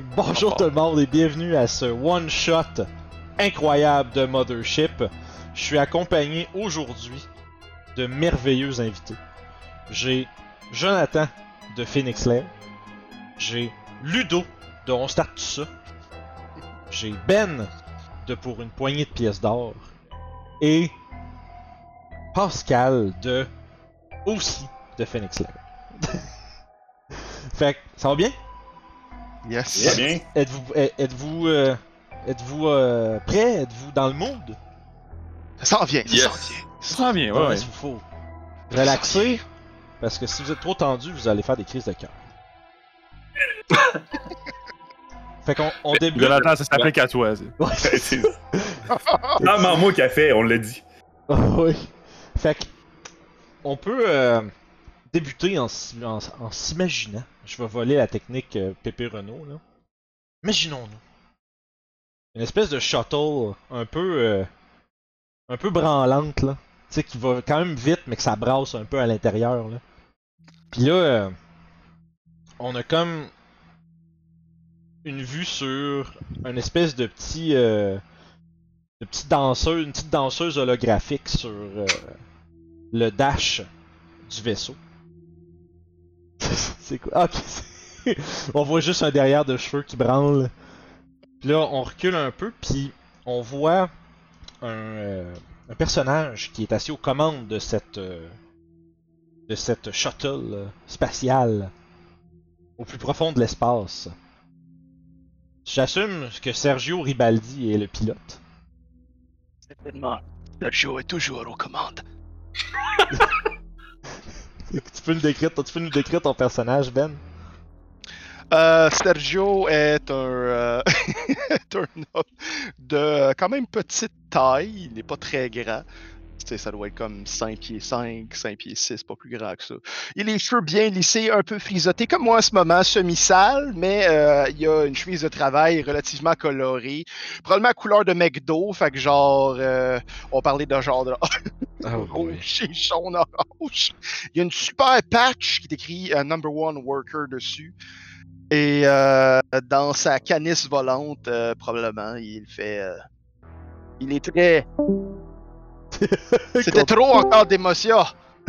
Bonjour tout le monde et bienvenue à ce one-shot incroyable de Mothership. Je suis accompagné aujourd'hui de merveilleux invités. J'ai Jonathan de Phoenix Lair. J'ai Ludo de On Start. J'ai Ben de Pour une poignée de pièces d'or. Et Pascal de aussi de Phoenix Lair. fait que ça va bien? Yes. Très bien. Êtes-vous êtes- êtes-vous euh, êtes-vous euh, prêt? Êtes-vous dans le mood? Ça s'en vient, ça Yes. s'en vient. Ça sent bien, ouais, Ouais, ouais. Il faut relaxer parce que si vous êtes trop tendu, vous allez faire des crises de cœur. fait qu'on on débute. Jonathan, ça s'applique à toi. c'est C'est ça. vraiment moi qui a fait, on l'a dit. oui. Fait que on peut euh, débuter en, s- en, en s'imaginant. Je vais voler la technique euh, Pépé Renault là. Imaginons-nous une espèce de shuttle un peu euh, un peu branlante là, tu sais qui va quand même vite mais que ça brasse un peu à l'intérieur là. Puis là euh, on a comme une vue sur une espèce de petit euh, de petite danseuse, une petite danseuse holographique sur le dash du vaisseau. c'est quoi? Ah, Ok, on voit juste un derrière de cheveux qui branle. Puis là, on recule un peu, puis on voit un, euh, un personnage qui est assis aux commandes de cette euh, de cette shuttle euh, spatiale au plus profond de l'espace. J'assume que Sergio Ribaldi est le pilote. Certainement. Sergio est toujours aux commandes. Tu peux nous décrire, tu peux nous décrire ton personnage, Ben? Euh, Sergio est un, euh, est un homme de euh, quand même petite taille. Il n'est pas très grand. Ça doit être comme 5 pieds 5, 5 pieds 6, pas plus grand que ça. Il a les cheveux bien lissés, un peu frisotés, comme moi en ce moment, semi-sale, mais euh, il a une chemise de travail relativement colorée. Probablement couleur de McDo, fait que genre, euh, on parlait de genre de Oh, rouge et jaune orange. Il y a une super patch qui est écrit euh, Number One Worker dessus. Et euh, dans sa canisse volante, probablement, il fait. il est très. C'était trop encore d'émotion.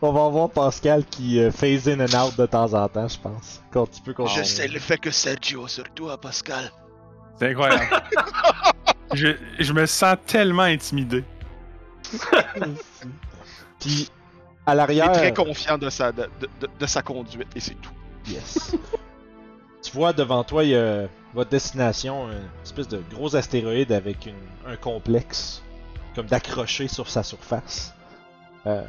On va voir Pascal qui euh, phase in and out de temps en temps, je pense. Quand tu peux continuer. Je sais le fait que Sergio sur toi, Pascal. C'est incroyable. je, je me sens tellement intimidé. Puis à Il est l'arrière, très confiant de sa, de, de- de- de sa conduite et c'est tout. yes. tu vois devant toi, il y a votre destination, une espèce de gros astéroïde avec une- un complexe comme d'accroché sur sa surface. Euh,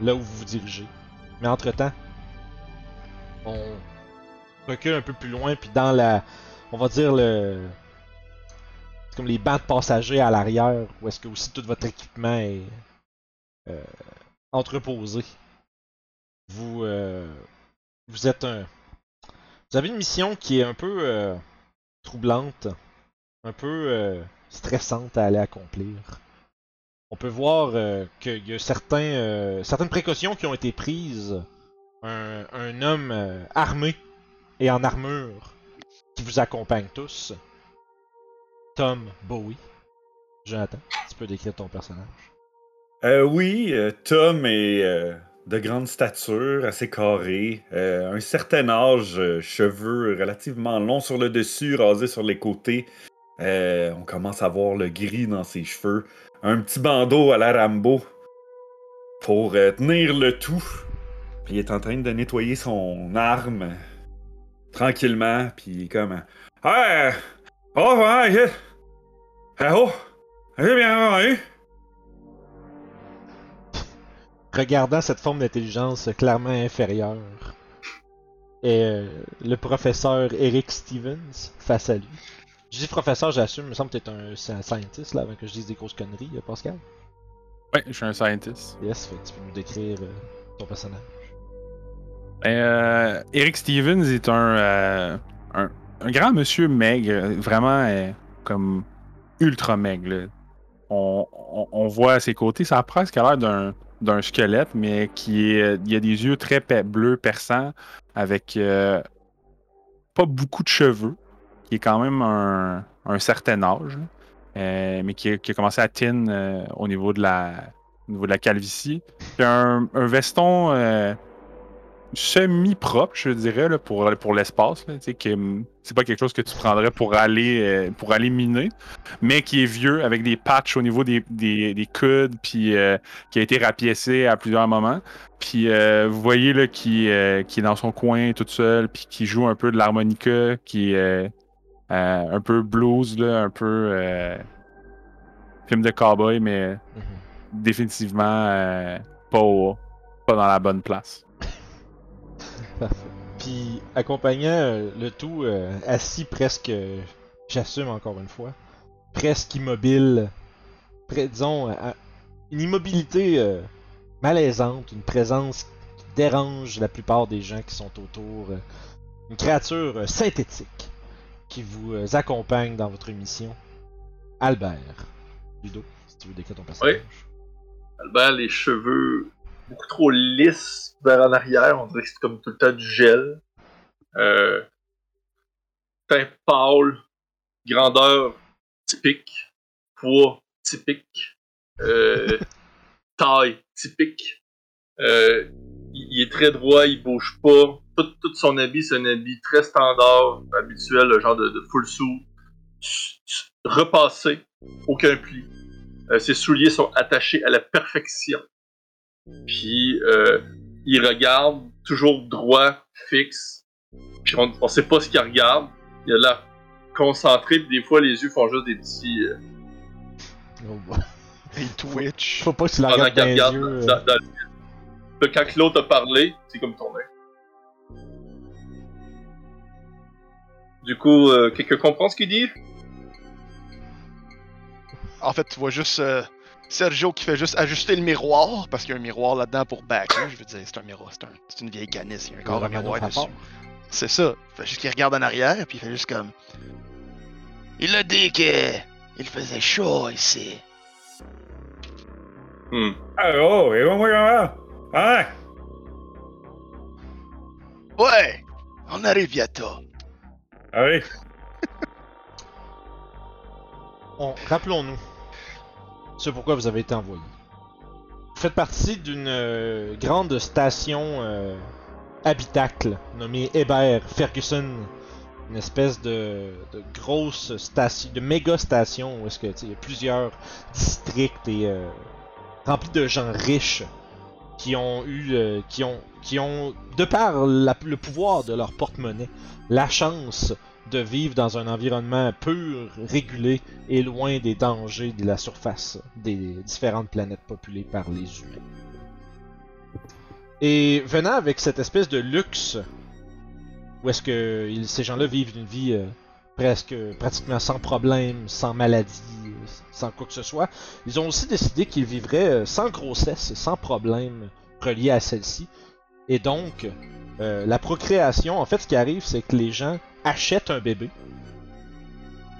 là où vous vous dirigez. Mais entre temps, on recule un peu plus loin, puis dans la, on va dire le, comme les bancs de passagers à l'arrière, où est-ce que aussi tout votre équipement est euh, entreposé. Vous, euh, vous êtes un, vous avez une mission qui est un peu troublante, un peu stressante à aller accomplir. On peut voir euh, qu'il y a certains, euh, certaines précautions qui ont été prises. Un, homme euh, armé et en armure qui vous accompagne tous. Tom Bowie. Jonathan, tu peux décrire ton personnage. Euh, oui, Tom est de grande stature, assez carré, un certain âge, cheveux relativement longs sur le dessus, rasés sur les côtés. Euh, on commence à voir le gris dans ses cheveux. Un petit bandeau à la Rambo pour euh, tenir le tout. Il est en train de nettoyer son arme tranquillement, puis comme Ah, oh, ouais, yeah. Ah, oh, j'ai bien regardant cette forme d'intelligence clairement inférieure. Et euh, le professeur Eric Stevens face à lui. Je dis professeur, j'assume, il me semble que t'es un, scientist là, avant que je dise des grosses conneries, euh, Pascal. Ouais, je suis un scientist. Yes, fait que tu peux nous décrire euh, ton personnage. Ben, euh, Eric Stevens est un, euh, un, un grand monsieur maigre, vraiment comme ultra maigre. On, on- on voit à ses côtés, ça a presque l'air d'un d'un squelette, mais qui est, il a des yeux très bleus perçants avec pas beaucoup de cheveux, quand même un, un certain âge, euh, mais qui, a- commencé à tin euh, au niveau de la au niveau de la calvitie. Puis un, veston euh, semi-propre, je dirais, pour, pour l'espace. hum, C'est pas quelque chose que tu prendrais pour aller, pour aller miner, mais qui est vieux, avec des patchs au niveau des, des, des coudes, puis qui a été rapiécé à plusieurs moments. Puis vous voyez là, qui, qui est dans son coin toute seule, puis qui joue un peu de l'harmonica, qui euh, un peu blues, là, un peu euh, film de cowboy, mais Mhm. définitivement euh, pas, au- pas dans la bonne place. Parfait. Puis, accompagnant euh, le tout, euh, assis presque, euh, j'assume encore une fois, presque immobile, près, disons, à- une immobilité euh, malaisante, une présence qui dérange la plupart des gens qui sont autour, euh, une créature euh, synthétique qui vous euh, accompagne dans votre mission. Albert. Ludo, si tu veux décrire ton personnage. Albert, les cheveux beaucoup trop lisses vers en arrière. On dirait que c'est comme tout le temps du gel. Euh, teint pâle, grandeur typique, poids typique, euh, taille typique. Euh, il est très droit, il bouge pas. Tout, tout son habit, c'est un habit très standard, habituel, le genre de, de full suit, repassé, aucun pli. Euh, ses souliers sont attachés à la perfection. Puis euh, il regarde toujours droit, fixe. Puis on, on sait pas ce qu'il regarde. Il a l'air concentré, puis des fois les yeux font juste des petits. euh, Oh. Et Twitch. Faut pas que tu la pendant regardes qu'il dans les regarde yeux. euh. dans, dans quand l'autre a parlé, c'est comme tourné. Du coup, euh, quelqu'un comprend ce qu'il dit? En fait, tu vois juste euh, Sergio qui fait juste ajuster le miroir, parce qu'il y a un miroir là-dedans pour backer. Je veux dire, c'est un miroir, c'est un- c'est une vieille canisse, il y a un corps de Romano miroir dessus. C'est ça. Il fait juste qu'il regarde en arrière, puis il fait juste comme. Il a dit que. Il faisait chaud ici. Hmm. Ah, oh, et moi, moi, Ah, Ouais! On arrive bientôt. Allez. On- Rappelons-nous ce pourquoi vous avez été envoyé. Vous faites partie d'une euh, grande station euh, habitacle nommée Hébert Ferguson. Une espèce de, grosse station, de méga station où il y a plusieurs districts et euh, remplis de gens riches qui ont eu, euh, qui ont, qui ont, de par le pouvoir de leur porte-monnaie, la chance de vivre dans un environnement pur, régulé et loin des dangers de la surface des différentes planètes populées par les humains. Et venant avec cette espèce de luxe, où est-ce que ces gens-là vivent une vie euh, presque pratiquement sans problème, sans maladie, sans quoi que ce soit, ils ont aussi décidé qu'ils vivraient euh, sans grossesse, sans problème relié à celle-ci. Et donc, euh, la procréation, en fait, ce qui arrive, c'est que les gens achètent un bébé.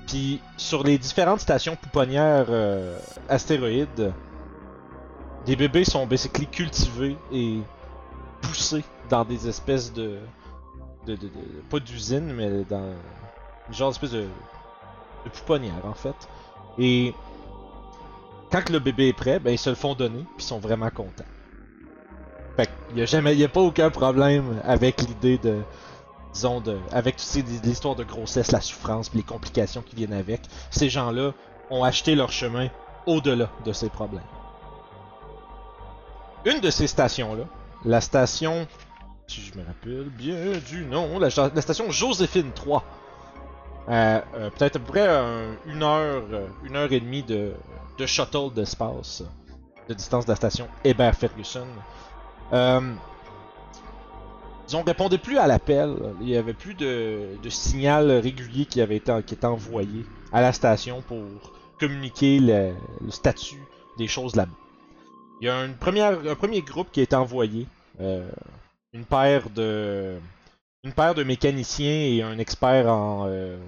Puis sur les différentes stations pouponnières euh, astéroïdes, des bébés sont basically cultivés et poussés dans des espèces de, pas d'usines, mais dans une genre d'espèce de, de en fait. Et quand le bébé est prêt, ben ils se le font donner puis sont vraiment contents. Fait qu'il y a jamais, il y a pas aucun problème avec l'idée de disons, de, avec toutes ces l'histoire de grossesse, la souffrance, puis les complications qui viennent avec, ces gens-là ont acheté leur chemin au-delà de ces problèmes. Une de ces stations-là, la station, si je me rappelle bien du nom, la, la station Joséphine 3, euh, euh, peut-être à peu près un- une heure, euh, une heure et demie de, de shuttle d'espace, de distance de la station Hébert Ferguson. Euh, ils ont répondu plus à l'appel. Il y avait plus de, signal régulier qui avait été était envoyé à la station pour communiquer le, statut des choses là-bas. Il y a un premier groupe qui a été envoyé. euh, une paire de une paire de mécaniciens et un expert en euh,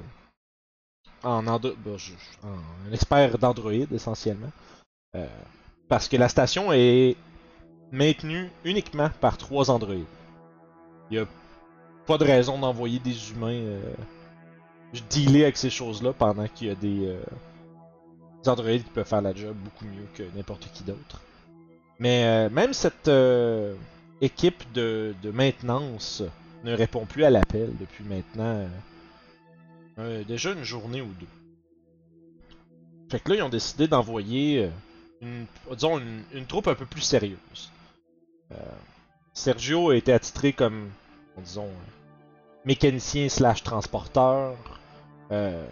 en, un expert d'Android essentiellement. Euh, parce que la station est maintenue uniquement par trois androïdes. Il y a pas de raison d'envoyer des humains euh, dealer avec ces choses-là pendant qu'il y a des, euh, des androïdes qui peuvent faire la job beaucoup mieux que n'importe qui d'autre. Mais euh, même cette équipe de maintenance ne répond plus à l'appel depuis maintenant euh, euh, déjà une journée ou deux. Fait que là, ils ont décidé d'envoyer euh, une, disons une, troupe un peu plus sérieuse. Sergio a été attitré comme, disons, mécanicien slash transporteur. Euh,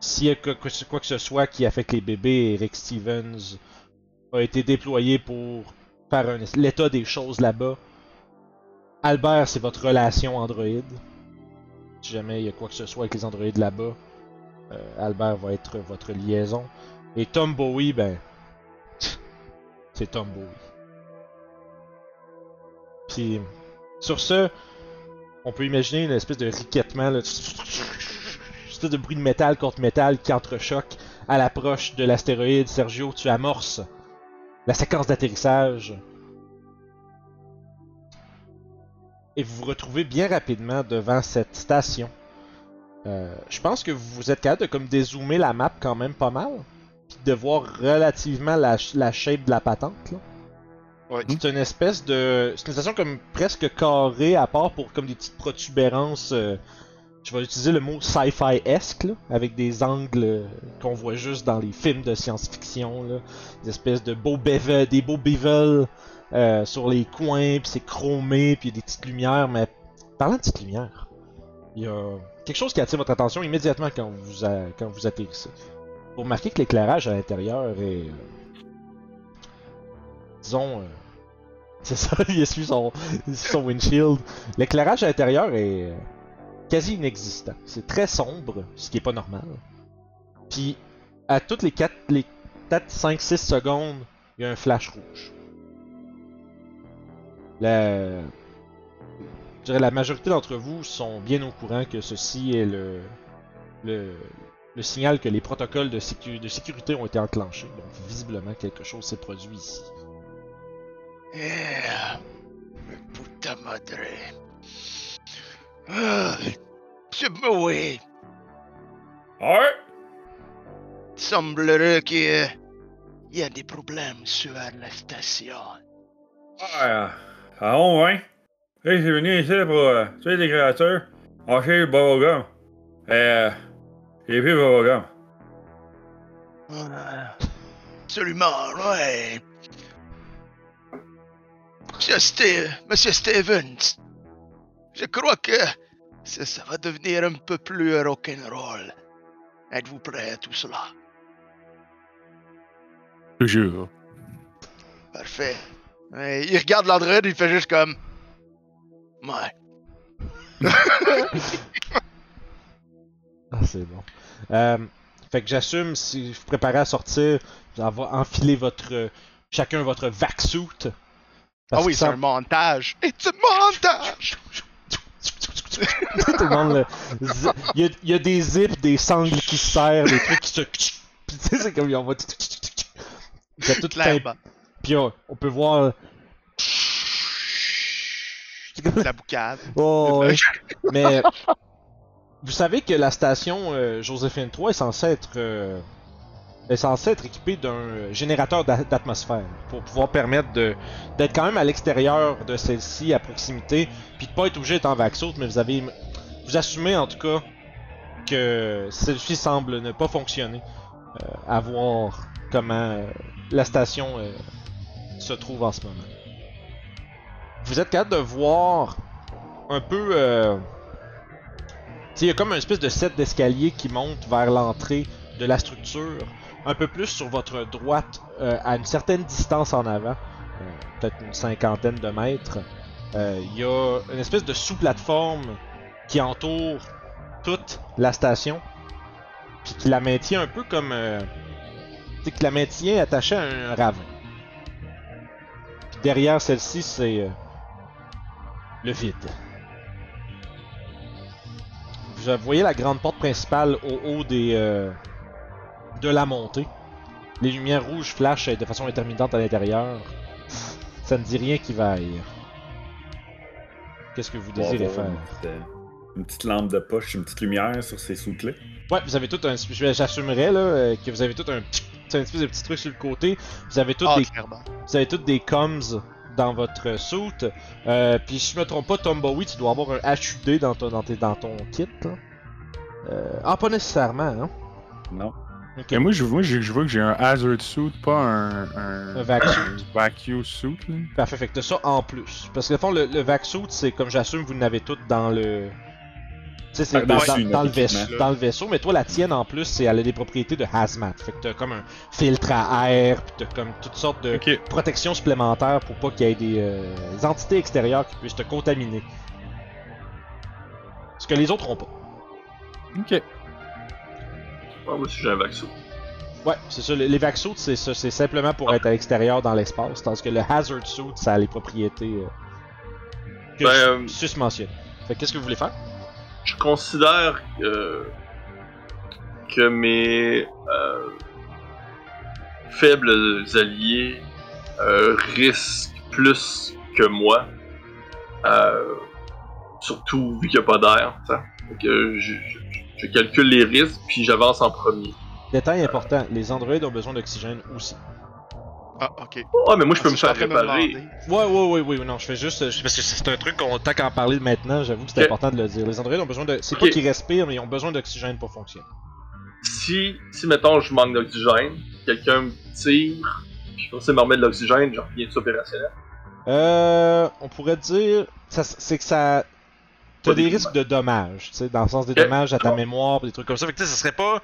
S'il y a quoi, que ce soit qui affecte les bébés, Eric Stevens a été déployé pour faire l'état des choses là-bas. Albert, c'est votre relation Android. Si jamais il y a quoi que ce soit avec les androïdes là-bas, euh, Albert va être votre liaison. Et Tom Bowie, ben. C'est Tom Bowie. Puis, sur ce, on peut imaginer une espèce de riquettement, là, espèce de bruit de métal contre métal qui entrechoque à l'approche de l'astéroïde. Sergio, tu amorces la séquence d'atterrissage. Et vous vous retrouvez bien rapidement devant cette station. Euh, je pense que vous êtes capable de comme dézoomer la map quand même pas mal. Puis de voir relativement la, la shape de la patente. Là. Ouais. C'est une espèce de. C'est une station comme presque carrée à part pour comme des petites protubérances. euh, je vais utiliser le mot sci-fi-esque, avec des angles euh, qu'on voit juste dans les films de science-fiction, là. Des espèces de beaux bevel, des beaux bevels euh, sur les coins, puis c'est chromé, puis il y a des petites lumières, mais parlant de petites lumières, il y a quelque chose qui attire votre attention immédiatement quand vous, a- quand vous atterrissez. Vous remarquez que l'éclairage à l'intérieur est... euh, disons... euh, c'est ça, il essuie son, son windshield. L'éclairage à l'intérieur est quasi inexistant. C'est très sombre, ce qui est pas normal. Puis, à toutes les 4, les 4 5, 6 secondes, il y a un flash rouge. La... Je dirais la majorité d'entre vous sont bien au courant que ceci est le, le, le signal que les protocoles de, sécu- de sécurité ont été enclenchés. Donc, visiblement, quelque chose s'est produit ici. Eh, puta madre. Ah, Monsieur Bowie, Ouais. il semblerait qu'il y il y a des problèmes sur la station. Ah, ah bon, ouais? Hey, c'est venu ici pour euh, tuer des créatures. Acheter le bubblegum. Euh. J'ai le bubblegum. Ah, Absolument, ouais. Monsieur, Monsieur Stevens, je crois que ça, ça va devenir un peu plus rock'n'roll. Êtes-vous prêt à tout cela? Toujours. Parfait. Il regarde l'android, il fait juste comme. Ouais. Ah, c'est bon. Euh, fait que j'assume, si vous préparez à sortir, vous allez enfiler votre, chacun votre vac-suit. Ah Parce oui, c'est un montage. It's a montage! Tout le monde le- Il y, a, il y a des zips, des sangles qui se serrent, des trucs qui se. Puis tu sais, c'est comme on va. Il y a tout. Puis on, on peut voir. Comme- La boucade. Oh, ouais. Mais vous savez que la station euh, Joséphine 3 est censée être euh, est censée être équipée d'un euh, générateur d'a- d'atmosphère pour pouvoir permettre de d'être quand même à l'extérieur de celle-ci à proximité, puis de pas être obligé d'être en vaxote, mais vous avez vous assumez en tout cas que celle-ci semble ne pas fonctionner. Euh, à voir comment euh, la station euh, se trouve en ce moment. Vous êtes capable de voir un peu. Euh... Il y a comme une espèce de set d'escalier qui monte vers l'entrée de la structure, un peu plus sur votre droite, euh, à une certaine distance en avant, euh, peut-être une cinquantaine de mètres. Il y a une espèce de sous-plateforme qui entoure toute la station, puis qui la maintient un peu comme. Qui la maintient attachée à un ravin. Derrière celle-ci, c'est. euh, le vide. Vous voyez la grande porte principale au haut des euh, de la montée. Les lumières rouges flashent de façon intermittente à l'intérieur. Ça ne dit rien qui vaille. Qu'est-ce que vous désirez faire? Une petite, lampe de poche, une petite lumière sur ces sous-clés. Ouais, vous avez tout un. J'assumerais là euh, que vous avez tout un, petit- un espèce de petit truc sur le côté. Vous avez tout Ah, des clairement. Vous avez toutes des comms dans votre suit. Euh, puis si je me trompe pas, Tombowie, tu dois avoir un HUD dans ton, dans tes- dans ton kit. là. Euh, ah, pas nécessairement, hein? Non. Ok. Et moi, je, moi, je, je vois que j'ai un hazard suit, pas un. Un, Un vac suit. suit. Là. Parfait, fait que t'as ça en plus. Parce que, au fond, le, le vac suit, c'est comme j'assume, vous l'avez toutes dans le. Tu sais, c'est dans, dans- dans le vaisseau, dans le vaisseau, mais toi, la tienne en plus, c'est elle a des propriétés de hazmat. Fait que t'as comme un filtre à air, pis t'as comme toutes sortes de protections supplémentaires pour pas qu'il y ait des, euh, des entités extérieures qui puissent te contaminer. Ce que les autres ont pas. Ok. Ouais, moi aussi j'ai un vaccin. Ouais, c'est ça. Les, les vac suits, c'est ça. C'est simplement pour être à l'extérieur dans l'espace. Tandis que le hazard suit, ça a les propriétés euh, que Ben, je euh. Fait que qu'est-ce que vous voulez faire? Je considère euh, que mes euh, faibles alliés euh, risquent plus que moi. Surtout vu qu'il n'y a pas d'air. je- je calcule les risques puis j'avance en premier. Détail important, les androïdes ont besoin d'oxygène aussi. Ah, ok. Oh, mais moi je peux Ah, me faire réparer. Ouais, ouais, ouais, ouais, non, je fais juste. euh, Parce que c'est un truc qu'on. Tant qu'à en parler maintenant, j'avoue que c'est important de le dire. Les androïdes ont besoin de. C'est pas qu'ils respirent, mais ils ont besoin d'oxygène pour fonctionner. Si, si mettons je manque d'oxygène, quelqu'un me tire, puis je commence à me remettre de l'oxygène, je reviens opérationnel. Euh. On pourrait dire. C'est que ça. T'as des risques de dommages, tu sais, dans le sens des dommages à ta mémoire, des trucs comme ça. Fait que tu sais, ce serait pas.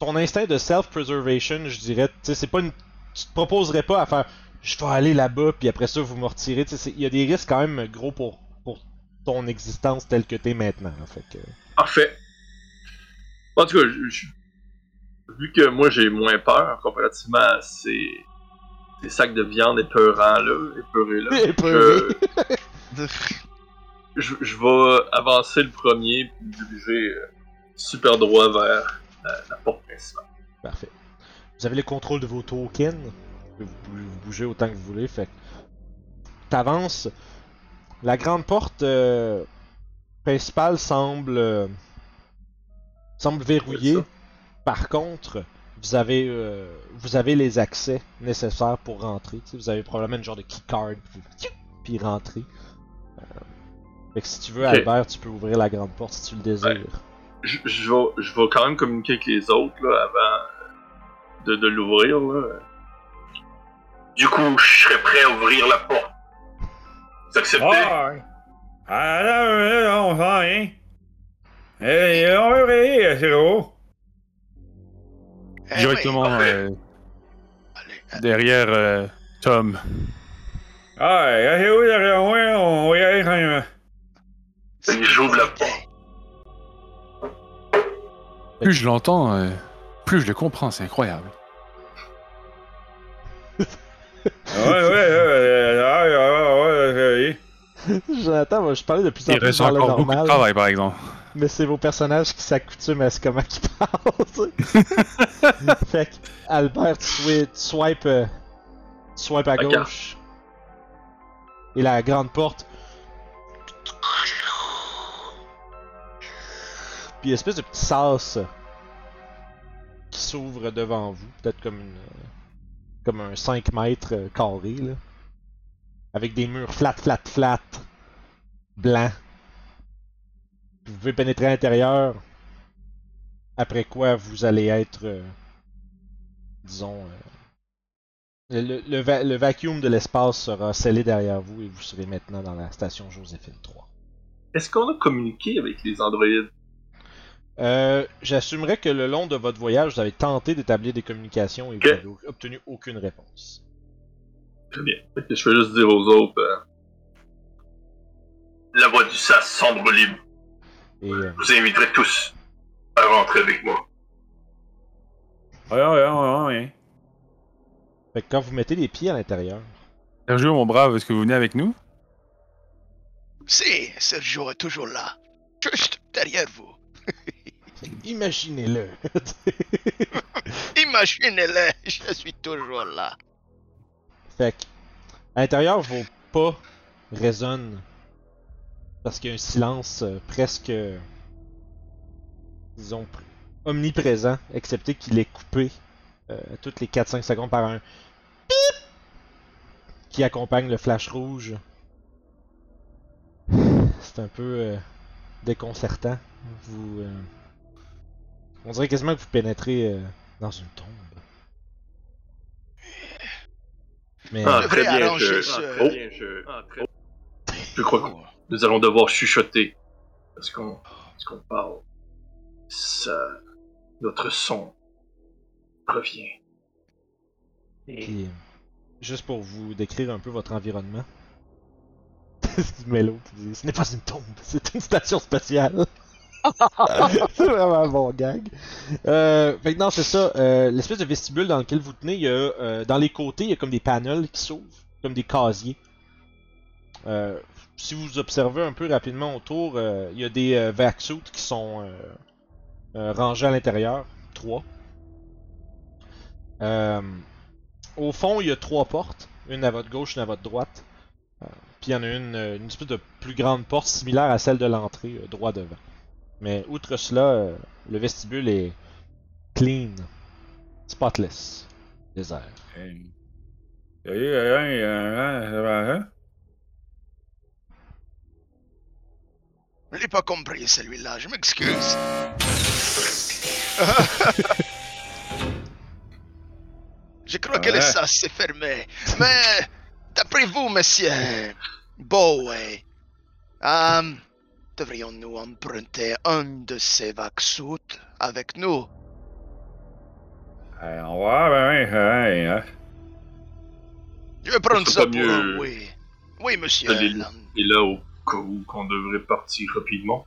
Ton instinct de self-preservation, je dirais, tu sais, c'est pas une. Tu te proposerais pas à faire. Je vais aller là-bas, puis après ça, vous me retirez. Il y a des risques quand même gros pour, pour ton existence telle que t'es maintenant. là. Fait que. Parfait. En tout cas, je- vu que moi j'ai moins peur comparativement à ces, ces sacs de viande épeurants là, épeurés là, Épeurés. je, je, je vais avancer le premier puis me diriger euh, super droit vers la, la porte principale. Parfait. Vous avez le contrôle de vos tokens. Vous pouvez vous bouger autant que vous voulez. Fait t'avances. La grande porte euh, principale semble euh, semble verrouillée. Par contre, vous avez euh, vous avez les accès nécessaires pour rentrer. Vous avez probablement une genre de keycard puis, puis rentrer. Fait que si tu veux. Albert, tu peux ouvrir la grande porte si tu le désires. Je, je vais, je vais quand même communiquer avec les autres là, avant de, de l'ouvrir. là. Du coup, je serais prêt à ouvrir la porte. Vous acceptez? Ah. Ah, là, là, on sent rien. Eh, on va ouvrir, c'est gros. Eh Directement oui, euh, allez, derrière euh, Tom. Ah, où derrière moi? On va y aller quand même. J'ouvre la porte. Plus je l'entends, euh, plus je le comprends, c'est incroyable. Ouais, ouais, ouais, ouais, ouais, ouais, ouais, ouais, Jonathan, moi, je parlais de plus en Il plus reste dans le encore beaucoup de normal. travail, par exemple. Mais c'est vos personnages qui s'accoutument à ce comment ils parlent, tu sais. fait que, Albert, tu, swi- tu swipes, euh, tu swipes à gauche. Et la grande porte. Puis une espèce de petit sas s'ouvre devant vous. Peut-être comme euh, un 5 mètres euh, carré. Avec des murs flat, flat, flat. Blancs. Vous pouvez pénétrer à l'intérieur. Après quoi, vous allez être, euh, disons, le, le vacuum de l'espace sera scellé derrière vous et vous serez maintenant dans la station Joséphine 3. Est-ce qu'on a communiqué avec les androïdes? Euh, J'assumerais que le long de votre voyage, vous avez tenté d'établir des communications et vous n'avez obtenu aucune réponse. Très bien. Je vais juste dire aux autres. euh, La voie du SAS semble libre. Et euh, Je vous inviterai tous à rentrer avec moi. ouais, ouais, ouais, ouais. fait que quand vous mettez les pieds à l'intérieur, Sergio, mon brave, est-ce que vous venez avec nous? Si, Sergio est toujours là. Juste derrière vous. Imaginez-le. Imaginez-le, je suis toujours là. Fait que, à l'intérieur, vos pas résonnent parce qu'il y a un silence euh, presque, disons, pr- omniprésent, excepté qu'il est coupé euh, toutes les 4-5 secondes par un PIP qui accompagne le flash rouge. C'est un peu euh, déconcertant. Vous, euh, on dirait quasiment que vous pénétrez euh, dans une tombe. Mais Ah, très bien, je... ce- ah, très bien, je... Ah, très- Je crois que nous allons devoir chuchoter. Parce qu'on parce qu'on parle. Ça... Notre son revient. Puis, euh, juste pour vous décrire un peu votre environnement. Mello qui dit Ce n'est pas une tombe, c'est une station spatiale. C'est vraiment un bon gag. Euh, fait que non, c'est ça. euh, L'espèce de vestibule dans lequel vous tenez, il y a, euh, dans les côtés, il y a comme des panels qui s'ouvrent, comme des casiers. Euh, si vous observez un peu rapidement autour, il y a des vac-suits qui sont rangés à l'intérieur. Trois. Au fond, il y a trois portes. Une à votre gauche, une à votre droite. Puis il y en a une, une espèce de plus grande porte similaire à celle de l'entrée, droit devant. Mais outre cela, euh, le vestibule est clean, spotless, désert. Hey. Hey, hey, hey, hey, hey, Je l'ai pas compris celui-là, je m'excuse. je crois que le Ouais. sas s'est fermé. Mais, d'après vous, monsieur Bowie, euh, devrions-nous emprunter un de ces vac-suits avec nous? Hey, on va, ben, hey, hey, Je vais prendre ça pour mieux un oui. Oui, monsieur. Et là, au cas où qu'on devrait partir rapidement.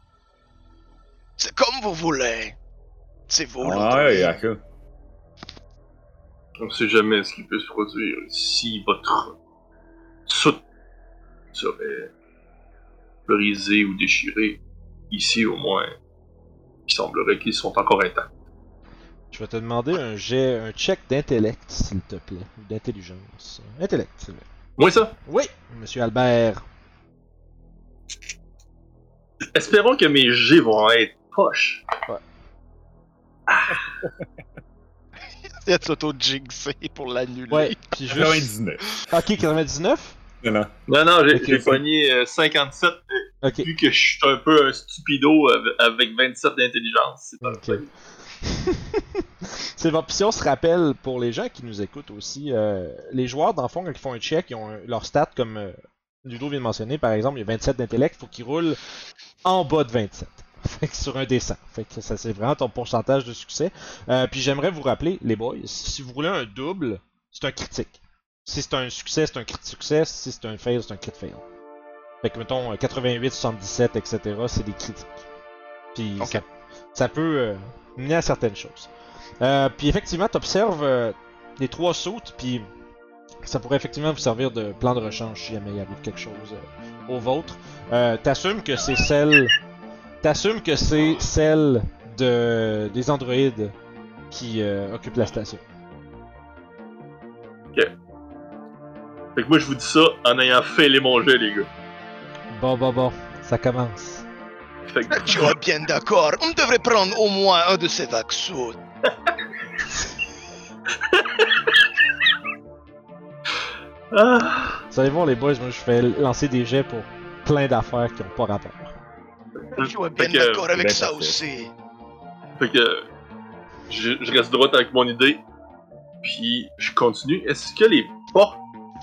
C'est comme vous voulez. C'est vous, Ouais, l'endroit. Yaka. On sait jamais ce qui peut se produire. Si votre soute serait brisé ou déchiré, ici au moins, il semblerait qu'ils sont encore intacts. Je vais te demander un jet, un check d'intellect, s'il te plaît, ou d'intelligence. Intellect, c'est vrai. Moi ça, Oui, Monsieur Albert. espérons que mes G vont être poches. Il y a de s'auto-jinxer pour l'annuler. Ouais, puis juste. 99. Ok, 99. Non, non. Non, non, j'ai Ok, j'ai c'est- pogné euh, 57 Ok. vu que je suis un peu un stupido av- avec 27 d'intelligence. C'est pas Ok. c'est bon. Puis si on se rappelle, pour les gens qui nous écoutent aussi, euh, les joueurs, dans le fond, quand ils font un check, ils ont un- leur stat comme euh, Ludo vient de mentionner, par exemple, il y a 27 d'intellect, il faut qu'ils roulent en bas de 27. Fait que sur un dessin. Fait que ça, c'est vraiment ton pourcentage de succès. Euh, puis j'aimerais vous rappeler, les boys, si vous roulez un double, c'est un critique. Si c'est un succès, c'est un crit succès. Si c'est un fail, c'est un crit fail. Fait que mettons euh, 88, 77, etc., c'est des critiques. Puis Ok. ça, ça peut euh, mener à certaines choses. Euh, puis effectivement, tu observes les trois sautes, puis ça pourrait effectivement vous servir de plan de rechange si jamais il arrive quelque chose euh, au vôtre. Euh, T'assumes que c'est celle. T'assumes que c'est celle de des androïdes qui euh, occupent la station. Fait que moi je vous dis ça en ayant fait les manger les gars. Bon, bon, bon, ça commence. Fait que Tu es bien d'accord. On devrait prendre au moins un de ces vaccins. Ah, Vous allez voir les boys, moi je fais lancer des jets pour plein d'affaires qui ont pas rapport. Je suis bien Fait que- d'accord avec ça parfait. aussi. fait que je, je reste droit avec mon idée. Puis je continue. Est-ce que les portes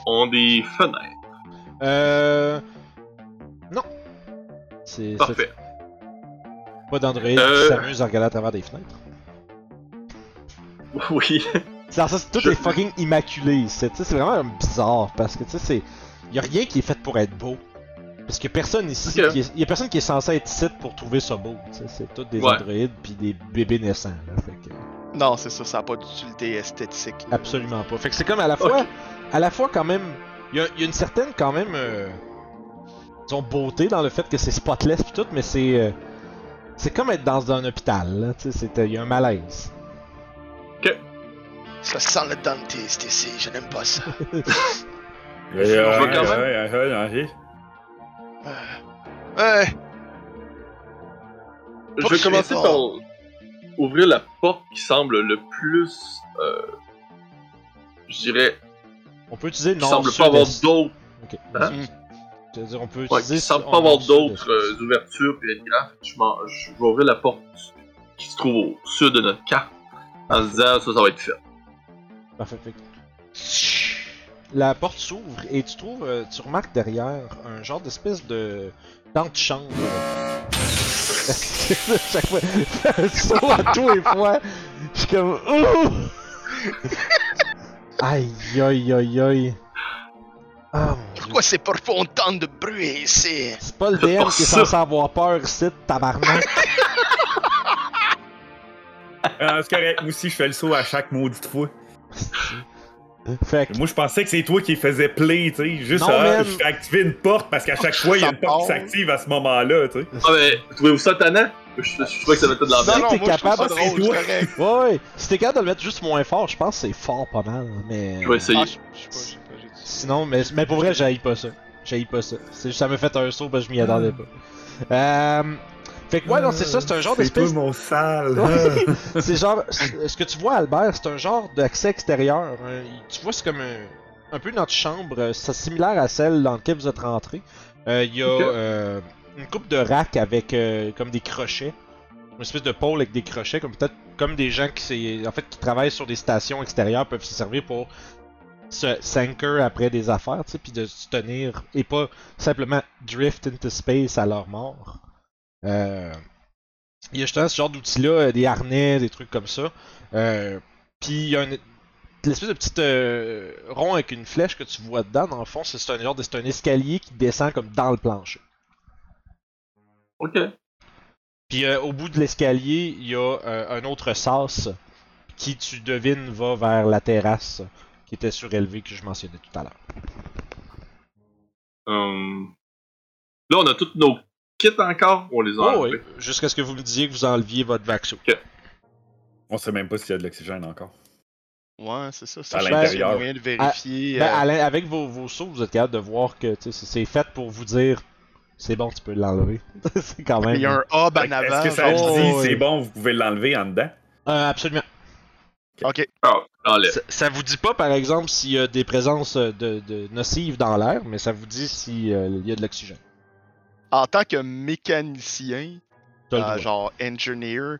ont des fenêtres? Euh. Non. C'est. Parfait. Pas d'androïdes Euh. qui s'amusent à regarder à travers des fenêtres. Oui. C'est ça, tout Je- est fucking immaculé c'est vraiment bizarre parce que tu sais, c'est. Y a rien qui est fait pour être beau. Parce que personne ici. Ok. Qui est... Y a personne qui est censé être ici pour trouver ça beau. C'est tout des Ouais. androïdes puis des bébés naissants. Là, fait que... Non, c'est ça, ça n'a pas d'utilité esthétique. là. Absolument pas. Fait que c'est comme à la fois. Ok. À la fois quand même. Il y a, y a une certaine quand même. Euh... Disons beauté dans le fait que c'est spotless pis tout, mais c'est. euh, C'est comme être dans un hôpital. là, Tu sais, c'est- y a un malaise. Ça sent le dentiste ici, je n'aime pas ça. Je vais quand même-. Euh, Ouais. Je vais commencer par. Ouvrir la porte qui semble le plus. Euh, je dirais. On peut utiliser Qui nord, semble pas avoir d'autres. Ok. Hein? On peut Ouais, utiliser. qui semble pas avoir d'autres euh, ouvertures puis. Je, je vais ouvrir la porte qui se trouve au sud de notre carte en se disant ça, ça va être fait. Parfait. La porte s'ouvre et tu trouves, euh, tu remarques derrière un genre d'espèce de d'antichambre. Chaque fois, un saut à tous les fois. Je suis comme. Ouh! Aïe aïe aïe aïe. Ah. Pourquoi c'est pour font tant de bruit ici? C'est pas le DM qui est censé avoir peur ici, tabarnak. Ah, c'est correct. Moi aussi, je fais le saut à chaque maudite fois. Fait que. Moi, je pensais que c'est toi qui faisais play, tu sais. Juste, Non, ah, je fais activer une porte parce qu'à chaque fois, il y a une porte qui s'active à ce moment-là, tu sais. Ah, mais trouvez-vous ça tannant? Je, je, je trouvais que ça mettait de Non, l'ambiance. non, moi, trouve capable, c'est toi. Ouais, ouais. Si t'es capable de le mettre juste moins fort, je pense que c'est fort pas mal. Mais. Je vais essayer. Ah, je je sais pas. Sinon, mais, mais pour vrai, j'haïs pas ça. J'haïs pas ça. Ça m'a fait un saut parce que je m'y attendais pas. Euh, fait que ouais, non, c'est ça, c'est un genre C'est d'espèce. mon sale. Ouais. c'est genre. Ce que tu vois, Albert, c'est un genre d'accès extérieur. Un- tu vois, c'est comme un, un peu notre chambre, euh, c'est similaire à celle dans laquelle vous êtes rentré. Euh, Il y a euh, une coupe de racks avec euh, comme des crochets. Une espèce de pôle avec des crochets, comme peut-être comme des gens qui, c'est- en fait, qui travaillent sur des stations extérieures peuvent se servir pour se s'anchor après des affaires, tu sais, puis de se tenir et pas simplement drift into space à leur mort. Euh, il y a justement ce genre d'outils-là, euh, des harnais, des trucs comme ça. Euh, puis il y a une l'espèce de petit euh, rond avec une flèche que tu vois dedans, dans le fond, c'est un genre de, c'est un escalier qui descend comme dans le plancher. Ok. Puis euh, au bout de l'escalier, il y a euh, un autre sas qui, tu devines, va vers la terrasse qui était surélevée que je mentionnais tout à l'heure. Là, on a tous nos kits encore. On les a Oh oui, jusqu'à ce que vous me disiez que vous enleviez votre vaxo. On sait même pas s'il y a de l'oxygène encore. Ouais, c'est ça. À c'est l'intérieur. moyen de vérifier. Ben, euh, à avec vos, vos sauts, vous êtes capable de voir que tu sais, c'est fait pour vous dire c'est bon, tu peux l'enlever. c'est quand même. Il y a un hub en Est-ce avant. que ça Oh, dit oui. c'est bon, vous pouvez l'enlever en dedans? Euh, absolument. Ok. Ah. Ça, ça vous dit pas, par exemple, s'il y a des présences euh, de, de nocives dans l'air, mais ça vous dit s'il y a de l'oxygène. En tant que mécanicien, euh, genre engineer,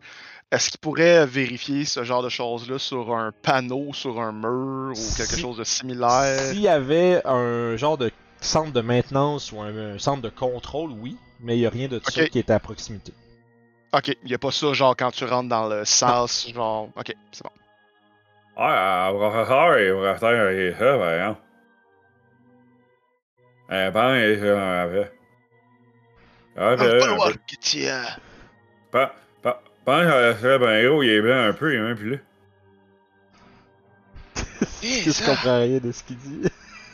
est-ce qu'il pourrait vérifier ce genre de choses-là sur un panneau, sur un mur ou quelque Si- chose de similaire? S'il y avait un genre de centre de maintenance ou un, un centre de contrôle, oui, mais il y a rien de ça Ok. qui est à proximité. Ok, il y a pas ça genre quand tu rentres dans le sas, genre. Ok, c'est bon. Ah, on Ah, ben, falloir que tu. euh, Pas, pas, pense à ça, ben, gros, il est blanc un peu, il est même plus là. Je ça, comprends rien de ce qu'il dit?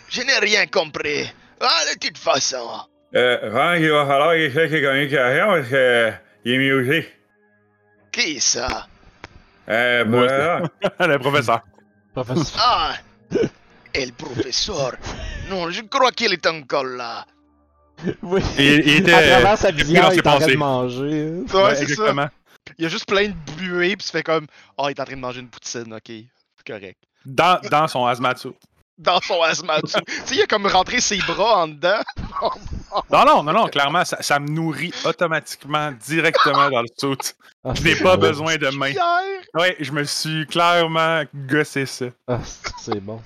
Je n'ai rien compris. Ah, de toute façon. Euh, je pense qu'il va falloir qu'il fasse ses communications parce que, euh, il est musé. Qui ça? Euh, Moi, voilà. le professeur. Professeur. Ah! El professeur. Non, je crois qu'il est encore là. Oui. Il, il était. à travers sa dans il est en train pensées. de manger. Ouais, Ouais, c'est ça. Il y a juste plein de buée, puis tu fais comme. Ah, il est en train de manger une poutine, ok. C'est correct. Dans, dans son hazmat suit. Dans son asthme. tu sais, il a comme rentré ses bras en dedans. Non, non, non, non, clairement, ça, ça me nourrit automatiquement directement dans le suit. Ah, Je n'ai pas besoin de main. Pierre! Ouais, je me suis clairement gossé ça. Ah, c'est bon.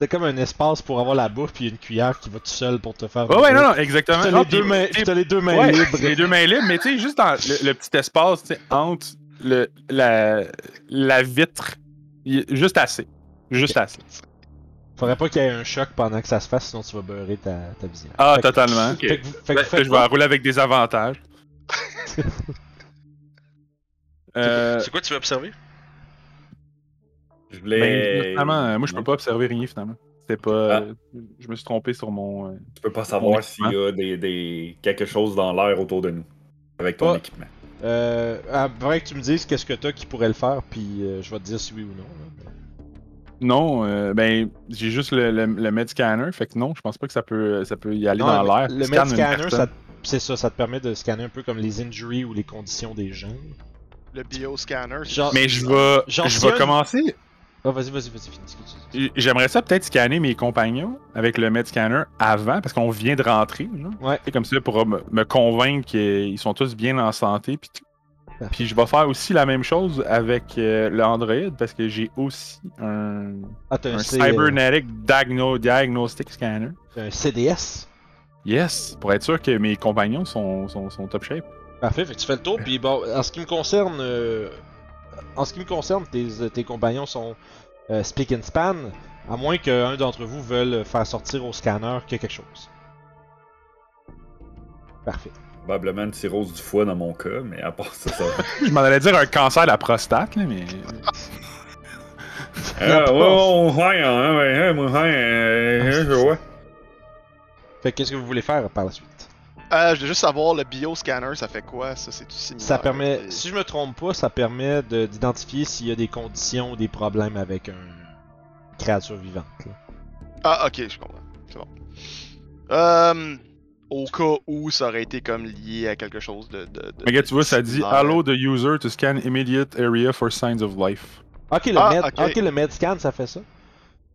C'est comme un espace pour avoir la bouffe puis une cuillère qui va tout seul pour te faire. Ouais, ouais, non, non, exactement. T'as les, deux mains- tu sais, t'as les deux mains ouais, libres. les deux mains libres, mais tu sais, juste dans le, le petit espace, entre le, la, la vitre, juste assez. Juste assez. Faudrait pas qu'il y ait un choc pendant que ça se fasse, sinon tu vas beurrer ta, ta visière. Ah, Fait que- totalement. Fait que, vous- fait que Ben, faites je vais rouler avec des avantages. euh, C'est quoi tu veux observer? Je ben, voulais. finalement, euh, moi, je peux pas observer rien, finalement. C'était pas. euh, je me suis trompé sur mon. euh, Je peux pas savoir s'il y a des, des, quelque chose dans l'air autour de nous. Avec ton Pas- équipement. Euh, après que tu me dises qu'est-ce que t'as qui pourrait le faire, puis euh, je vais te dire si oui ou non. là. Non, euh, ben, j'ai juste le, le, le med scanner, fait que non, je pense pas que ça peut, ça peut y aller Non, dans l'air. Le med scanner, c'est ça, ça te permet de scanner un peu comme les injuries ou les conditions des gens. Le bioscanner. Mais je vais, je vais commencer. Ah, vas-y, vas-y, vas-y, finis. J'aimerais ça peut-être scanner mes compagnons avec le med scanner avant, parce qu'on vient de rentrer. Là. Ouais. C'est comme ça pour me, me convaincre qu'ils sont tous bien en santé. Puis, Parfait. puis je vais faire aussi la même chose avec euh, le Android, parce que j'ai aussi un, Ah, un, un euh, Cybernetic Diagno- Diagnostic Scanner. un CDS. Yes, pour être sûr que mes compagnons sont, sont, sont top shape. Parfait, fait que tu fais le tour, puis bon, en ce qui me concerne, euh, en ce qui me concerne, tes, tes compagnons sont euh, speak and span, à moins qu'un d'entre vous veuille faire sortir au scanner qu'il y a quelque chose. Parfait. Probablement une cirrhose du foie dans mon cas, mais à part ça, ça va. Je m'en allais dire un cancer de la prostate, là, mais. Ah, ouais, ouais, ouais, hein, ouais, ouais, ouais, euh, je vois. Fait que qu'est-ce que vous voulez faire par la suite? Euh, je veux juste savoir, le bioscanner, ça fait quoi? Ça, c'est tout similaire. Ça permet, si je me trompe pas, ça permet de- d'identifier s'il y a des conditions ou des problèmes avec un une créature vivante. là. Ah, ok, je comprends. C'est bon. Euh, au cas où ça aurait été comme lié à quelque chose de. de, de Mais gars, tu vois, ça dit. Allow the user to scan immediate area for signs of life. Ok, le, Ah, med, ok. ok, le med scan, ça fait ça?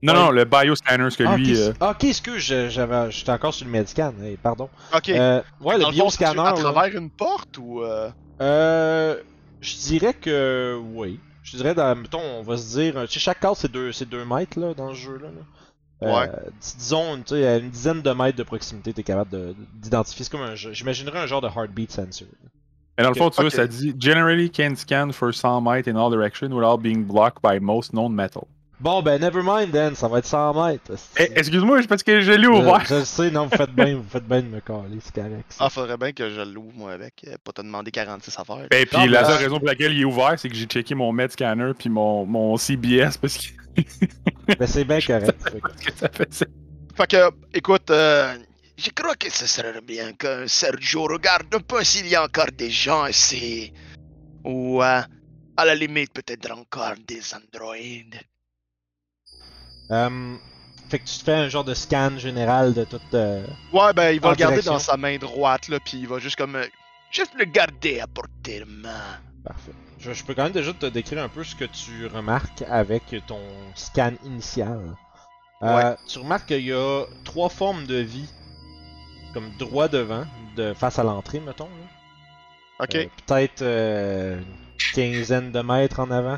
Non, Ouais. non, le bioscanner, ce que Ah, lui. ok, euh, ah, ok, excuse, je- j'avais, j'étais encore sur le med scan, hey, pardon. Ok. Euh, ouais, le bioscanner. À là. travers une porte ou. Euh... Euh, je dirais que oui. Je dirais, dans, mettons, on va se dire, tu sais, chaque case c'est 2 deux mètres là, dans ce jeu-là. là. Euh, Ouais. dis- disons, tu sais, à une dizaine de mètres de proximité, t'es capable de- d'identifier. C'est comme un jeu. J'imaginerais un genre de heartbeat sensor. Mais dans le fond, tu vois, Ok. ça dit Generally can scan for 100 might in all directions without being blocked by most known metal. Bon, ben, never mind, then, ça va être 100 mètres. Eh, Excuse-moi, c'est parce que je l'ai je, ouvert. je le sais, non, vous faites bien, vous faites bien de me caler, c'est correct. ça. Ah, faudrait bien que je l'ouvre, moi, avec. euh, Pas te demander 46 affaires. Et puis Non, la seule raison pour laquelle il est ouvert, c'est que j'ai checké mon med scanner puis mon, mon CBS parce que, Ben, c'est bien correct. que- ça fait ça. Fait que, écoute, euh, je crois que ce serait bien que Sergio regarde un peu s'il y a encore des gens ici. Ou, euh, à la limite, peut-être encore des androïdes. Euh, fait que tu te fais un genre de scan général de toute. euh, Ouais, ben, il va le garder dans sa main droite, là, puis il va juste comme. euh, juste le garder à portée de main. Parfait. Je, je peux quand même déjà te décrire un peu ce que tu remarques avec ton scan initial. Euh, Tu remarques qu'il y a trois formes de vie, comme droit devant, de face à l'entrée, mettons. là. Ok. Peut-être une quinzaine de mètres en avant.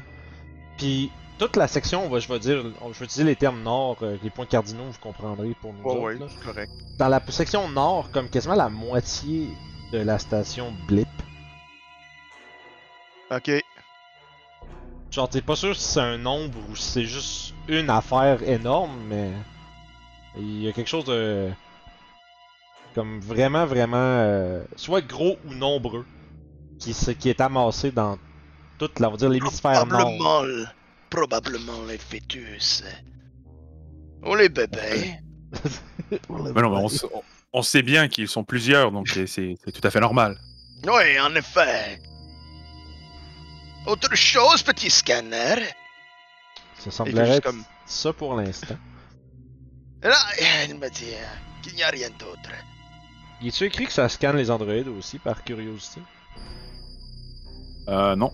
Puis toute la section, on va, je vais dire, on- je vais utiliser les termes nord, euh, les points cardinaux, vous comprendrez pour nous ouais, autres, c'est correct. Dans la section nord, comme quasiment la moitié de la station Blip, Ok. Genre, t'es pas sûr si c'est un nombre ou si c'est juste une affaire énorme, mais. Il y a quelque chose de. Comme vraiment, vraiment. euh, soit gros ou nombreux. Qui, qui est amassé dans toute, la- on va dire, l'hémisphère nord. Probablement, le- probablement les fœtus. Ou les bébés. Mais non, mais on, s- on- on sait bien qu'ils sont plusieurs, donc c'est- tout à fait normal. Oui, en effet. Autre chose, petit scanner. Ça semblerait juste être comme- ça pour l'instant. Là, il me dit euh, qu'il n'y a rien d'autre. Y est-tu écrit que ça scanne les androïdes aussi, par curiosité? Euh, non.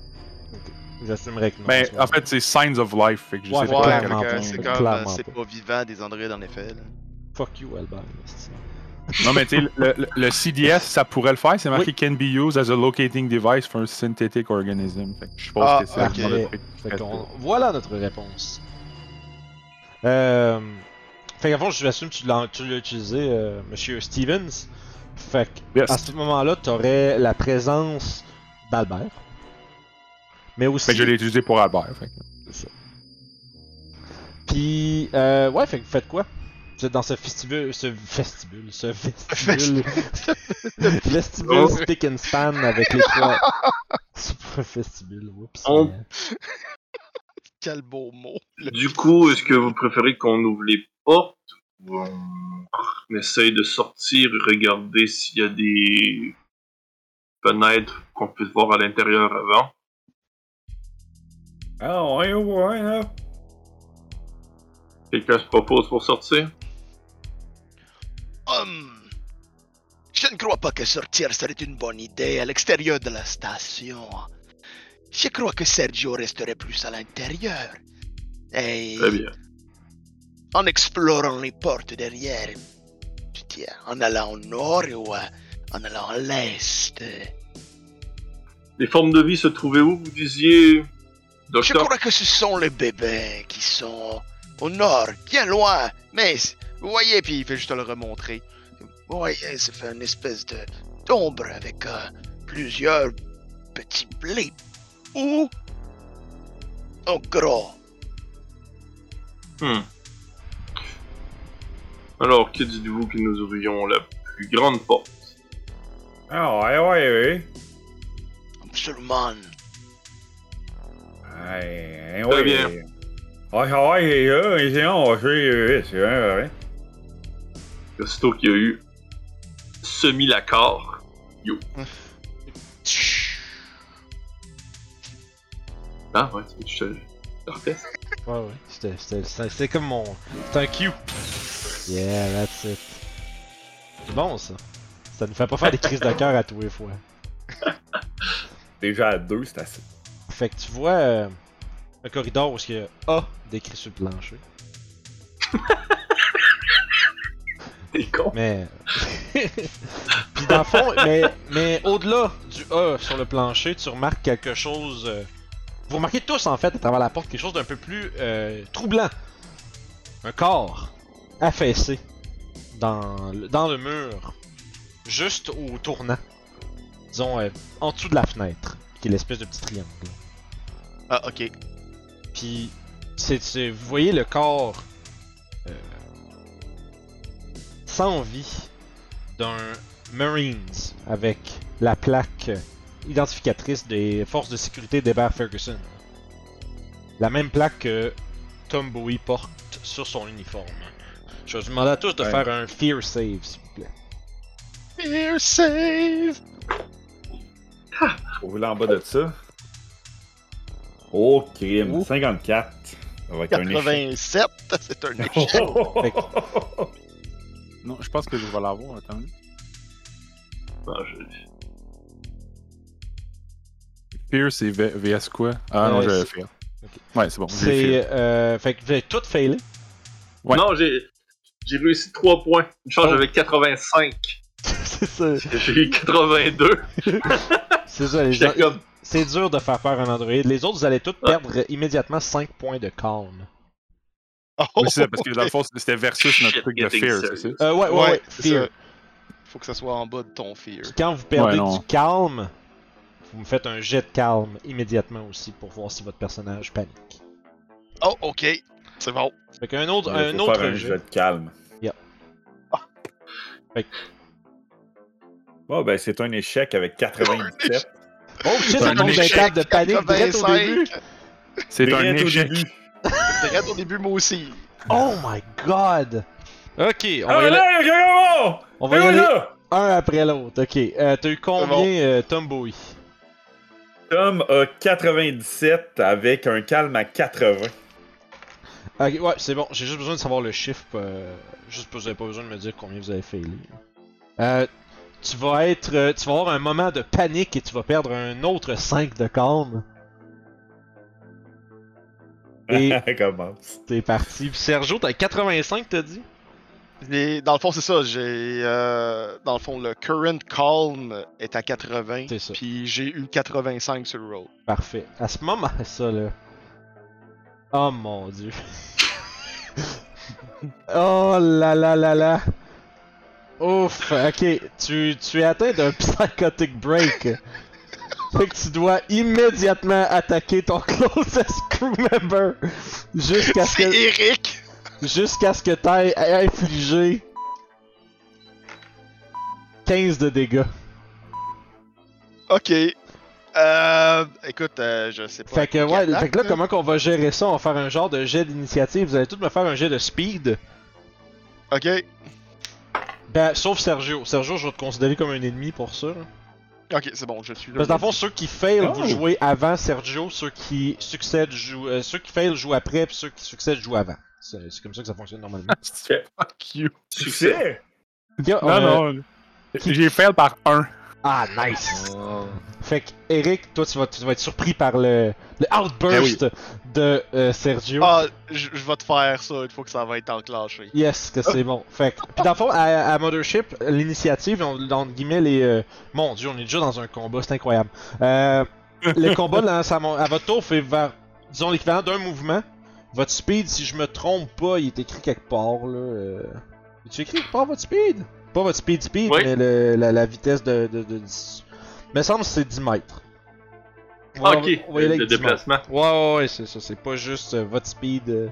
J'assumerais que non. Mais ce en fait, c'est Signs of Life. Fait que je Ouais, sais ouais, clairement pas, c'est comme, pas. pas vivant des androïdes en effet. Là. Fuck you, Albert. Non, mais tu sais, le, le- le CDS, ça pourrait le faire. C'est marqué can be used as a locating device for a synthetic organism. Fait que je suppose Ah, que c'est ok. le genre de truc. Fait qu'on- Voilà notre réponse. Euh... Fait qu'à fond, je l'assume que tu l'as tu l'as utilisé, euh, Monsieur Stevens. Fait que, Yes. à ce moment-là, t'aurais la présence d'Albert. Mais aussi. Fait que je l'ai utilisé pour Albert. Fait que- Puis, euh, ouais, fait que vous faites quoi? Vous êtes dans ce vestibule, ce vestibule, ce vestibule, vestibule Oh. stick and span avec les trois. C'est pas un vestibule, oups. On- mais- Quel beau mot. Le- Du coup, est-ce que vous préférez qu'on ouvre les portes ou on essaye de sortir et regarder s'il y a des fenêtres qu'on puisse voir à l'intérieur avant? Ah, ouais, ouais, là. Quelqu'un se propose pour sortir? Hum, Je ne crois pas que sortir serait une bonne idée à l'extérieur de la station. Je crois que Sergio resterait plus à l'intérieur. Et Très bien. en explorant les portes derrière, je tiens, en allant au nord ou euh, en allant à l'est. Les formes de vie se trouvaient où, vous disiez, Je crois que ce sont les bébés qui sont au nord, bien loin. Mais vous voyez, puis il fait juste le remontrer. Vous voyez, ça fait une espèce de d'ombre avec euh, plusieurs petits blés. Ou en gros. Hmm. Alors, que dites-vous que nous ouvrions la plus grande porte? Ah ouais, ouais, ouais. Absolument. Ouais, Très ouais. bien. Et sinon, on va faire, euh, c'est vrai, ouais. Aussitôt qu'il y a eu semi-l'accord, ah ouais, tu je te. Ouais, ouais. C'était- comme mon. C'était un cue. Yeah, that's it. C'est bon ça. Ça nous fait pas faire des crises de cœur à tous les fois. Déjà à deux, c'est assez. Fait que tu vois euh, un corridor où il y a A décrit sur le plancher. T'es con. Mais. Puis dans le fond, mais, mais au-delà du A sur le plancher, tu remarques quelque chose. euh, Vous remarquez tous en fait à travers la porte quelque chose d'un peu plus euh, troublant. Un corps affaissé dans le, dans le mur, juste au tournant. Disons, euh, en dessous de la fenêtre, qui est l'espèce de petit triangle. Ah, ok. Puis, c'est, vous voyez le corps euh, sans vie d'un Marines avec la plaque identificatrice des forces de sécurité d'Hebert Ferguson. La même plaque que Tom Bowie porte sur son uniforme. Je vais vous demander à tous de Ouais. faire un Fear Save, s'il vous plaît. Fear save! Faut rouler en bas de ça. Oh, crime. Ouh. 54. Ça va être un échec. 87, c'est un échec. Non, je pense que je vais l'avoir. Attends. Non, je- Fear, c'est V- VS quoi? Ah non, Euh, Fear. Ok. Ouais, c'est bon. j'ai C'est. Euh, fait que vous avez tout failé. Ouais. Non, j'ai j'ai réussi 3 points. Une chance, Oh. j'avais 85. c'est ça. J'ai eu 82. C'est ça, les gens- J'étais comme. C'est dur de faire peur à un Android. Les autres, vous allez tous perdre immédiatement 5 points de calme. Oh, Oui, c'est ça, parce que dans le fond, c'était versus notre truc de Fear, c'est ça? Euh, ouais, ouais, Ouais, Fear. ça. Faut que ça soit en bas de ton fear. Puis quand vous perdez Ouais, du calme, vous me faites un jet de calme immédiatement aussi pour voir si votre personnage panique. Oh, ok. C'est bon. Fait qu'un autre, un faut autre faire un jet. de calme. Yep. Fait que- Bon, ben, c'est un échec avec 97. Oh shit, un tombe d'un échec, table de panique direct au 85. début. C'est un échec. Direct au début, moi aussi. Oh my god! Ok, on va y aller, on va y aller là! un après l'autre. Ok, euh, t'as eu combien, euh, Tom Bowie? Tom a 97 avec un calme à 80. Ok, ouais, c'est bon. J'ai juste besoin de savoir le chiffre. euh, juste parce que vous avez pas besoin de me dire combien vous avez failli. Euh, tu vas être. euh, tu vas avoir un moment de panique et tu vas perdre un autre 5 de calme. Et commence. t'es parti. Puis Sergio, t'as 85, t'as dit? Dans le fond, c'est ça. J'ai. euh, Dans le fond, le current calm est à 80. C'est ça. Puis j'ai eu 85 sur le roll. Parfait. À ce moment, ça là. Oh mon dieu. oh là là là là. Ouf, ok. Tu, tu es atteint d'un psychotic break. fait que tu dois immédiatement attaquer ton closest crew member. Jusqu'à ce que, Eric! jusqu'à ce que t'aies infligé 15 de dégâts. Ok. Euh. Écoute, euh, je sais pas. Fait que, ouais, fait que là, comment qu'on va gérer ça? On va faire un genre de jet d'initiative. Vous allez tous me faire un jet de speed. Ok. Ben, sauf Sergio. Sergio, je vais te considérer comme un ennemi pour ça. là. Ok, c'est bon, je suis là. Parce que dans le fond, ceux qui fail, Oh. vous jouez avant Sergio. Ceux qui succèdent jouent. euh, ceux qui fail jouent après, puis ceux qui succèdent jouent avant. C'est comme ça que ça fonctionne normalement. Fuck you. Succès! Non, euh, non. J'ai fail par un. Ah, nice! Oh. Fait que, Eric, toi, tu vas, tu vas être surpris par le, le outburst de euh, Sergio. Ah, je vais te faire ça une fois que ça va être enclenché. Yes, que c'est bon. Fait que, pis dans le fond, à, à Mothership, l'initiative, on, dans guillemets, les. euh, mon dieu, on est déjà dans un combat, c'est incroyable. Euh, le combat, là, ça, mon- à votre tour, fait vers, disons, l'équivalent d'un mouvement. Votre speed, si je me trompe pas, il est écrit quelque part, là. Euh... Tu écrit quelque part votre speed? Pas votre speed speed, Oui. mais le, la, la vitesse de. de, de, dix- Me semble que c'est 10 mètres. Ah, ok, on va y aller le avec 10 mètres. déplacement. Ouais, ouais, ouais, c'est ça. C'est pas juste euh, votre speed. euh.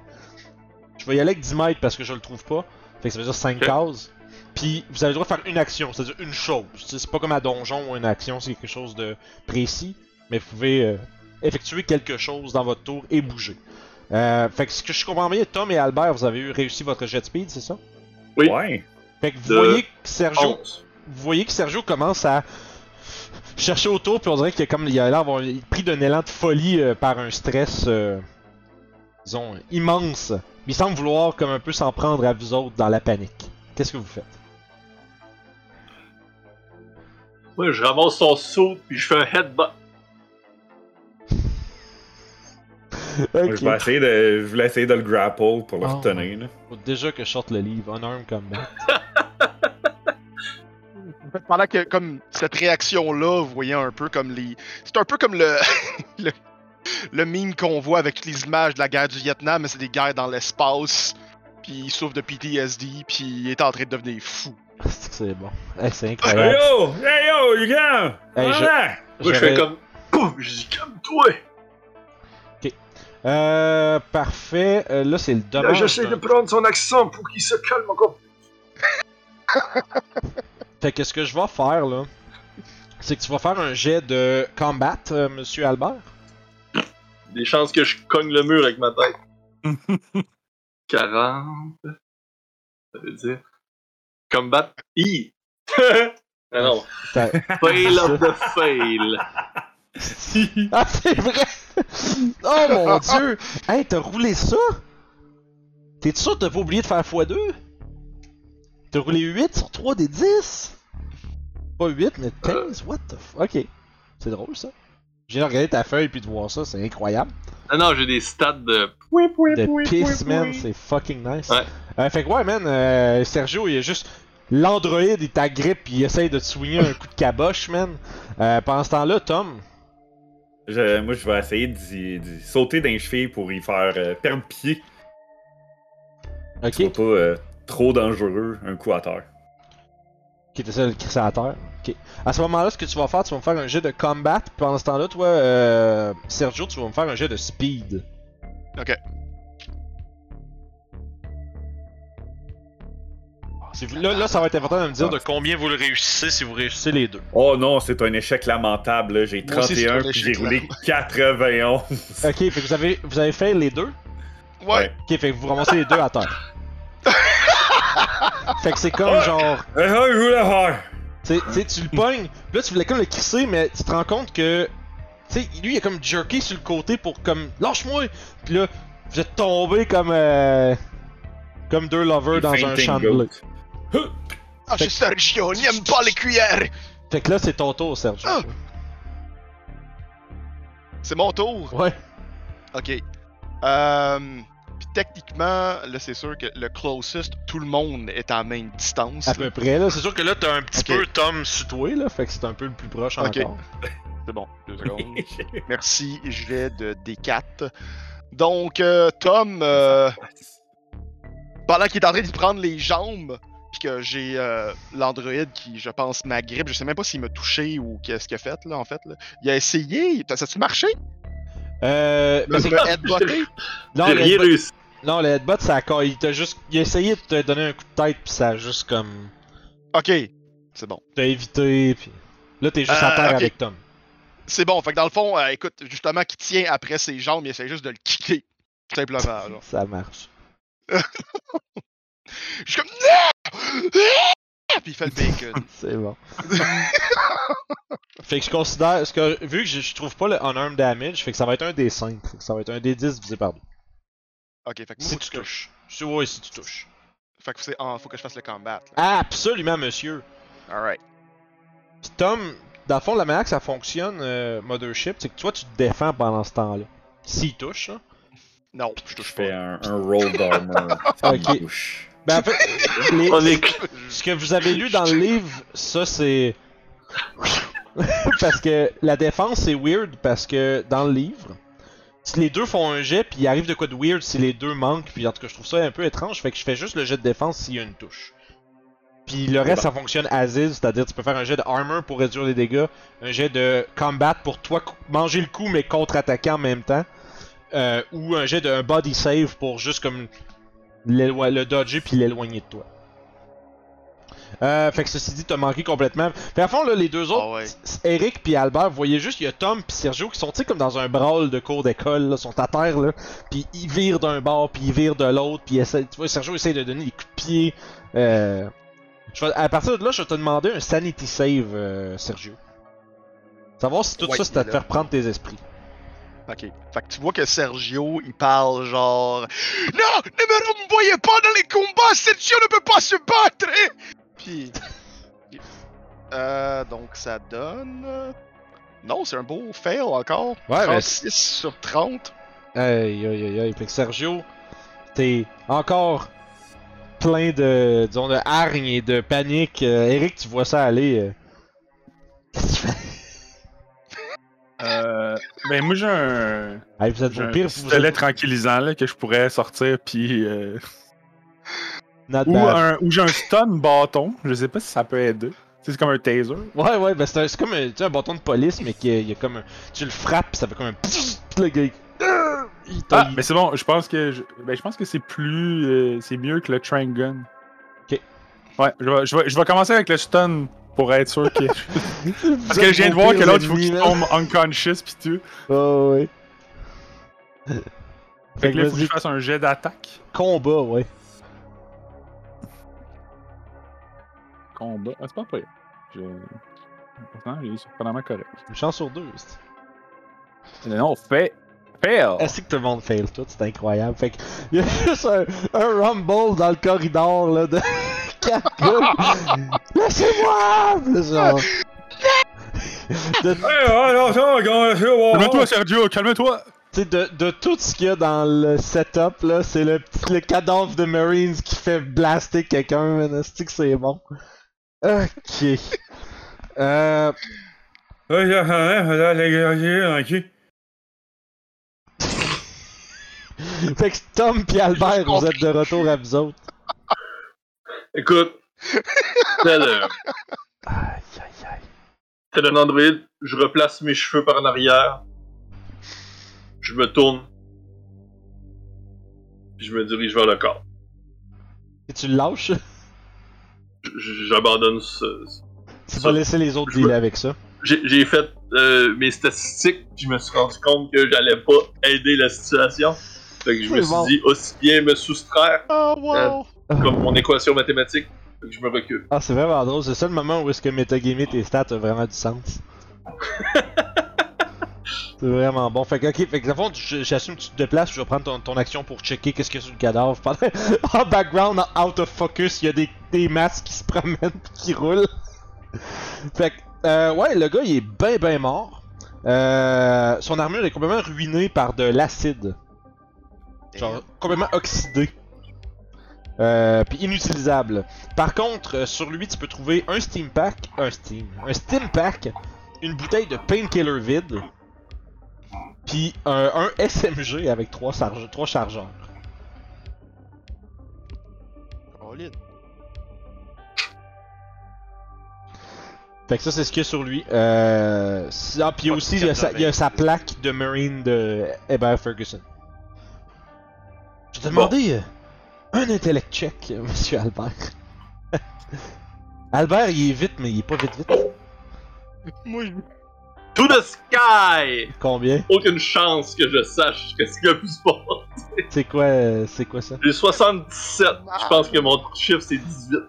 Je vais y aller avec 10 mètres parce que je le trouve pas. Fait que ça veut dire 5 Ok. cases. Puis vous avez le droit de faire une action, c'est-à-dire une chose. C'est pas comme à donjon où une action c'est quelque chose de précis, mais vous pouvez euh, effectuer quelque chose dans votre tour et bouger. Euh, fait que ce que je comprends bien, Tom et Albert, vous avez eu réussi votre jet speed, c'est ça? Oui. Ouais. Fait que vous De voyez que Sergio, 11. vous voyez que Sergio commence à chercher autour, puis on dirait qu'il a comme il a l'air pris d'un élan de folie euh, par un stress, euh, disons, immense. Mais il semble vouloir comme un peu s'en prendre à vous autres dans la panique. Qu'est-ce que vous faites? Moi, je ramasse son saut puis je fais un headbutt. Moi. Je vais essayer de, je voulais essayer de le grapple pour le Oh. retenir. là. Faut déjà que je sorte le livre, Unarmed Combat. En fait, pendant que, comme cette réaction-là, vous voyez un peu comme les. C'est un peu comme le. le... le meme qu'on voit avec toutes les images de la guerre du Vietnam, mais c'est des guerres dans l'espace. Puis il souffre de PTSD, puis il est en train de devenir fou. C'est que c'est bon. Hey, c'est Hey incroyable. yo! Hey yo, les gars! Hey, je-! Moi, je fais comme. Pouf! Je dis comme toi! Euh, parfait. Euh, là, c'est le Là, dommage. j'essaie de prendre son accent pour qu'il se calme encore. Fait que ce que je vais faire, là, c'est que tu vas faire un jet de combat, euh, monsieur Albert? Des chances que je cogne le mur avec ma tête. 40. Ça veut dire. Combat. I! ah non. Fail of the fail. Ah, c'est vrai! Oh mon dieu! Hey, t'as roulé ça? T'es sûr que t'as pas oublié de faire x2? T'as roulé 8 sur 3 des 10? Pas 8, mais 15? What the f... Ok. C'est drôle ça. J'ai regardé ta feuille puis de voir ça, c'est incroyable. Ah non, j'ai des stats de. De pisse, man, c'est fucking nice. Ouais. Euh, fait que ouais, man, euh, Sergio, il a juste. L'android, il t'agrippe puis il essaye de te swinger un coup de caboche, man. Euh, pendant ce temps-là, Tom, Je- moi, je vais essayer d'y d'y sauter d'un cheville pour y faire euh, perdre pied. ok, C'est pas euh, trop dangereux, un coup à terre. qui était ça le crisser à terre? Ok. À ce moment-là, ce que tu vas faire, tu vas me faire un jet de combat. Puis pendant ce temps-là, toi, euh, Sergio, tu vas me faire un jet de speed. Ok. C'est- Là, là, ça va être important de me dire de combien vous le réussissez si vous réussissez les deux. Oh non, c'est un échec lamentable. J'ai Moi aussi, c'est 31 un puis j'ai roulé 91. Ok, fait que vous avez, vous avez fait les deux? Ouais. Ok, fait que vous ramassez les deux à terre. fait que c'est comme genre. Je voulais faire. Tu sais- tu le pognes, là tu voulais comme le crisser, mais tu te rends compte que. Tu sais, lui il a comme jerké sur le côté pour comme. Lâche-moi! Pis là, vous êtes tombés comme. Euh, comme deux lovers dans un champ de blé. Ah, c'est Sergio, il aime pas les cuillères! Fait que là, c'est ton tour, Sergio. Ah! C'est mon tour! Ouais. Ok. Euh. Puis techniquement, là, c'est sûr que le closest, tout le monde est à la même distance. À là. peu près, là. C'est sûr que là, t'as un petit peu Tom toi, là. Fait que c'est un peu le plus proche Ok. encore. C'est bon, deux secondes. Merci, je vais de D4. Donc, euh, Tom, euh, pendant qu'il est en train de prendre les jambes, puis que j'ai euh, l'androïde qui, je pense, m'agrippe, je sais même pas s'il m'a touché ou qu'est-ce qu'il a fait, là, en fait. Là. Il a essayé, ça a-tu marché? Euh. Il c'est- headbutté? non, rien headbutt, réussi. Non, le headbutt, ça a. Il t'a juste. Il a essayé de te donner un coup de tête, pis ça a juste comme. Ok, c'est bon. T'as évité, pis. Là, t'es juste à Euh, terre ok. avec Tom. C'est bon, fait que dans le fond, euh, écoute, justement, qui tient après ses jambes, il essaie juste de le kicker. Tout simplement, genre. Ça marche. Je suis comme! Puis il fait le bacon. C'est bon. fait que je considère. que, vu que je, je trouve pas le unarmed damage, fait que ça va être un des 5. Fait que ça va être un des 10 divisé par 2. Ok, fait que moi, Si faut tu que- touches. Je- Ouais, si tu touches. Fait que c'est, ah, faut que je fasse le combat. là. Absolument, monsieur. Alright. Puis Tom, dans le fond, la manière que ça fonctionne, euh, Mothership, c'est que toi, tu te défends pendant ce temps-là. S'il touche, hein. Non, je Je touche fais pas. un, un roll d'armor. Ok. Touche. Ben, en fait, les- On est ce que vous avez lu dans le livre, ça c'est. parce que la défense c'est weird parce que dans le livre, si les deux font un jet puis il arrive de quoi de weird si les deux manquent, puis en tout cas je trouve ça un peu étrange, fait que je fais juste le jet de défense s'il y a une touche. Puis le reste ça fonctionne as is, c'est-à-dire tu peux faire un jet de armor pour réduire les dégâts, un jet de combat pour toi manger le coup mais contre-attaquer en même temps, euh, ou un jet de un body save pour juste comme le dodger puis l'éloigner de toi. Euh, fait que ceci dit, t'as manqué complètement. Fait à fond, là, les deux autres, Ah ouais. Eric puis Albert, vous voyez juste, il y a Tom puis Sergio qui sont, tu sais, comme dans un brawl de cours d'école, là, sont à terre, là. Puis ils virent d'un bord, puis ils virent de l'autre, puis tu vois, Sergio essaie de donner des coups de pied. Euh... je vais- à partir de là, je vais te demander un sanity save, euh, Sergio. Savoir si tout Ouais, ça, c'est à te faire prendre tes esprits. Ok. Fait que tu vois que Sergio, il parle genre Non, ne me renvoyez pas dans les combats, Sergio ne peut pas se battre! Puis. Euh, donc ça donne. Non, c'est un beau fail encore. Ouais, mais 36 sur 30. Aïe aïe aïe aïe. Fait que Sergio, t'es encore plein de, disons, de hargne et de panique. Euh, Eric, tu vois ça aller. euh. Qu'est-ce que tu fais? Euh, ben, moi, j'ai un, Hey, vous êtes un pires. Vous pistolet êtes... tranquillisant là, que je pourrais sortir, puis. euh, Not ou un- ou j'ai un stun bâton. Je sais pas si ça peut aider. Tu sais, C'est comme un taser. Ouais, ouais, ben c'est comme un, tu sais, un bâton de police, mais qui il y a comme un. Tu le frappes, pis ça fait comme un. Le gars, il- Ah, mais c'est bon, je pense que je, ben, je pense que c'est plus euh, c'est mieux que le train gun. Ok. Ouais, je vais, je, vais, je vais commencer avec le stun pour être sûr que parce que je viens de voir que l'autre il faut qu'il tombe unconscious pis tout. Oh, ouais. Fait que là, il faut que je fasse un jet d'attaque. combat, ouais. Combat. Ah, c'est pas pire. Je... Pourtant, j'ai surprenamment correct. Une chance sur deux, c'est. Non, fait. Fail! Est-ce que tout le monde fail? Tout? C'est incroyable. Fait que, il y a juste un, un rumble dans le corridor, là, de quatre gars. Laissez-moi! Genre. de, Hey, c'est. Calme-toi, Sergio, calme-toi! tu sais, de, de tout ce qu'il y a dans le setup, là, c'est le, petit- le cadavre de Marines qui fait blaster quelqu'un, que c'est bon? Ok. Euh. Fait que Tom pis Albert, vous êtes de retour à vous autres. Écoute, tel, euh, Aïe, aïe, aïe. tel un androïde, je replace mes cheveux par en arrière. Je me tourne. Puis je me dirige vers le corps. Et tu le lâches? J'abandonne ce. Tu Ça- vas laisser les autres dealer avec ça. J'ai fait euh, mes statistiques, puis je me suis rendu compte que j'allais pas aider la situation. Fait que je me suis bon. dit aussi bien me soustraire Oh wow! comme mon équation mathématique. Fait que je me recule. Ah, c'est vraiment drôle. C'est ça le moment où est-ce que metagamer tes stats a vraiment du sens. c'est vraiment bon. Fait que, ok, fait que, dans le fond, j'assume que tu te déplaces, je vais prendre ton, ton action pour checker qu'est-ce qu'il y a sur le cadavre. En background, out of focus, il y a des, des masques qui se promènent qui roulent. fait que, euh, ouais, le gars, il est ben ben mort. Euh, son armure est complètement ruinée par de l'acide. Genre, complètement oxydé. Euh, puis inutilisable. Par contre, sur lui, tu peux trouver un Steam Pack, un Steam, un Steam Pack, une bouteille de Painkiller vide, puis un, un SMG avec trois, charge- trois chargeurs. Fait que ça, c'est ce qu'il y a sur lui. Euh, ah, puis aussi, il y, a sa, il y a sa 90. plaque de Marine de Hébert Ferguson. Je te Bon. demandais euh, un intellect check, euh, monsieur Albert. Albert, il est vite, mais il est pas vite vite. Moi, je... To the sky! Combien? Aucune chance que je sache qu'est-ce qu'il y a plus fort. C'est quoi, c'est quoi ça? J'ai 77. Je pense que mon chiffre c'est 18.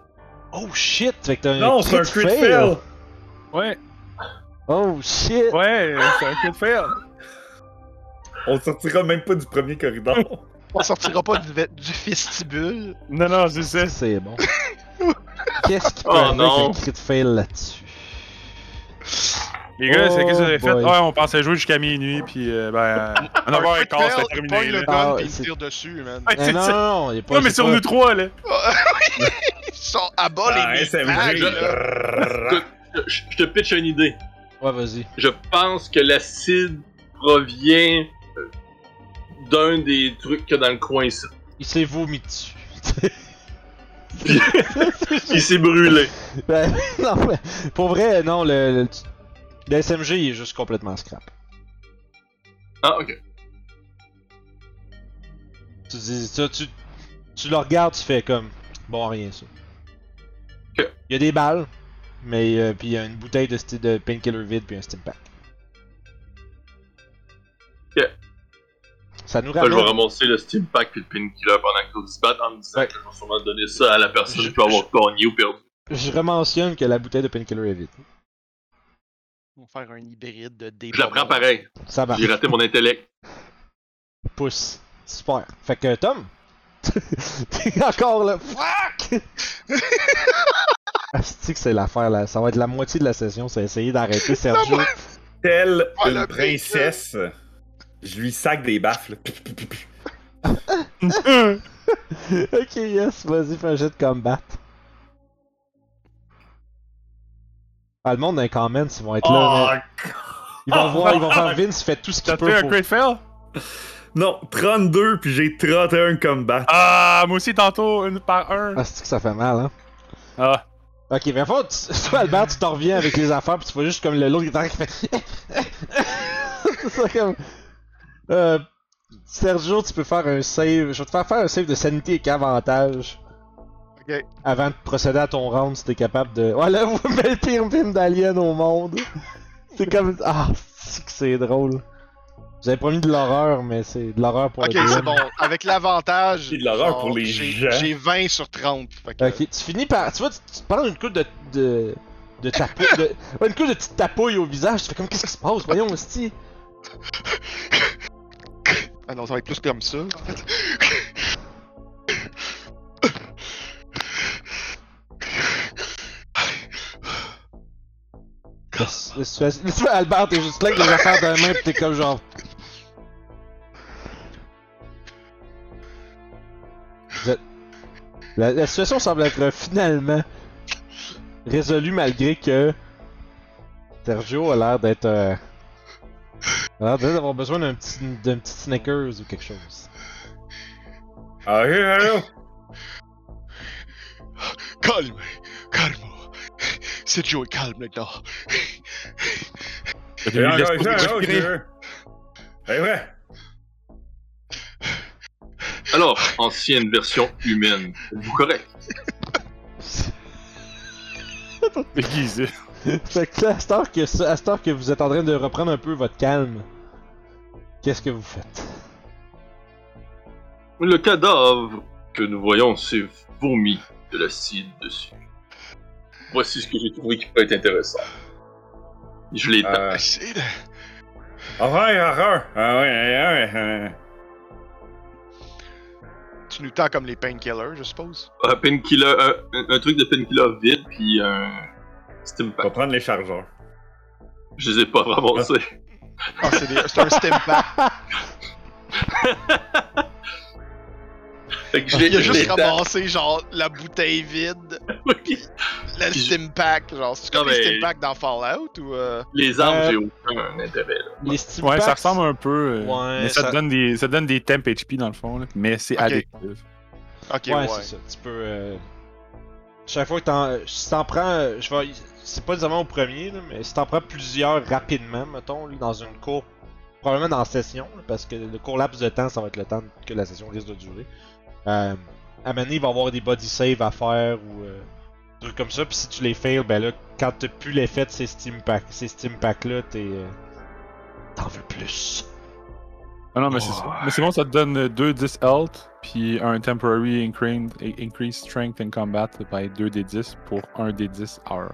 Oh shit, fait que t'as un Non, c'est un crit fail. Ouais, Oh shit. ouais, c'est un crit fail. On sortira même pas du premier corridor. on sortira pas du, du vestibule. Non, non, c'est ça. C'est bon. Qu'est-ce qui peut Oh, non. avec un crit fail là-dessus? Les gars, c'est qu'est-ce que vous avez Oh fait? Ouais, on pensait jouer jusqu'à minuit, puis euh, ben, euh, à 9h15, c'était Pogne terminé. le là. gun Ah, pis il tire dessus, man. Ouais, Mais c'est non, ça. non, non, il est pas. Ouais, mais sur pas- nous trois, là. Ils sont à bas Ah, les SMG. Je, je te pitch une idée. Ouais, vas-y. Je pense que l'acide provient euh, d'un des trucs qu'il y a dans le coin ici. Il s'est vomi dessus. Il s'est brûlé. Ben, non, mais pour vrai, non, le, le, le SMG il est juste complètement scrap. Ah, ok. Tu dis, tu, tu, tu le regardes, tu fais comme, bon, rien ça. Il y a des balles, mais euh, puis il y a une bouteille de, de painkiller vide puis un steam pack. Ok. Ça nous que je vais ramène. ramasser le Steam Pack puis le Painkiller pendant que se battent en me disant Ouais. que je vais sûrement donner ça à la personne Je- qui peut avoir gagné ou perdu. Je rementionne que la bouteille de painkiller est vide. On va faire un hybride de dé. Je la prends pareil. Ça va. J'ai raté mon intellect. Pousse. Super. Fait que Tom, t'es encore là. Fuck! Asti que c'est l'affaire là. Ça va être la moitié de la session, c'est essayer d'arrêter Sergio. Telle Oh, une princesse, je lui sac des baffes. là. ok, yes, vas-y, fais un jet de combat. Ah, le monde dans les comments, ils vont être là. mais Oh, Ils vont voir, ils vont faire Vince fait tout ce qu'il T'as peut fait un pour... great fail? Non, 32 puis j'ai 31 combat. Ah, moi aussi, tantôt, une par un. Ah, c'est que ça fait mal, hein. Ah. Ok, mais tu, toi, Albert, tu t'en reviens avec les affaires, puis tu vois juste comme le lot qui faire. c'est ça comme. Euh. Sergio, tu peux faire un save. Je vais te faire faire un save de sanité et qu'avantage. Ok. Avant de procéder à ton round, si t'es capable de. Voilà, vous mettez le pire film d'Alien au monde. C'est comme. Ah, c'est que drôle. J'avais promis de l'horreur, mais c'est de l'horreur pour Ok, le DM. c'est bon. Avec l'avantage. C'est de l'horreur genre, pour les j'ai- gens. J'ai 20 sur 30. Fait que, Ok, tu finis par. Tu vois, tu, tu te prends une coupe de. de. de tapouille. De, ouais, une coupe de petite tapouille au visage. Tu fais comme, qu'est-ce qui se passe? Voyons, hostie. Ah non, ça va être plus comme ça. en fait. La, la situation. Tu vois, Albert, t'es juste là avec des affaires dans la main, pis t'es comme genre. La, la situation semble être finalement résolue malgré que Sergio a l'air d'être. Euh... a l'air d'avoir besoin d'un petit, d'un petit Snickers ou quelque chose. Ah, allô? Calme, calme. C'est Joe, calme maintenant. T'as J'ai Alors, ancienne version humaine. Êtes-vous correct? Déguisé. fait que là, à cette, heure que, ça- à cette heure que vous êtes en train de reprendre un peu votre calme, qu'est-ce que vous faites? Le cadavre que nous voyons s'est vomi de l'acide dessus. Voici ce que j'ai trouvé qui peut être intéressant. Je l'ai Euh, Essaye de- horreur, horreur. Ah ouais, ouais, ouais. Tu nous tends comme les painkillers, je suppose? un painkiller, un, truc de painkiller vide, puis un steam On va pack. prendre les chargeurs. Je les ai pas ramassés. Ah, c'est des- c'est un stem pack. Fait que je l'ai Il a juste ramassé, genre, la bouteille vide, le Puis- stem pack. Genre, c'est comme les mais- stem pack dans Fallout ou. euh, Les armes, Euh, j'ai aucun intérêt là. Les Steam Ouais, ça ressemble un peu. euh, Ouais, mais ça, ça- te donne des, ça te donne des temp HP dans le fond, là, mais c'est Ok. addictif. Ok, ouais, ouais. c'est ça. Tu peux. euh, Chaque fois que t'en. Si t'en prends. euh, Je vais. C'est pas nécessairement au premier, là, mais si t'en prends plusieurs rapidement, mettons, lui, dans une cour. Probablement dans la session, parce que le court laps de temps, ça va être le temps que la session risque de durer. Euh, à un moment donné, il va y avoir des body save à faire ou. Euh, des trucs comme ça, puis si tu les fails, ben là, quand t'as plus l'effet de ces Steam Packs, ces Steam Packs là, t'es. euh, T'en veux plus. Ah non, mais c'est ça. Mais c'est bon, ça te donne 2 10 health, puis un temporary increase, increase strength in combat by 2 d 10 pour 1 d 10 hour.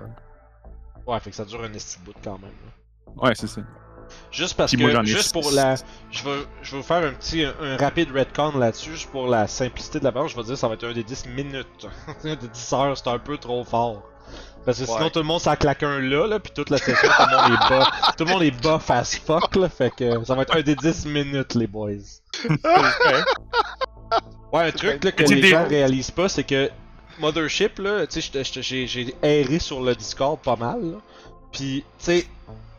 Ouais, fait que ça dure un esti bout quand même. là. Ouais, c'est ça. Juste parce Puis moi, que, juste pour la. Je vais, je vais vous faire un petit, un, un rapide retcon là-dessus, juste pour la simplicité de la balance. Je vais dire ça va être un des 10 minutes. un des 10 heures, c'est un peu trop fort. Parce que sinon, Ouais. tout le monde s'en claque un là, là, puis toute la session, tout le monde est bas. Tout le monde est bas as fuck, là. Fait que ça va être un des 10 minutes, les boys. Ouais, un truc là, que les gens réalisent pas, c'est que Mothership, là, tu sais, j'ai j'ai erré sur le Discord pas mal, là. Pis, tu sais,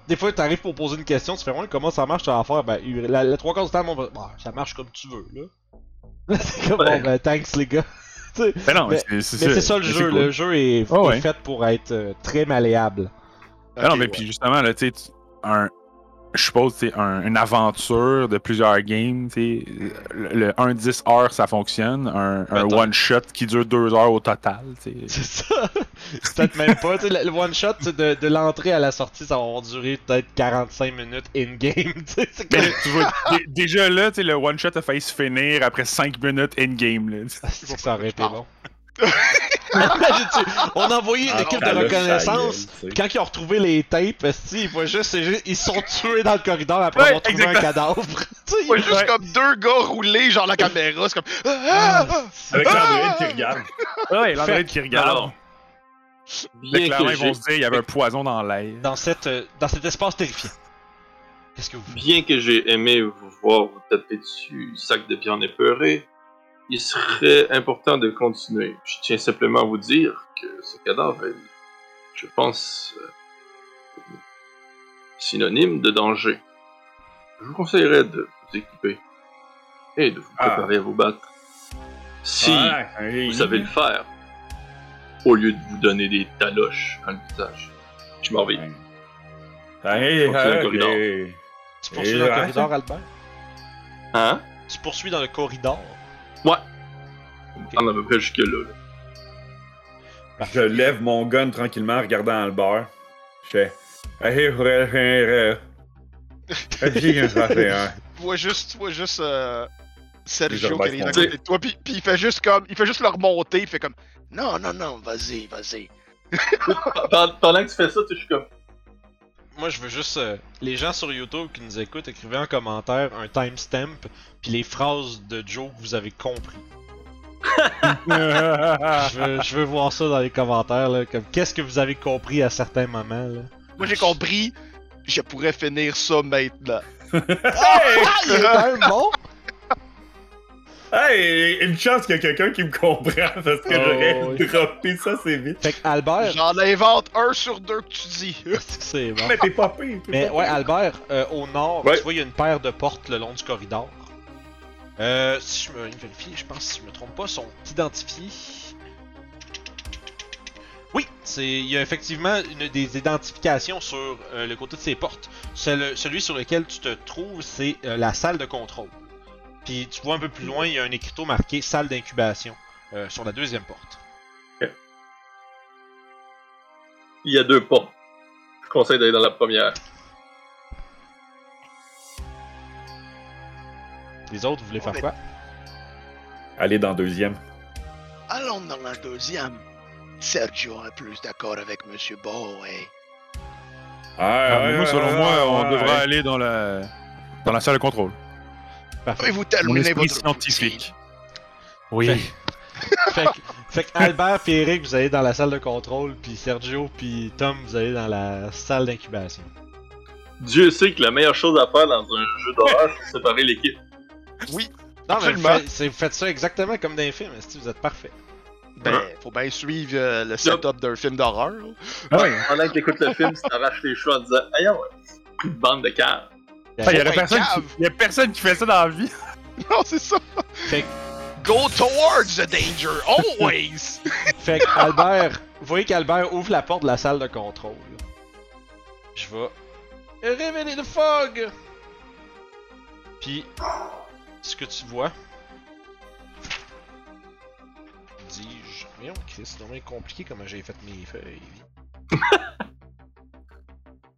des fois, t'arrives pour poser une question, tu fais, ouais, comment ça marche ton affaire? Ben, la, la trois quarts du temps, monde va, bah, ça marche comme tu veux, là. c'est comme, Ouais. bon, ben, thanks, les gars. Tu sais, Ben non, Mais- c'est mais c'est ça le mais jeu, cool. le jeu est, Oh, est ouais. fait pour être euh, très malléable. Ah non, mais puis justement, là, tu sais, tu- un. Je suppose, c'est un, une aventure de plusieurs games, tu sais. Le, le 1-10 heures, ça fonctionne. Un, un Mettons. one-shot qui dure 2 heures au total. C'est ça. c'est peut-être même pas. Tu sais, le, le one shot tu sais, de, de l'entrée à la sortie, ça va durer peut-être 45 minutes in-game. dé- déjà là, tu sais, le one-shot a failli se finir après 5 minutes in-game, là. Ah, c'est que ça aurait été bon. On a envoyé une Ah, équipe de reconnaissance. Quand ils ont retrouvé les tapes, ils voient juste, ils se sont tués dans le corridor après Ouais, avoir trouvé un cadavre. Ouais, ils- juste Ouais. comme deux gars roulés, genre la caméra, c'est comme. Ah, ah, Avec l'android qui regarde. Ouais, l'android qui regarde. Bien clairement, que ils vont j'ai se dire il y avait un poison dans l'air. dans, cette, euh, dans cet espace terrifiant. Qu'est-ce que vous bien que j'ai aimé vous voir vous taper dessus, sac de viande épeuré, il serait important de continuer. Je tiens simplement à vous dire que ce cadavre est, je pense, euh, synonyme de danger. Je vous conseillerais de vous équiper et de vous Ah. préparer à vous battre. Si vous savez le faire, au lieu de vous donner des taloches dans le visage. Je m'en vais. Hey, le hey, corridor. hey. Tu poursuis Et dans le corridor, Albert? Hein? Tu poursuis dans le corridor? Ouais. On est à peu près jusque-là. là. Je lève mon gun tranquillement en regardant Albert. Je fais. Tu vois juste, tu vois juste euh, Sergio qui est à côté de toi, puis, puis il fait juste comme, il fait juste le remonter, il fait comme, non, non, non, vas-y, vas-y. Pendant que tu fais ça, je suis comme. Moi, je veux juste. euh, les gens sur YouTube qui nous écoutent, écrivez en commentaire un timestamp, puis les phrases de Joe que vous avez compris. je, veux, je veux voir ça dans les commentaires, là. Comme, qu'est-ce que vous avez compris à certains moments, là. Moi j'ai compris, je pourrais finir ça maintenant. Ah, il est bon! Hey, une chance qu'il y a quelqu'un qui me comprend parce que Oh, j'aurais oui. droppé ça, c'est vite. Fait que Albert. J'en invente un sur deux que tu dis. C'est bon. Mais t'es pas pire. t'es Mais pas ouais, pire. Albert, euh, au nord, Ouais. tu vois, il y a une paire de portes le long du corridor. Euh, si je me vérifie, je pense, si je me trompe pas, sont identifiées. Oui, c'est il y a effectivement une, des identifications sur euh, le côté de ces portes. Celui sur lequel tu te trouves, c'est euh, la salle de contrôle. Puis tu vois un peu plus loin, il y a un écriteau marqué salle d'incubation euh, sur la deuxième porte. Il y a deux portes. Je conseille d'aller dans la première. Les autres, vous voulez faire quoi? Allez dans deuxième. Allons dans la deuxième. Sergio est plus d'accord avec Monsieur Bow, hey. Ah, Ah, ouais, moi, ouais, selon ouais, moi, on ouais, devrait ouais. aller dans la dans la salle de contrôle. Pouvez-vous Mon terminer esprit votre scientifique. Oui. Oui. fait, que, fait que Albert et Eric, vous allez dans la salle de contrôle, puis Sergio puis Tom, vous allez dans la salle d'incubation. Dieu sait que la meilleure chose à faire dans un jeu d'horreur, c'est séparer l'équipe. Oui, Non, mais vous Absolument. faites, c'est- vous faites ça exactement comme dans les films, esti, vous êtes parfait? ben, faut bien suivre euh, le setup d'un film d'horreur. Ah ouais. Pendant que t'écoutes le film, tu t'arraches les cheveux en disant Aïe, ouais, bande de cave. Ah, Il y, a personne qui... y a personne qui fait ça dans la vie. Non, c'est ça. Fait que, Go towards the danger, always. fait que Albert, vous voyez qu'Albert ouvre la porte de la salle de contrôle. Je vais révéler le fog! Puis, ce que tu vois, dis-je. Voyons, Chris, c'est vraiment compliqué comment j'ai fait mes feuilles.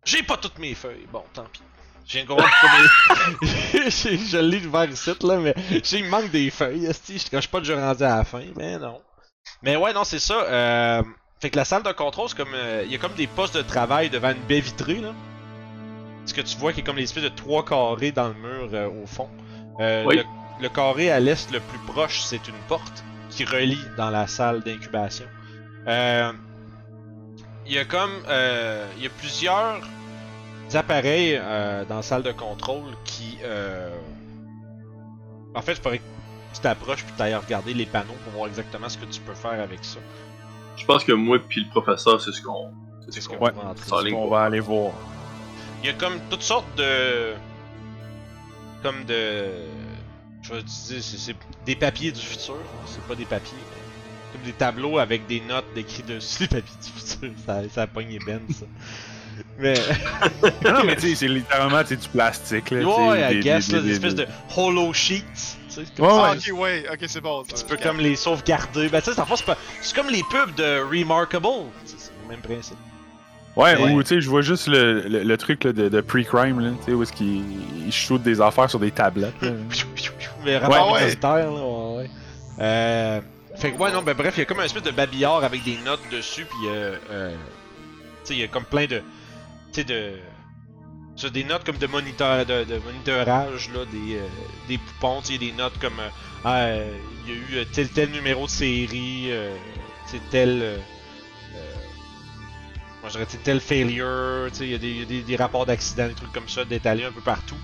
j'ai pas toutes mes feuilles. Bon, tant pis. J'ai un gros premier. J'ai- je l'ai ouvert ici, là, mais j'ai il me manque des feuilles. esti. Je cache pas je rendu à la fin, mais non. Mais ouais, non, c'est ça. Euh... Fait que la salle de contrôle, c'est comme. euh, Il y a comme des postes de travail devant une baie vitrée, là. ce que tu vois qui est comme l'espèce de trois carrés dans le mur euh, au fond. Euh, Oui. le, le carré à l'est le plus proche, c'est une porte qui relie dans la salle d'incubation. Euh, Il y a comme euh, il y a plusieurs appareils euh, dans la salle de contrôle qui euh, en fait, je pourrais que tu t'approches puis t'ailles regarder les panneaux pour voir exactement ce que tu peux faire avec ça. Je pense que moi puis le professeur, c'est ce qu'on. C'est ce qu'on Ouais. va aller voir. Il y a comme toutes sortes de. Comme de. Je vais utiliser. C'est c'est des papiers du futur. C'est pas des papiers. mais Comme des tableaux avec des notes décrites dessus. Les papiers du futur. Ça, ça a pogné Ben, ça. Mais. non, mais tu sais, c'est littéralement du plastique. Là, tu sais, ouais, I des- guess, des- là, des des- espèces de hollow sheets. Tu sais, comme Ouais, ça. Ah, ouais. ok, ouais, ok, c'est bon. Tu peux comme les sauvegarder. Ben, tu sais, c'est pas- comme les pubs de Remarkable. C'est le même principe. Ouais, Ouais. ou tu sais, je vois juste le, le, le truc là, de, de pre-crime, là, tu sais, où est-ce qu'il shoot des affaires sur des tablettes. là. Mais rapport Ouais, ouais. universitaire, là, ouais, ouais. Euh, fait que, ouais, non, ben bref, il y a comme un espèce de babillard avec des notes dessus, puis euh, euh, tu sais, il y a comme plein de, de, sur des notes comme de moniteur, de, de monitorage, là, des, euh, des poupons, tu des notes comme, euh, ah, il y a eu euh, tel tel numéro de série, tu sais, tel, moi je dirais, tel failure, tu sais, il y a des, des, rapports d'accidents, des trucs comme ça, détalés un peu partout.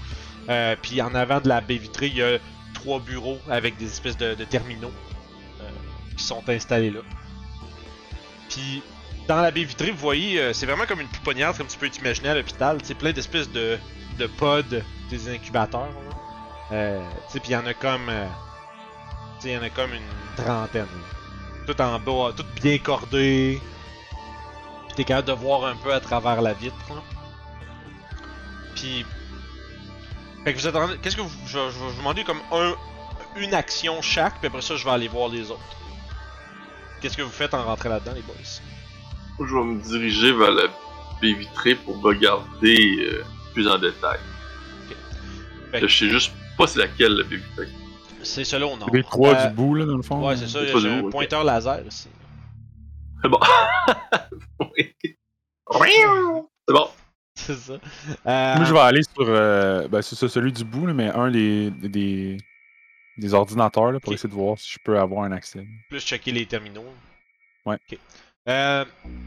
Puis en avant de la baie vitrée, il y a trois bureaux avec des espèces de, de terminaux qui sont installés là. Puis dans la baie vitrée, vous voyez, euh, c'est vraiment comme une pouponnière, comme tu peux t'imaginer à l'hôpital. C'est plein d'espèces de, de pods, des incubateurs. Euh, puis il y en a comme, euh, il y en a comme une trentaine. Tout en bas, tout bien cordé. Puis t'es capable de voir un peu à travers la vitre. Puis fait que vous attendez. Qu'est-ce que vous. Je, vais- vous demander comme un, une action chaque, puis après ça, je vais aller voir les autres. Qu'est-ce que vous faites en rentrant là-dedans, les boys? Je vais me diriger vers la baie vitrée pour regarder euh, plus en détail. Je sais juste pas c'est laquelle la baie vitrée. c'est au nord. Les trois Euh, du bout, là, dans le fond. Ouais, c'est ça. C'est J'ai un bout, pointeur laser ici. C'est bon. Oui. c'est bon. C'est ça. Euh, Moi, je vais aller sur. euh, ben, c'est ça, celui du bout, là, mais un des, des, des ordinateurs là, pour essayer de voir si je peux avoir un accès. plus checker les terminaux. Ouais. Ok. Euh,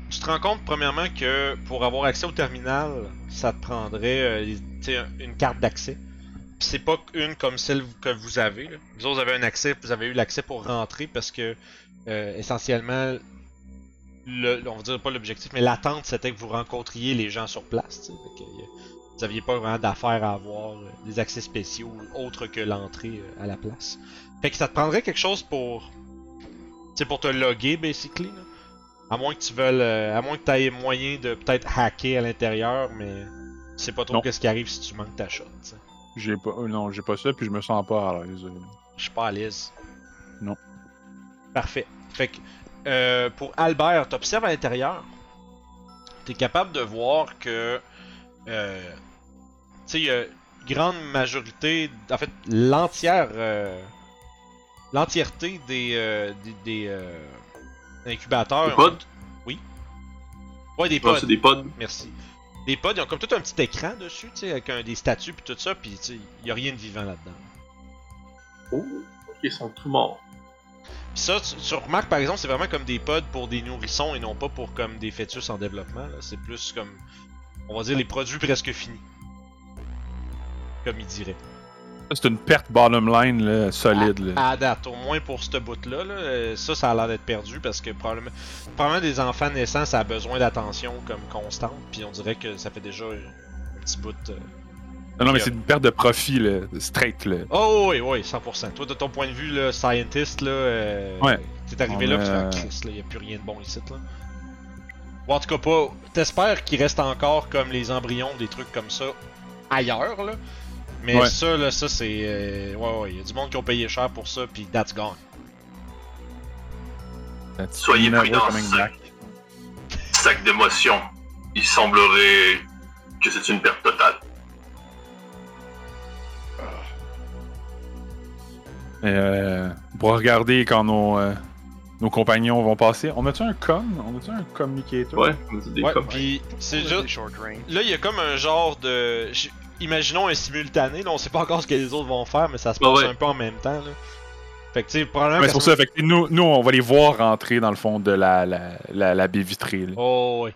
tu te rends compte, premièrement, que pour avoir accès au terminal, ça te prendrait euh, une carte d'accès. C'est pas une comme celle que vous avez. Là. Vous avez un accès, vous avez eu l'accès pour rentrer parce que, euh, essentiellement, le, on va dire pas l'objectif, mais l'attente, c'était que vous rencontriez les gens sur place. euh, vous aviez pas vraiment d'affaires à avoir des accès spéciaux autres que l'entrée à la place. Fait que ça te prendrait quelque chose pour pour te loguer, basically. Là. À moins que tu veuilles. euh, à moins que tu aies moyen de peut-être hacker à l'intérieur, mais tu sais pas trop qu'est-ce qui arrive si tu manques ta shot. J'ai pas. euh, non, j'ai pas ça, puis je me sens pas à l'aise. euh. Je suis pas à l'aise. Non. Parfait. Fait que euh, pour Albert, t'observes à l'intérieur. T'es capable de voir que. Euh, tu sais, il y a une grande majorité. En fait, l'entière. euh, L'entièreté des. euh, des, des, euh, incubateurs. Des pods? Oui. Ouais, des Ah, c'est des pods. Merci. Les pods, ils ont comme tout un petit écran dessus, tu sais, avec un, des statues puis tout ça, puis tu sais, il y a rien de vivant là-dedans. Oh, ok, ils sont tous morts. Ça, tu, tu remarques par exemple, c'est vraiment comme des pods pour des nourrissons et non pas pour comme des fœtus en développement. là. C'est plus comme, on va dire, les produits presque finis. Comme il dirait. C'est une perte bottom line là, solide. là. À date, au moins pour ce bout-là, là, euh, ça, ça a l'air d'être perdu parce que probablement, probablement des enfants naissants, ça a besoin d'attention comme constante. Puis on dirait que ça fait déjà un petit bout. euh, Non, non, mais c'est une perte de profit, là, straight. Là. Oh oui, oui, 100%. Toi, de ton point de vue, là, scientist, là, euh, Ouais. t'es arrivé On, là, pis tu fais, euh, ah, là, y a plus rien de bon ici, là. Ou en tout cas pas. T'espères qu'il reste encore comme les embryons, des trucs comme ça ailleurs, là. Mais Ouais. ça, là, ça c'est. euh, ouais, ouais, y a du monde qui ont payé cher pour ça, pis that's gone. That's Soyez prudents, coming ça. back. Sac d'émotion. Il semblerait que c'est une perte totale. Euh, on pourra regarder quand nos, euh, nos compagnons vont passer. On a-tu un com? On a-tu un communicator? Ouais, on dit des Ouais, comme- puis c'est juste. Là, il y a comme un genre de. Imaginons un simultané, là, on sait pas encore ce que les autres vont faire, mais ça se Ah passe ouais. un peu en même temps. Là. Fait que, tu sais, probablement. Que c'est pour ça. Fait que nous, nous, on va les voir rentrer dans le fond de la, la, la, la baie vitrée. là. Oh, ouais.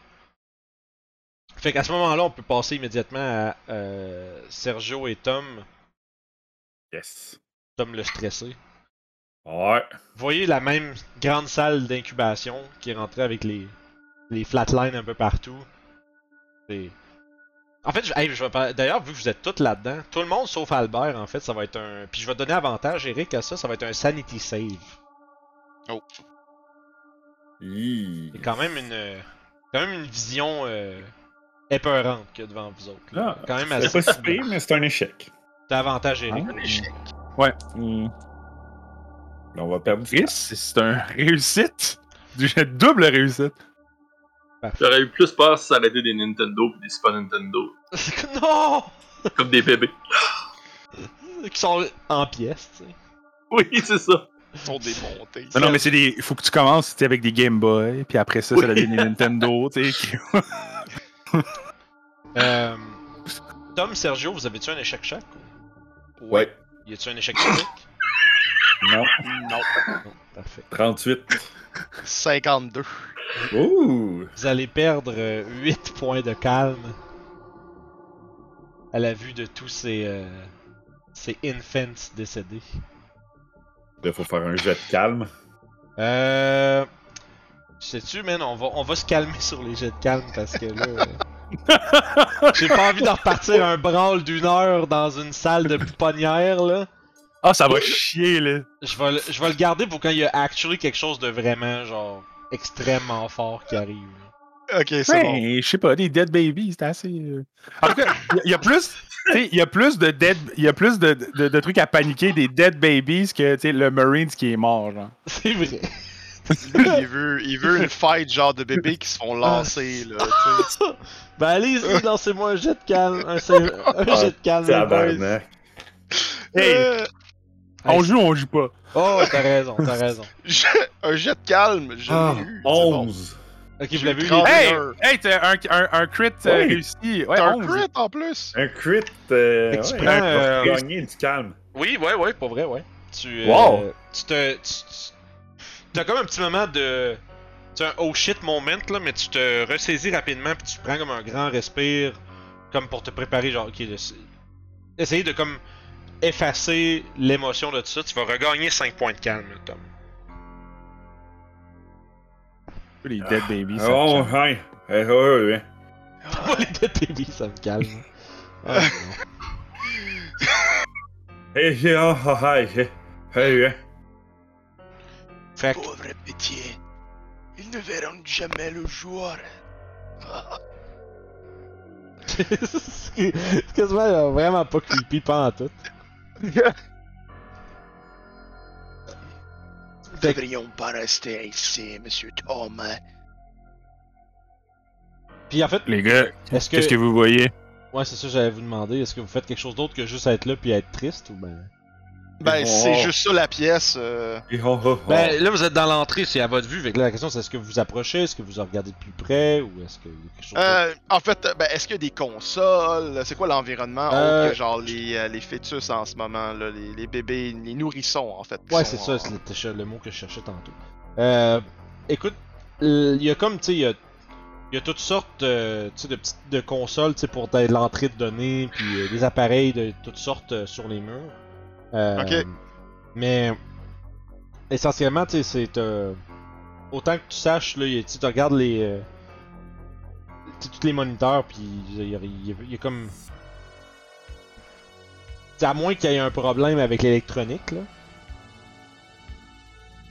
Fait qu'à ce moment-là, on peut passer immédiatement à euh, Sergio et Tom. Yes. Tom le stressé. Ouais. Vous voyez la même grande salle d'incubation qui est rentrée avec les, les flatlines un peu partout. C'est- En fait, je, hey, je vais pas- d'ailleurs, vu que vous êtes tous là-dedans, tout le monde sauf Albert, en fait, ça va être un. Puis je vais donner avantage, Eric, à ça, ça va être un sanity save. Hi. C'est quand même une. Quand même une vision euh, épeurante qu'il y a devant vous autres. là. Ah, quand même C'est pas si pire, mais c'est un échec. T'as avantage, Eric. Hein? Un échec. Ouais. hum. On va perdre du Chris, c'est c'est un réussite. Du double réussite. J'aurais eu plus peur si ça aurait été des Nintendo pis des Super Nintendo. non! Comme des bébés. Qui sont en pièces, tu sais. Oui, c'est ça. Ils sont démontés. Non, non, mais c'est des. Faut que tu commences tu sais, avec des Game Boy, puis après ça, ça devient des Nintendo, tu sais. qui- Euh, Tom, Sergio, vous avez-tu un échec chaque? ou- Ouais. Y a-tu un échec critique? Non. Non. Non, parfait. 38. 52. Ouh. Vous allez perdre 8 points de calme à la vue de tous ces, euh, ces infants décédés. Là, faut faire un jet de calme. Euh. Sais-tu, man, on va, on va se calmer sur les jets de calme parce que là. euh, J'ai pas envie de repartir un brawl d'une heure dans une salle de pouponnière, là. Ah, ça va chier, là. Je vais, le- je vais le garder pour quand il y a actually quelque chose de vraiment, genre, extrêmement fort qui arrive. là. Ok, c'est bon. Ouais, je sais pas, des Dead Babies, c'est assez. euh. En tout cas, il y, a plus. tu sais, Il y a plus de dead, il y a plus de, de, de trucs à paniquer des dead babies que tu sais, le Marines qui est mort, genre. C'est vrai. Lui, il veut, il veut une fight genre de bébés qui se font lancer, là, tu sais. Ben allez-y, lancez-moi un jet de calme. Un, sa- un jet de calme, les boys. Tabarnak. Hey, Euh, on joue, on joue pas. Oh, t'as raison, t'as raison. je- un jet de calme, je Ah, l'ai eu. c'est bon. 11. Ok, vous l'avez eu. les- Hey, un. hey, t'as un, un, un crit euh, réussi. Ouais, T'as un 11. crit en plus. Un crit. Euh, Fait que tu ouais, prends, va euh, gagner du calme. Oui, ouais, ouais, pour vrai, ouais. Tu, euh, Wow. tu te. Tu, tu- t'as comme un petit moment de. Tu un oh shit moment, là, mais tu te ressaisis rapidement, puis tu prends comme un grand respire, comme pour te préparer, genre, ok, là, c'est- essayer de comme effacer l'émotion de tout ça. Tu vas regagner 5 points de calme, Tom. Les Dead Babies. ça Oh, me calme. ouais. Eh, ouais, ouais, ouais. Les dead babies, ça me calme. Ah, non. Hey, hey, oh, oh, hey, hey, hey, hey. Fait que, Pauvre pitié. Ils ne verront jamais le jour. c'est quasiment euh, vraiment pas creepy, pas en tout. Nous devrions pas rester ici, monsieur Tom. Puis en fait, Les gars, est-ce que. qu'est-ce que vous voyez? Ouais, c'est ça, j'allais vous demander. Est-ce que vous faites quelque chose d'autre que juste être là puis être triste ou ben? Ben, c'est juste ça la pièce. euh. Ben là, vous êtes dans l'entrée, c'est à votre vue. Fait que là, la question, c'est est-ce que vous vous approchez, est-ce que vous regardez de plus près ou est-ce qu'il y a quelque chose? Euh, en fait, ben, est-ce qu'il y a des consoles? C'est quoi l'environnement Euh, autre que genre les, euh, les fœtus en ce moment, là, les, les bébés, les nourrissons en fait. Ouais, sont c'est ça, en- c'est le, le mot que je cherchais tantôt. Euh, écoute, il y a comme, tu sais, il y a, il y a toutes sortes euh, de petites de consoles tu sais, pour de l'entrée de données, puis euh, des appareils de toutes sortes euh, sur les murs. Euh, Ok. Mais essentiellement, tu sais, c'est. euh, autant que tu saches, là, tu regardes les. euh, tous les moniteurs, puis il y, a- comme. Tu sais, à moins qu'il y ait un problème avec l'électronique, là.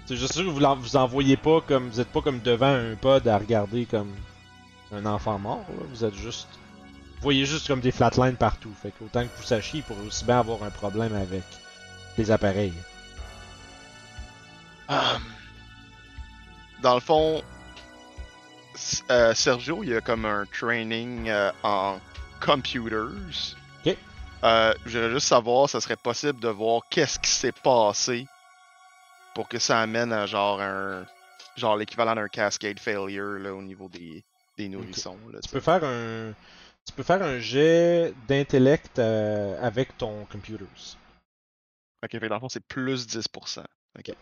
C'est juste sûr que vous, l'en- vous en voyez pas comme. Vous êtes pas comme devant un pod à regarder comme un enfant mort, là. Vous êtes juste. Vous voyez juste comme des flatlines partout. Fait que autant que vous sachiez, il pourrait aussi bien avoir un problème avec appareils. Hum. Dans le fond, euh, Sergio, il y a comme un training euh, en computers. Ok. Euh, J'aimerais juste savoir, ça serait possible de voir qu'est-ce qui s'est passé pour que ça amène à genre un genre l'équivalent d'un cascade failure là, au niveau des, des nourrissons. Là, Tu peux faire un. Tu peux faire un jet d'intellect avec ton computers. Ok, fait que dans le fond, c'est plus 10%. Ok.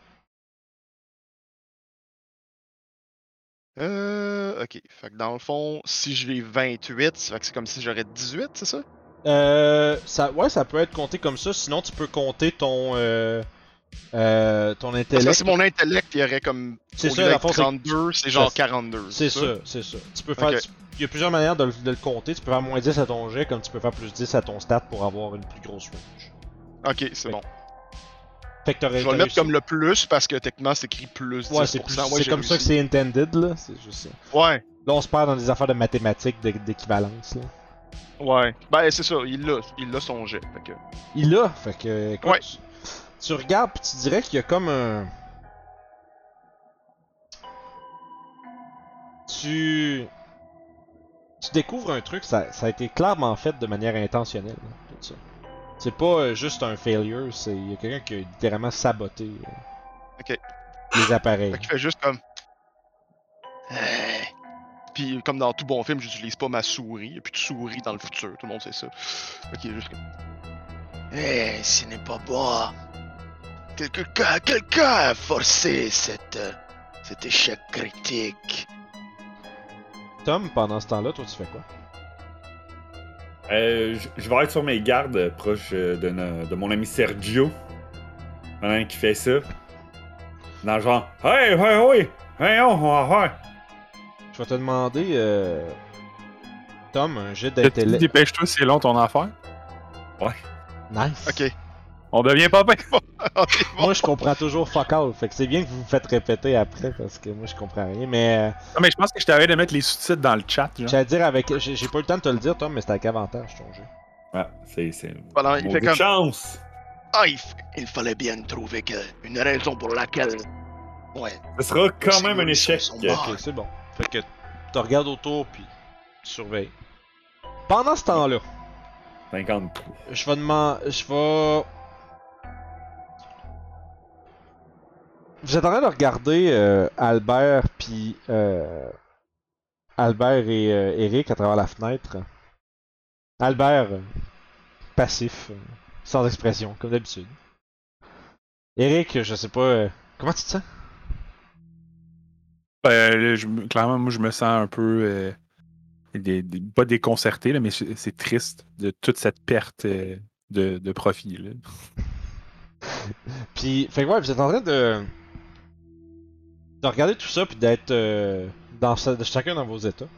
Euh, ok. Fait que dans le fond, si j'ai 28, ça fait que c'est comme si j'aurais 18, c'est ça? Euh, ça, ouais, ça peut être compté comme ça. Sinon, tu peux compter ton, euh, euh, ton Parce que intellect. si mon intellect, il y aurait comme. C'est ça, lieu dans d'être le fond, c'est- 32, c'est genre c'est- 42. C'est ça, c'est ça. Tu peux faire. Tu- Il y a plusieurs manières de, le- de le compter. Tu peux faire moins 10 à ton jet, comme tu peux faire plus 10 à ton stat pour avoir une plus grosse range. Ok, c'est bon. Fait que t'aurais Je vais le mettre comme le plus parce que techniquement, c'est écrit plus 10%. Ouais, c'est Ouais, comme ça que c'est intended, là. C'est juste. Ouais, Là, on se perd dans des affaires de mathématiques, d'équivalence, là. ouais. Ben, c'est ça, il l'a, il l'a son jet. Fait que. Il l'a, fait que. écoute, Ouais. tu, tu regardes pis tu dirais qu'il y a comme un. Tu. Tu découvres un truc, ça, ça a été clairement fait de manière intentionnelle, là, tout ça. C'est pas euh, juste un failure, c'est. Il y a quelqu'un qui a littéralement saboté euh, les appareils. Fait fait juste comme. Hey. Puis, comme dans tout bon film, j'utilise pas ma souris. Il a plus de souris dans le futur, tout le monde sait ça. Fait qu'il est juste comme. Hey, ce n'est pas bon. Quelqu'un quelqu'un a forcé cette, euh, cet échec critique. Tom, pendant ce temps-là, toi tu fais quoi? Euh, je- je vais être sur mes gardes euh, proche euh, de, no- de mon ami Sergio. Pendant qu'il fait ça. Dans le genre, hey, hey, hey, hey, oh, oh, hey. Je vais te demander, euh... Tom, un jet d'intellect. Dépêche-toi, c'est long ton affaire? Nice. Ok. On devient pas bien. Moi, je comprends toujours fuck all. Fait que c'est bien que vous vous faites répéter après parce que moi, je comprends rien. Mais euh, Non, mais je pense que je t'avais de mettre les sous-titres dans le chat. J'allais dire avec. J'ai j'ai pas eu le temps de te le dire, Tom, mais c'était avec avantage ton jeu. Ah, c'est. c'est Voilà, il fait comme. chance. Ah, il, f- il fallait bien trouver que une raison pour laquelle. Ouais. Ce sera quand même un échec. Ok, c'est bon. Fait que tu regardes autour puis tu surveilles. Pendant ce temps-là, 53. je vais demander. Je vais. Vous êtes en train de regarder euh, Albert puis euh, Albert et euh, Eric à travers la fenêtre. Albert passif, sans expression, comme d'habitude. Eric, je sais pas. euh, comment tu te sens? Je me- clairement, moi, je me sens un peu. des- des- pas déconcerté, là, mais c'est triste de toute cette perte de, de profit. là. Puis, fait que ouais, vous êtes en train de. De regarder tout ça, puis d'être euh, dans ce- de chacun dans vos états.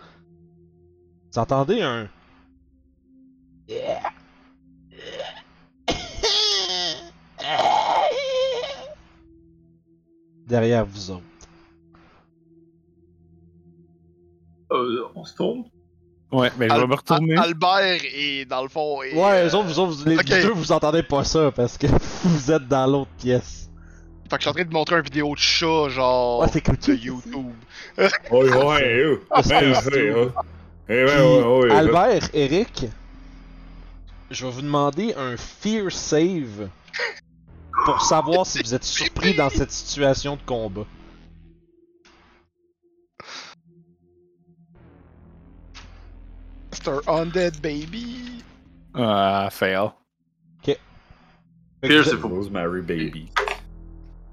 Vous entendez un. Derrière vous autres. Euh, on se tourne? Ouais, mais je vais Al- me retourner. Al- Albert est dans le fond. Ouais, euh, eux autres, vous autres, vous- les deux, vous entendez pas ça parce que vous êtes dans l'autre pièce. Fait que je suis en train de montrer une vidéo de chat, genre. Ouais, c'est comme de YouTube. Ouais, ouais, c'est Ouais. Eh. Albert, Eric, je vais vous demander un fear save pour savoir si vous êtes surpris dans cette situation de combat. C'est un Undead Baby. Ah, fail. Que Fear, c'est. Rosemary Baby.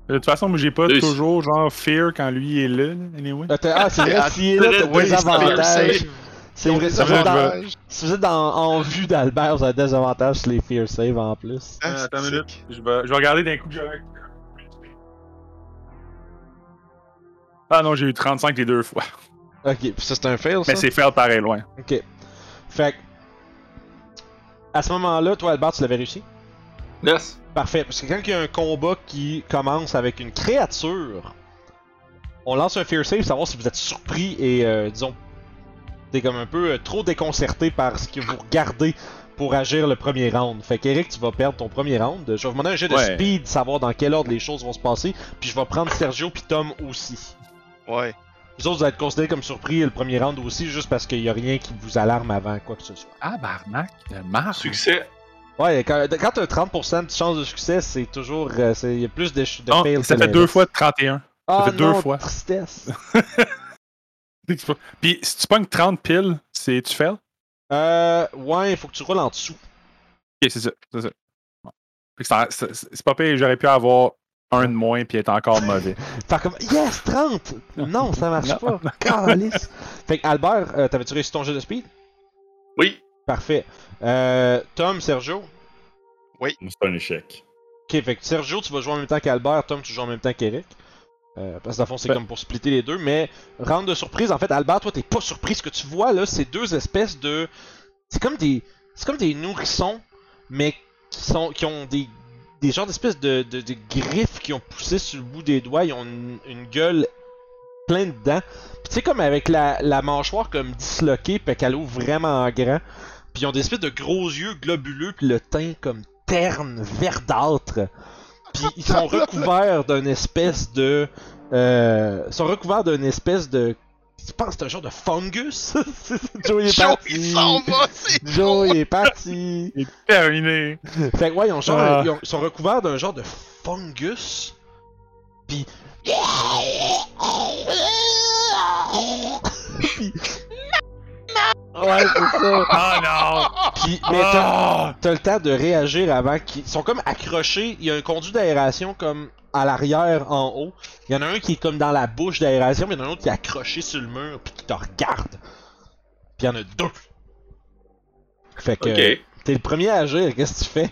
De toute façon, moi, j'ai pas toujours genre fear quand lui est là, anyway. Ah, t'as- ah, c'est vrai, s'il est là, t'as des avantages. C'est vrai, si vous êtes dans- si vous êtes dans- en vue d'Albert, vous avez des avantages sur les fear save en plus. Ah, attends une minute. Je vais, je vais regarder d'un coup que. Ah non, j'ai eu 35 les deux fois. Ok, puis ça c'est un fail ça? Mais c'est fail pareil loin. Ok. Fait que, À ce moment-là, toi Albert, tu l'avais réussi? Yes. Parfait, parce que quand il y a un combat qui commence avec une créature, on lance un fear save, savoir si vous êtes surpris et, euh, disons, t'es comme un peu euh, trop déconcerté par ce que vous regardez pour agir le premier round. Fait qu'Eric, tu vas perdre ton premier round. Je vais vous demander un jet de Ouais. speed, savoir dans quel ordre les choses vont se passer, puis je vais prendre Sergio puis Tom aussi. Ouais. Vous autres, vous allez être considérés comme surpris le premier round aussi, juste parce qu'il y a rien qui vous alarme avant quoi que ce soit. Ah, barnac, de marre. Succès. Ouais, quand, quand t'as 30% de chance de succès, c'est toujours. euh, c'est- Il y a plus de, de Non, fails ça que fait deux fois de 31. Ah fait deux fois. tristesse. Puis si tu pognes 30 piles, c'est tu fais? Ok, euh, ouais, il faut que tu roules en dessous. c'est ça. C'est ça. Bon. Fait que ça- c'est c'est pas pire, j'aurais pu avoir un de moins puis être encore mauvais. Faire comme Yes, 30! Non, ça marche Non. pas. Calice. Fait que Albert, euh, t'avais-tu réussi ton jeu de speed? Oui. Parfait. Euh, Tom, Sergio? C'est un échec. Ok, fait que Sergio, tu vas jouer en même temps qu'Albert, Tom, tu joues en même temps qu'Eric. Euh, parce que dans le fond, c'est Ben- comme pour splitter les deux, mais rendre de surprise, en fait, Albert, toi, t'es pas surpris. Ce que tu vois là, c'est deux espèces de. C'est comme des. C'est comme des nourrissons, mais qui sont. qui ont des. Des genres d'espèces de, de, de griffes qui ont poussé sur le bout des doigts, ils ont une, une gueule pleine de dents. Puis tu sais, comme avec la, la mâchoire comme disloquée, puis qu'elle ouvre vraiment grand. Puis ils ont des espèces de gros yeux globuleux, puis le teint comme terne, verdâtre. Puis ils sont recouverts d'une espèce de. Euh, ils sont recouverts d'une espèce de. Je pense que c'est un genre de fungus? Joe est Joe, parti. il s'en va, c'est Joe est parti. Terminé! Fait que ouais, ils, ont genre, Ah. ils, ont- ils sont recouverts d'un genre de fungus. Puis. Puis- Ouais, c'est ça. Oh non! Puis, mais t'as, Ah! t'as le temps de réagir avant qu'ils ils sont comme accrochés. Il y a un conduit d'aération comme à l'arrière, en haut. Il y en a un qui est comme dans la bouche d'aération, mais il y en a un autre qui est accroché sur le mur puis qui te regarde. Puis il y en a deux. Fait que Ok. t'es le premier à agir. Qu'est-ce que tu fais?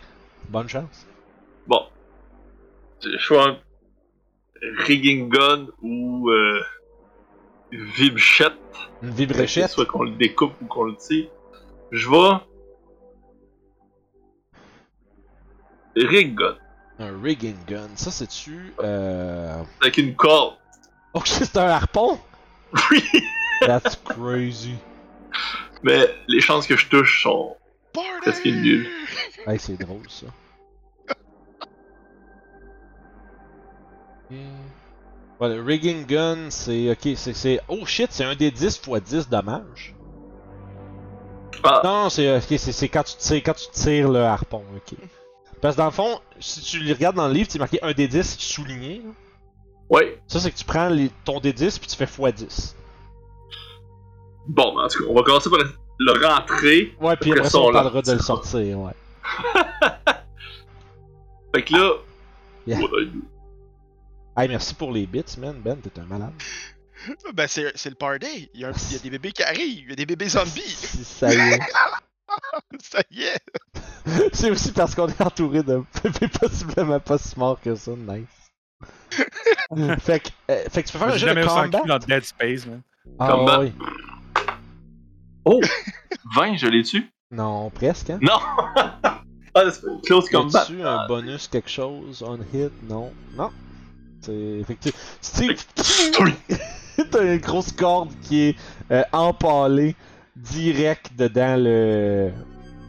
Bonne chance. Bon. Je choisis un rigging gun ou euh, vibchette. Une vibréchette. Soit qu'on le découpe ou qu'on le tire. Je vais. Rig gun. Un rigging gun. Ça, c'est-tu. Euh... Avec une corde. Oh, c'est un harpon? Oui! That's crazy. Mais les chances que je touche sont. Presque nul. Hey, c'est drôle ça. Le rigging gun, c'est. Ok, c'est. Oh shit, c'est un des 10 x 10 dommages. Ah, Non, c'est ok, c'est c'est quand, tu tires- quand tu tires le harpon, ok. Parce que dans le fond, si tu le regardes dans le livre, c'est marqué un des 10 souligné. là. ouais. Ça, c'est que tu prends les- ton des 10 puis tu fais x 10. Bon, en tout cas, on va commencer par le rentrer. Ouais, puis Après ça, on parlera le de le sortir, ouais. Fait que là. Yeah. ouais, Hey, merci pour les bits, man. Ben, t'es un malade. Ben, c'est c'est le party. Il y, a un- il y a des bébés qui arrivent. Il y a des bébés zombies. Si ça y est. Ça y est. C'est aussi parce qu'on est entouré de bébés possiblement pas si morts que ça, nice. fait, que, euh, fait que tu peux faire un jeu de jamais combat? dans Dead Space, man. Ah, Combat. oui. Oh! 20, je l'ai tu Non, presque, hein? Non! ah, close combat. As-tu un bonus quelque chose on hit? Non. Non. Steve, Oui. t'as une grosse corde qui est euh, empalée direct dedans le.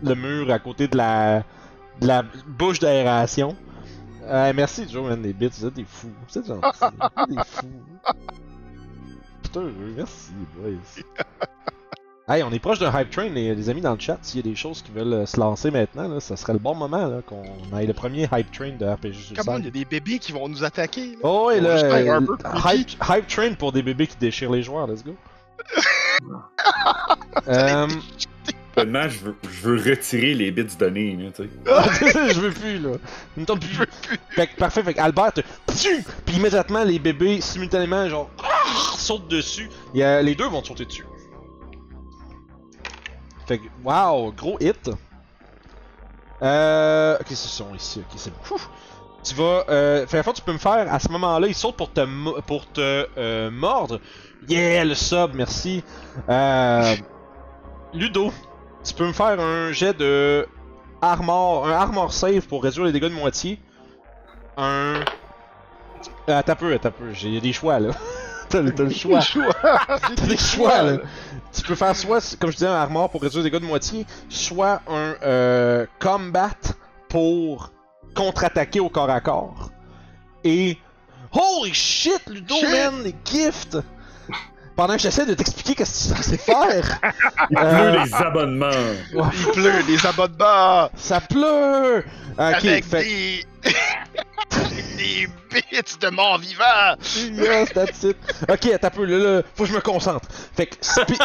le mur à côté de la. de la bouche d'aération. Euh, merci Joe, man, les bits, vous êtes des fous. Vous êtes gentils. Vous êtes des fous. Putain, merci, boys. Hey, on est proche d'un hype train, les, les amis dans le chat. S'il y a des choses qui veulent euh, se lancer maintenant, là, ça serait le bon moment là, qu'on aille le premier hype train de RPG Comment Suicide. il y a des bébés qui vont nous attaquer. Là. Oh, et euh, peu hype, hype train pour des bébés qui déchirent les joueurs, let's go. euh, Seulement, je veux, je veux retirer les bits donnés, là, tu sais. je veux plus là. Il me tente plus. Fait que, parfait, fait que Albert, puis immédiatement les bébés simultanément genre ah, sautent dessus. Les deux vont te sauter dessus. Fait wow, gros hit. Euh, ok, ils sont ici, ok, c'est. Tu vas, euh, fait la tu peux me faire à ce moment-là, ils sautent pour te pour te euh, mordre. Yeah, le sub, merci. Euh, Ludo, tu peux me faire un jet de armor, un armor save pour réduire les dégâts de moitié. Un. Euh, Attends un peu, un peu, j'ai des choix là. t'as le t'as le choix. T'as des choix là. Tu peux faire soit, comme je disais, un armor pour réduire les dégâts de moitié, soit un euh, combat pour contre-attaquer au corps à corps. Et. Holy shit, Ludo, Shit. man, les gifts! Pendant que j'essaie de t'expliquer qu'est-ce que tu sais faire! Il Euh, pleut les abonnements. ouais, Il pleut des abonnements ça pleut! Ok, avec fait, des. les bits de mort vivant! Yes, that's it. Ok, un peu, là, là, faut que je me concentre. Fait que, spi-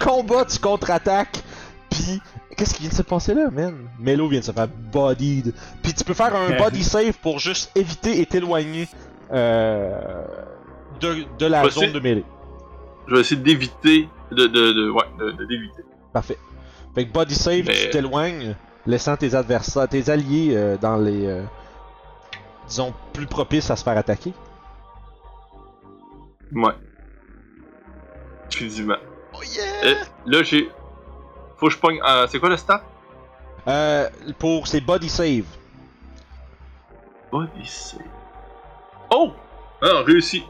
combat, tu contre-attaques, pis... Qu'est-ce qui vient de se passer là, man? Melo vient de se faire bodied. Puis tu peux faire un body save pour juste éviter et t'éloigner euh, de, de la zone de mêlée. Je vais essayer d'éviter. De, de, de, ouais, d'éviter. Parfait. Fait que body save, Mais- tu t'éloignes, laissant tes adversaires, tes alliés euh, dans les... euh, disons, plus propices à se faire attaquer? Ouais. Effectivement. Oh yeah! Et là, j'ai. Faut que je pogne. euh, c'est quoi le stat? Euh, pour ces body save. Body save. Oh! Ah, réussi.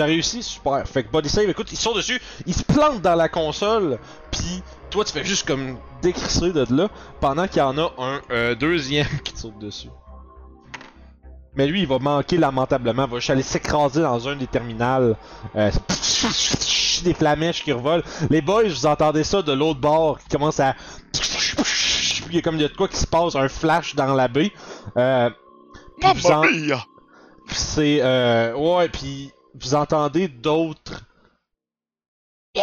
T'as réussi, super. Fait que body save, écoute, ils sont dessus, ils se plantent dans la console, puis toi tu fais juste comme décrisser de là, pendant qu'il y en a un euh, deuxième qui te saute dessus. Mais lui, il va manquer lamentablement, il va juste aller s'écraser dans un des terminals. Euh, des flamèches qui revolent. Les boys, vous entendez ça de l'autre bord qui commence à. Il y a comme il y a de quoi qui se passe, un flash dans la baie. Euh, puis vous en- c'est. Euh, ouais, puis vous entendez d'autres. Puis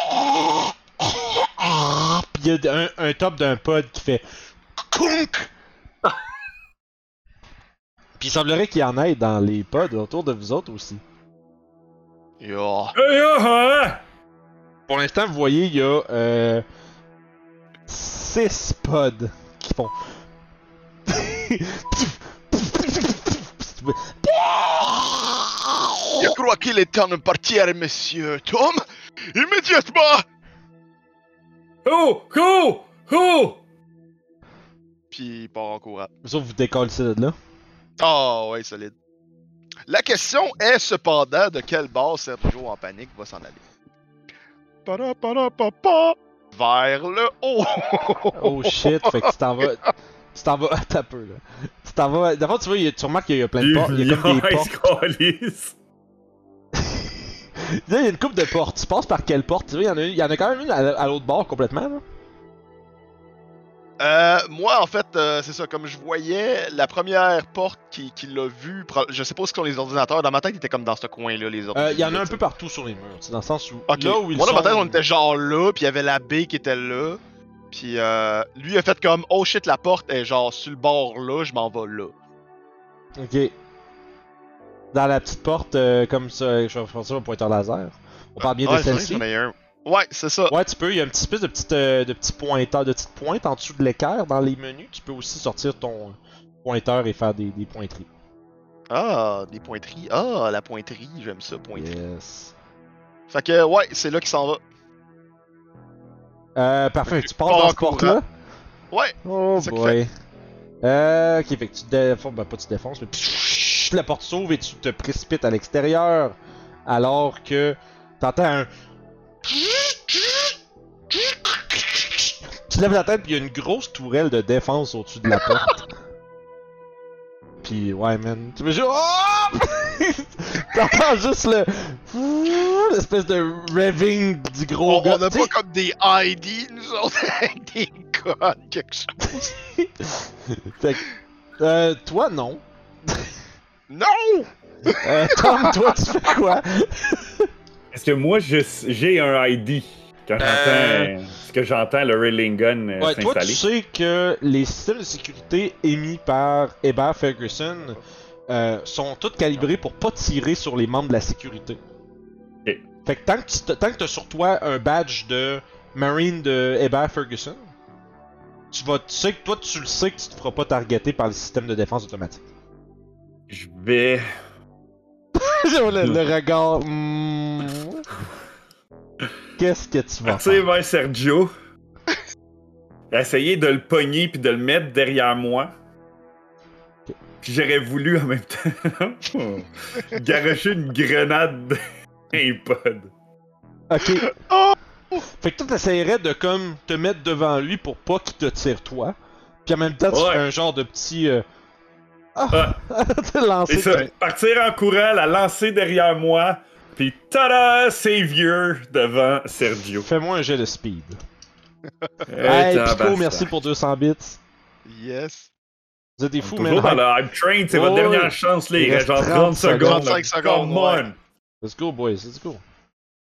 il y a un, un top d'un pod qui fait. Kunk! Puis il semblerait qu'il y en ait dans les pods autour de vous autres aussi. Yo. Ah! Pour l'instant, vous voyez, il y a. Euh, 6 pods qui font. Je crois qu'il est temps de partir, monsieur Tom! Immédiatement! Oh! Oh! Oh! Puis il part en courant. Vous décollez ça de là. Ah ouais, solide. La question est cependant de quel bord Sergio en panique va s'en aller. Parapapapa, Vers le haut! Oh shit, fait que tu t'en vas. Tu t'en vas. Un peu là. Tu t'en vas. D'abord, tu vois, il y a- tu remarques qu'il y a plein de portes. Il y a comme des portes. il y a une coupe de portes. Tu passes par quelle porte? Tu vois, il y y en a quand même une à, à l'autre bord complètement là. Euh, moi, en fait, euh, c'est ça, comme je voyais la première porte qui, qui l'a vue, je sais pas ce sont les ordinateurs, dans ma tête, il était comme dans ce coin-là, les ordinateurs. Il y en a un peu partout sur les murs. C'est dans le sens où. Ok. Là où ils Moi, dans ma sont. tête, on était genre là, puis il y avait la baie qui était là. Puis euh, lui a fait comme oh shit la porte est genre sur le bord là, je m'en vais là. Ok. Dans la petite porte, euh, comme ça, je vais faire ça pointeur laser. On parle bien de vrai, celle-ci. un. Ouais, c'est ça. Ouais, tu peux. Il y a une petite espèce de petite, euh, de petit pointeur, de petite pointe en dessous de l'équerre dans les menus. Tu peux aussi sortir ton pointeur et faire des, des pointeries. Ah, des pointeries. Ah, la pointerie, j'aime ça, pointerie. Yes. Fait que ouais, c'est là qu'il s'en va. Euh, parfait. Tu pars dans cette porte-là? Ouais. Oh boy. Euh, ok, fait que tu défonces, ben pas tu défonces, mais la porte s'ouvre et tu te précipites à l'extérieur. Alors que t'entends un. Tu lèves la tête puis il y a une grosse tourelle de défense au-dessus de la porte. Puis ouais man, tu veux juste. Oh! T'entends juste le. L'espèce de revving du gros On gars. on a Tu pas comme des ID, nous autres, avec des codes, quelque chose. Fait que. Euh, toi non. Non! Euh, Tom, toi, tu fais quoi? Est-ce que moi, je- j'ai un ID quand Euh. j'entends ce que j'entends le Railing Gun euh, Ouais, toi, tu s'installer? sais que les systèmes de sécurité émis par Hébert Ferguson euh, sont tous calibrés pour pas tirer sur les membres de la sécurité. Ok. Fait que tant que tu t- tant que t'as sur toi un badge de Marine de Hébert Ferguson, tu vas, tu sais que toi, tu le sais que tu te feras pas targeter par le système de défense automatique. Je vais. le, le regard. hmm. Qu'est-ce que tu vas faire? vers Sergio. Essayer de le pogner puis de le mettre derrière moi. Puis j'aurais voulu en même temps garocher une grenade les pod. Ok. Oh! Fait que toi, t'essayerais de comme te mettre devant lui pour pas qu'il te tire toi. Puis en même temps, tu Ouais. fais un genre de petit. Euh... Ah! te lancer. C'est ça, partir en courant, la lancer derrière moi, puis tada, savior devant Sergio. Fais-moi un jet de speed. Eh, Hey. Pico, merci pour 200 bits. Yes. Vous êtes des fous, toujours man. dans le hype train, c'est votre ouais. dernière chance, reste reste genre 30 30 secondes. 35 là. secondes, Come ouais. on. Let's go, boys, let's go.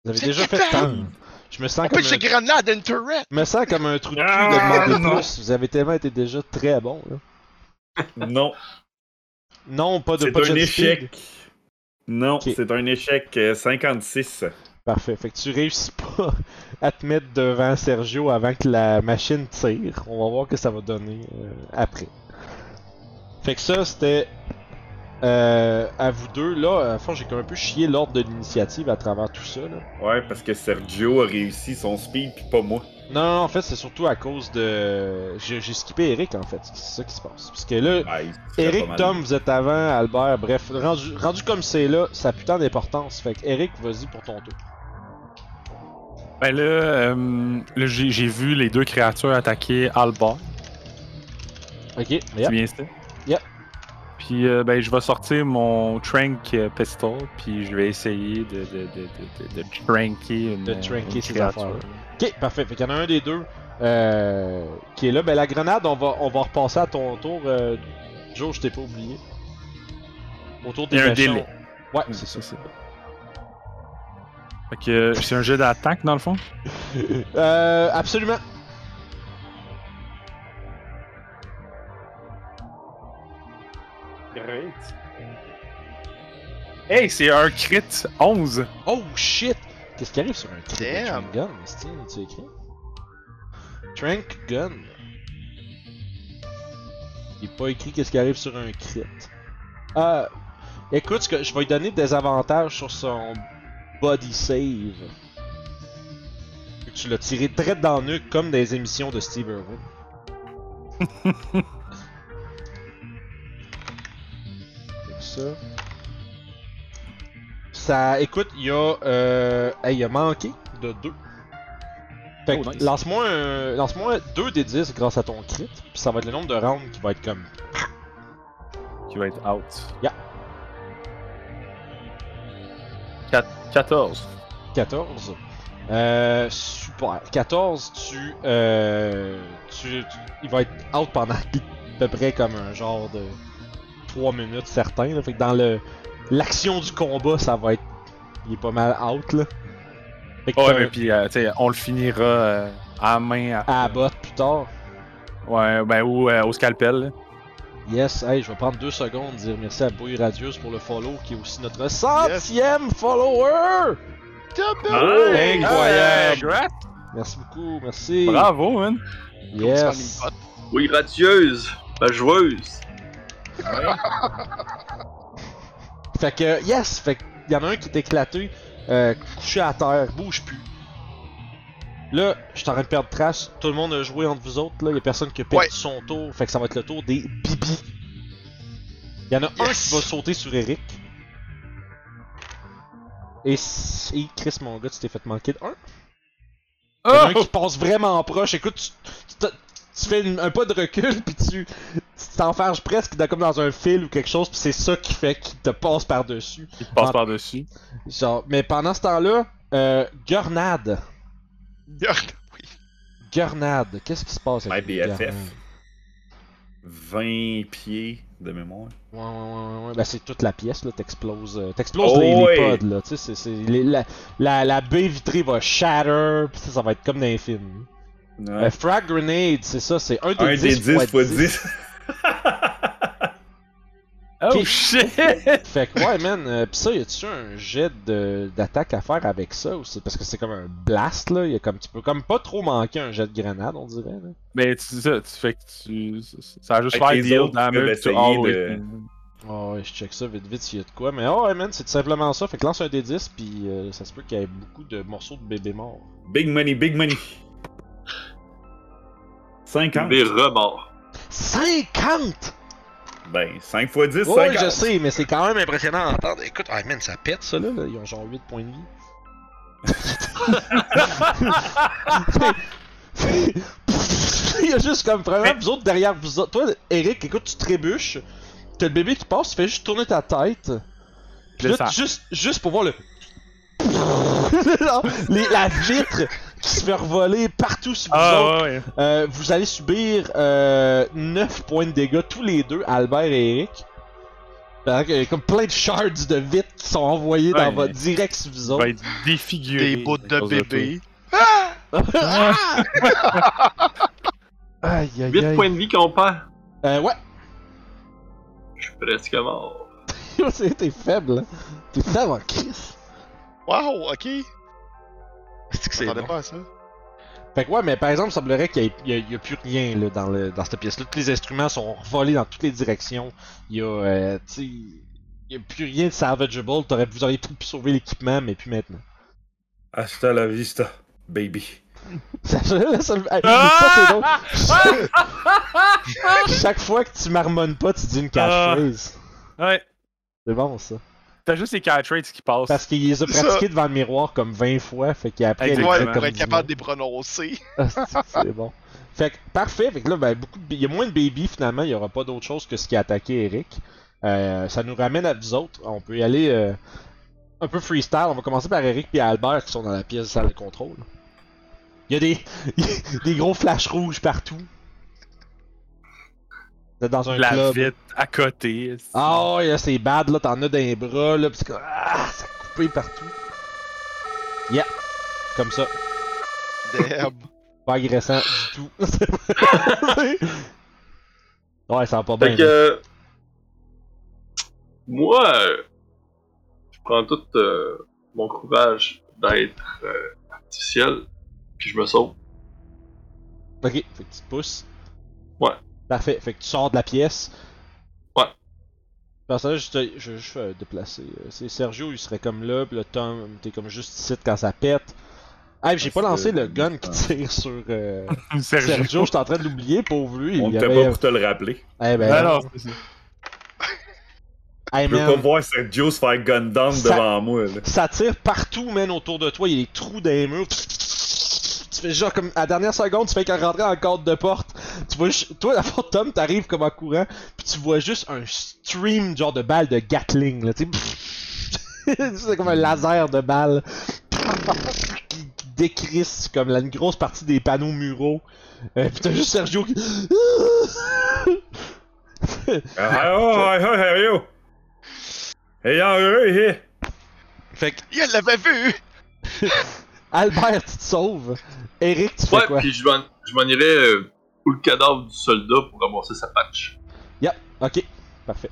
Vous avez déjà fait tant. Je me sens On comme un... grenade une turret! Je me sens comme un trou de cul Ah, de demander non. plus. Vous avez tellement été déjà très bon, là. Non, Non, pas de c'est un speed. échec. Non, c'est un échec euh, 56. Parfait. Fait que tu réussis pas à te mettre devant Sergio avant que la machine tire. On va voir que ça va donner euh, après. Fait que ça, c'était euh, à vous deux. Là, à fond, j'ai comme un peu chié l'ordre de l'initiative à travers tout ça. Là. Ouais, parce que Sergio a réussi son speed, puis pas moi. Non, non, en fait, c'est surtout à cause de. J'ai skippé Eric, en fait. C'est ça qui se passe. Parce que là, Ouais, pas Eric. Tom, vous êtes avant, Albert, bref, rendu, rendu comme c'est là, ça a putain d'importance. Fait que Eric, vas-y pour ton tour. Ben là, euh, là, j'ai j'ai vu les deux créatures attaquer Alba. Ok, C'est yep. bien ça? Yep. Puis euh, ben, je vais sortir mon Trank euh, Pistol, puis je vais essayer de, de, de, de, de, de tranquer une, une créature. Ok, parfait. Fait qu'il y en a un des deux euh, qui est là. Ben la grenade, on va, on va repasser à ton tour. Euh, Joe, je t'ai pas oublié. Autour des Il y a un méchants. délai. Ouais, C'est c'est ça. ça, c'est Fait que euh, c'est un jeu d'attaque dans le fond? Euh, absolument. Great. Hey, c'est un crit 11! Oh shit! Qu'est-ce qui arrive sur un crit de. Trank Gun? Tu écrit? Trank Gun. Il est pas écrit qu'est-ce qui arrive sur un crit. Euh, écoute, ce que je vais lui donner des avantages sur son body save. Tu l'as tiré très dans le nuque comme des émissions de Steve Irwin. Ça. Ça, écoute, il y a, euh, hey, il a manqué de 2. Fait que Oh, nice. lance-moi un, lance-moi 2 des 10 grâce à ton crit, puis ça va être le nombre de rounds qui va être comme Qui va être out. Yeah. Quat- 14. 14. Euh, super. 14, tu, euh, tu, tu- il va être out pendant à peu près comme un genre de 3 minutes certain. Fait que dans le l'action du combat, ça va être, il est pas mal out là. Fait que Ouais, mais puis, euh, tu sais, on le finira euh, à la main. à la botte plus tard. Ouais, ben, ou euh, au scalpel. là. Yes, hey, je vais prendre deux secondes dire merci à Bouille Radieuse pour le follow, qui est aussi notre centième follower! Double! Hey, Incroyable! Merci beaucoup, merci! Bravo, man! Yes! Oui, radieuse, la joueuse. Fait que, yes! Fait que, y en a un qui est éclaté, euh, couché à terre, bouge plus. Là, je suis en train de perdre trace. Tout le monde a joué entre vous autres, là. Y a personne qui a perdu Ouais. son tour. Fait que ça va être le tour des bibis. Y en a un qui va sauter sur Eric. Et, et Chris, mon gars, tu t'es fait manquer de un. Y en a un Oh! qui passe vraiment proche. Écoute, tu, tu, fais une- un pas de recul, puis tu t'enferges presque dans, comme dans un fil ou quelque chose, puis c'est ça qui fait qu'il te passe par-dessus. Il te passe par-dessus. Genre, mais pendant ce temps-là, euh, Gurnade. Regarde, oui. Gurnade, qu'est-ce qui se passe avec BFF. Gurnade? 20 pieds de mémoire. Ouais, ouais, ouais, ouais, ben c'est toute la pièce, là, t'exploses, euh, t'exploses Oh, les, les ouais. pods, là, tu sais, c'est, la, la, la baie vitrée va shatter, pis ça, ça va être comme dans les films. Ouais. Euh, frag Grenade, c'est ça, c'est un des Un 10 des 10 fois x 10. Oh shit! Fait que ouais, man, euh, pis ça, y a-tu un jet de, d'attaque à faire avec ça, c'est parce que c'est comme un blast, là, y a comme, tu peux comme pas trop manquer un jet de grenade, on dirait, là. Mais tu ça, tu fais que tu. Ça a juste faire deal damage essayer all de-. Oh, ouais, je check ça vite vite s'il y a de quoi. Mais oh, ouais, man, c'est tout simplement ça. Fait que lance un des 10, puis euh, ça se peut qu'il y ait beaucoup de morceaux de bébés morts. Big money, big money. 50. Des remords. 50! Ben, 5 x 10, Ouais, 50. je sais, mais c'est quand même impressionnant à entendre. Écoute, ah, man, ça pète ça là, là. Ils ont genre 8 points de vie. Il y a juste comme vraiment vous autres derrière vous autres. Toi, Eric, écoute, tu trébuches. T'as le bébé qui passe, tu fais juste tourner ta tête. Puis là, juste, juste pour voir le. Les- la vitre qui se fait revoler partout sur vous Ah, autres. ouais, ouais. Euh, vous allez subir euh, 9 points de dégâts tous les deux, Albert et Eric. Que, euh, Comme plein de shards de vitre qui sont envoyés dans votre direct sur vous autres. être défiguré. Des bouts de bébé. aïe aïe 8 aïe. points de vie qu'on perd. Euh, ouais, Je suis presque mort. T'es faible. hein. T'es faible en crise. Wow, ok. C'est que c'est bon. pas à ça. Fait que ouais, mais par exemple, il semblerait qu'il y, ait- il y a plus rien là, dans, le, dans cette pièce-là. Tous les instruments sont volés dans toutes les directions. Il y a, euh, tu sais, il y a plus rien de salvageable. T'aurais, vous auriez peut-être pu sauver l'équipement, mais plus maintenant. Hasta la vista, baby. Ça, ça, ça- hey, ça, c'est drôle. Chaque fois que tu marmonnes pas, tu dis une catchphrase. Ouais. C'est bon ça. T'as juste les catchphrases qui passent. Parce qu'il les a pratiqués devant le miroir comme 20 fois, fait qu'il a appris à les dire pour être capable de les prononcer. Ah, c'est- bon. Fait que, parfait. Fait que là, ben, beaucoup de... il y a moins de baby finalement. Il y aura pas d'autre chose que ce qui a attaqué Eric. Euh, ça nous ramène à vous autres. On peut y aller euh, un peu freestyle. On va commencer par Eric et Albert qui sont dans la pièce de salle de contrôle. Il y a des, des gros flashs rouges partout. Dans un la club. vitre à côté. Ah ouais, là, c'est bad, là, t'en as dans les bras, là, pis c'est comme, ah, ça a coupé partout. Yeah, comme ça. Damn. Pas agressant du tout. ouais, ça va pas Fait bien. que. euh, Moi, euh, je prends tout euh, mon courage d'être euh, artificiel, puis je me sauve. Ok, fait que tu te pousses. Ouais. Parfait, fait que tu sors de la pièce. Ouais. Personnage, je, te- je vais juste euh, déplacer. C'est Sergio, il serait comme là, pis le Tom, t'es comme juste ici quand ça pète. Ah, j'ai pas lancé le gun qui tire sur euh, Sergio. Sergio, j'étais en train de l'oublier, pauvre lui. On était avait... pas pour te le rappeler. Eh ben, Ah ça. hey, Je veux man, pas voir Sergio se faire gun down Ça- devant moi. Là. ça tire partout, man, autour de toi. Il y a des trous dans les murs. Tu fais genre comme à la dernière seconde, tu fais qu'à rentrer le cadre de porte. Tu vois, toi, la Tom, t'arrives comme en courant, puis tu vois juste un stream genre de balles de Gatling, là, tu sais. C'est comme un laser de balles qui, qui décrisse comme la, une grosse partie des panneaux muraux. Euh, pis t'as juste Sergio qui. Ah, oh, oh, oh, Sergio! Ayant fait que Il l'avait vu! Albert, tu te sauves. Eric, tu fais Ouais, puis je m'en je m'en irais euh, pour le cadavre du soldat pour ramasser sa patch. Ok, parfait.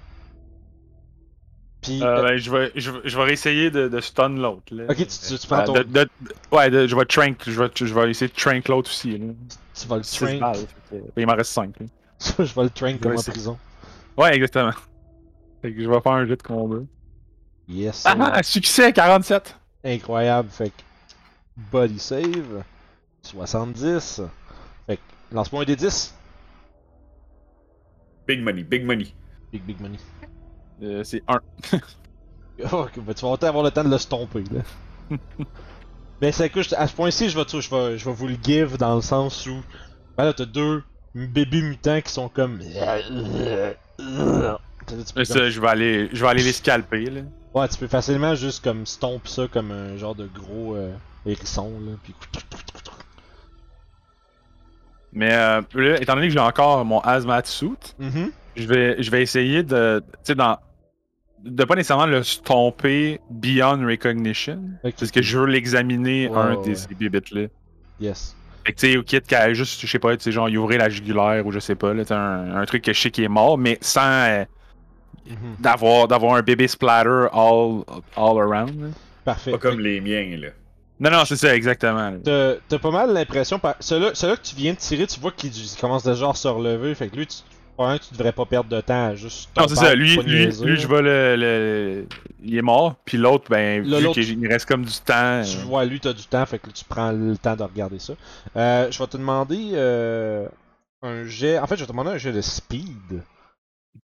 Puis. Euh, euh, ben, je vais, je vais, je vais réessayer de, de stun l'autre. là. ok, tu, tu, tu prends Euh, ton. de- de- ouais, de- je vais trank, je vais, je vais essayer de trank l'autre aussi. Là. Tu vas le trank. balles, fait que- il m'en reste 5. je vais le trank comme en prison. Ouais, exactement. Fait que je vais faire un jeu de combat. Yes. Ah, ah, succès 47! Incroyable. Fait que. Body save. 70. Fait que. Lance-moi un des 10. Big money, big money. Big, big money. Euh, c'est 1. Ok, ben, tu vas avoir le temps de le stomper, là? Mais c'est que je- à ce point-ci, je vais, je, vais, je vais vous le give dans le sens où. Ben là, t'as deux bébés mutants qui sont comme. Mais ça, je vais aller, je vais aller les scalper. Là. Ouais, tu peux facilement juste comme stomp ça comme un genre de gros euh, hérisson, là. Puis. Mais euh, étant donné que j'ai encore mon hazmat suit, Mhm. je vais, je vais essayer de, tu sais, dans, de pas nécessairement le stomper beyond recognition, parce que je veux l'examiner un ouais, des ouais. ces bibites-là. Yes. Fait que tu sais, au kit qu'à juste, je sais pas, tu sais, genre, y ouvrir la jugulaire ou je sais pas, là, un, un truc que je sais qui est mort, mais sans euh, Mhm. d'avoir, d'avoir un bébé splatter all, all around. là. Parfait. Pas comme les miens, là. Non, non, c'est ça, exactement. T'as pas mal l'impression. Par... Celui-là que tu viens de tirer, tu vois qu'il il commence déjà à se relever. Fait que lui, tu... que tu devrais pas perdre de temps juste. Non, c'est ça, lui, lui, niaiser, lui, je vais le, le- Il est mort, puis l'autre, ben, Le- vu l'autre- qu'il reste comme du temps. Tu euh, vois, lui, t'as du temps, fait que tu prends le temps de regarder ça. Euh, je vais te demander euh, un jet. En fait, je vais te demander un jet de speed.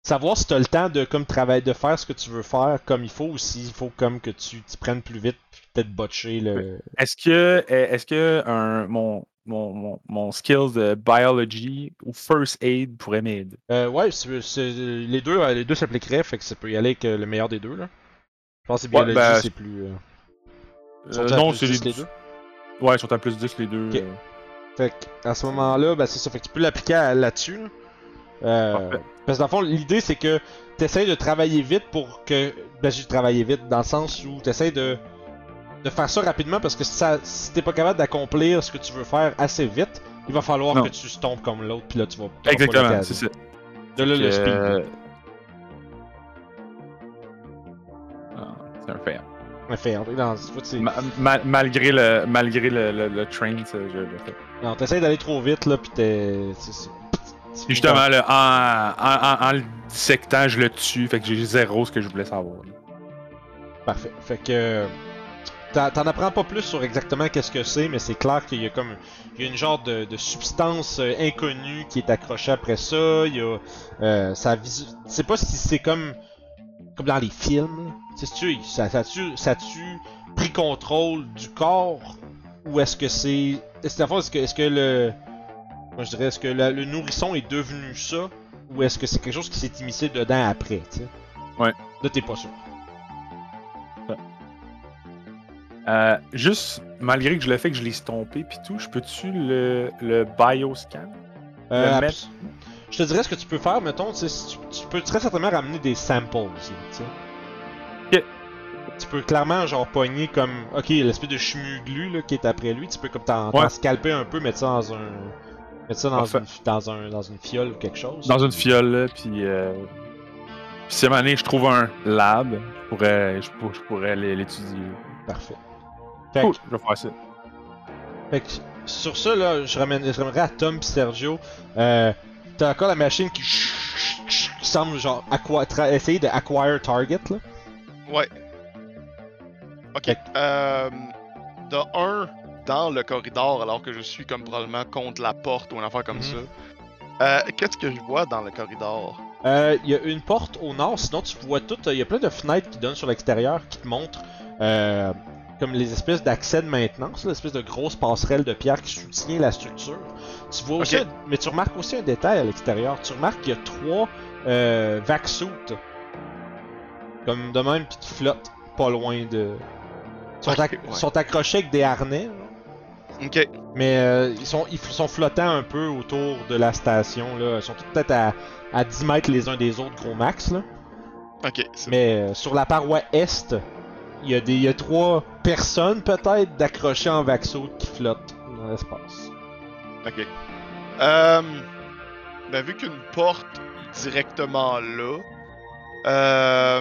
Savoir si t'as le temps de comme travailler, de faire ce que tu veux faire comme il faut, ou s'il faut comme que tu t'y prennes plus vite, peut-être botcher le. Est-ce que, est-ce que un, mon, mon, mon, mon skills de biology ou first aid pourrait m'aider? Euh, ouais, les deux, euh, les deux s'appliqueraient, fait que ça peut y aller avec le meilleur des deux là. Je pense que Ouais, biologie ben, c'est plus. euh, Euh, non, c'est 10 les, les deux? Ouais, ils sont à plus 10 les deux. Fait que, à ce moment-là, ben c'est ça. Fait que tu peux l'appliquer à- là-dessus. là. Euh, parce que dans le fond, l'idée c'est que tu essaies de travailler vite pour que. Ben, j'ai travaillé vite dans le sens où tu essaies de, de faire ça rapidement parce que si, ça, si t'es pas capable d'accomplir ce que tu veux faire assez vite, il va falloir Non. que tu tombes comme l'autre, puis là tu vas. Exactement, c'est ça. De là le speed. euh, ah, C'est un fail. On est dans- tu Ma- ma- malgré le, malgré le, le, le train, ça, je le fais. Non, t'essayes d'aller trop vite là, puis t'es. c'est- justement, en, en, en, le dissectant, je le tue, fait que j'ai zéro ce que je voulais savoir. Parfait. Fait que. t'en- apprends pas plus sur exactement qu'est-ce que c'est, mais c'est clair qu'il y a comme. Il y a une genre de, substance euh, inconnue qui est accrochée après ça. Il y a. Euh, ça. Je sais pas si c'est comme. Comme dans les films. là. Tu ça, ça, tu ça pris contrôle du corps ou est-ce que c'est. Est-ce est-ce que, est-ce que le. Moi je dirais, est-ce que la- le nourrisson est devenu ça ou est-ce que c'est quelque chose qui s'est immiscé dedans après, tu sais? Ouais. Là, t'es pas sûr. Euh, juste, malgré que je l'ai fait, que je l'ai stompé puis tout, je peux-tu le, le bioscan? Euh, Le mettre- Je te dirais ce que tu peux faire, mettons, tu tu, peux très certainement ramener des samples tu sais. Tu peux clairement, genre, pogner comme, ok, l'espèce de chemuglu, là, qui est après lui, tu peux comme t'en Ouais. t'en scalper un peu, mettre ça dans un... Mettre ça dans, une, dans, un, dans une fiole ou quelque chose. Dans une fiole, là, puis... Euh... Puis si à donné, je trouve un lab, je pourrais, je pour- je pourrais l'é- l'étudier. Parfait. Fait, Cool, que- je vais faire ça. fait que, sur ça, là, je, ramène, je ramènerais à Tom pis Sergio. Euh, T'as encore la machine qui, qui semble, genre, essayer de acquire target, là. Ouais. Ok. Euh, de un, dans le corridor, alors que je suis comme probablement contre la porte ou une affaire comme Mhm. ça. euh, Qu'est-ce que je vois dans le corridor? Euh, Il y a une porte au nord, sinon tu vois tout. Il y a plein de fenêtres qui donnent sur l'extérieur qui te montrent euh, comme les espèces d'accès de maintenance, l'espèce de grosse passerelle de pierre qui soutient la structure. Tu vois aussi, mais tu remarques aussi un détail à l'extérieur. Tu remarques qu'il y a trois euh, vac-suits, comme de même, puis qui flottent pas loin de. Ils sont, Ok, acc- ouais. sont accrochés avec des harnais. Ok. Mais euh, ils, sont, ils sont flottants un peu autour de la station. Là. Ils sont peut-être à, à 10 mètres les uns des autres, gros max. Là. Ok. Mais euh, sur la paroi est, il y, a des- il y a trois personnes peut-être d'accrochés en vaxo qui flottent dans l'espace. Ok. Euh, ben, vu qu'une porte est directement là. Euh...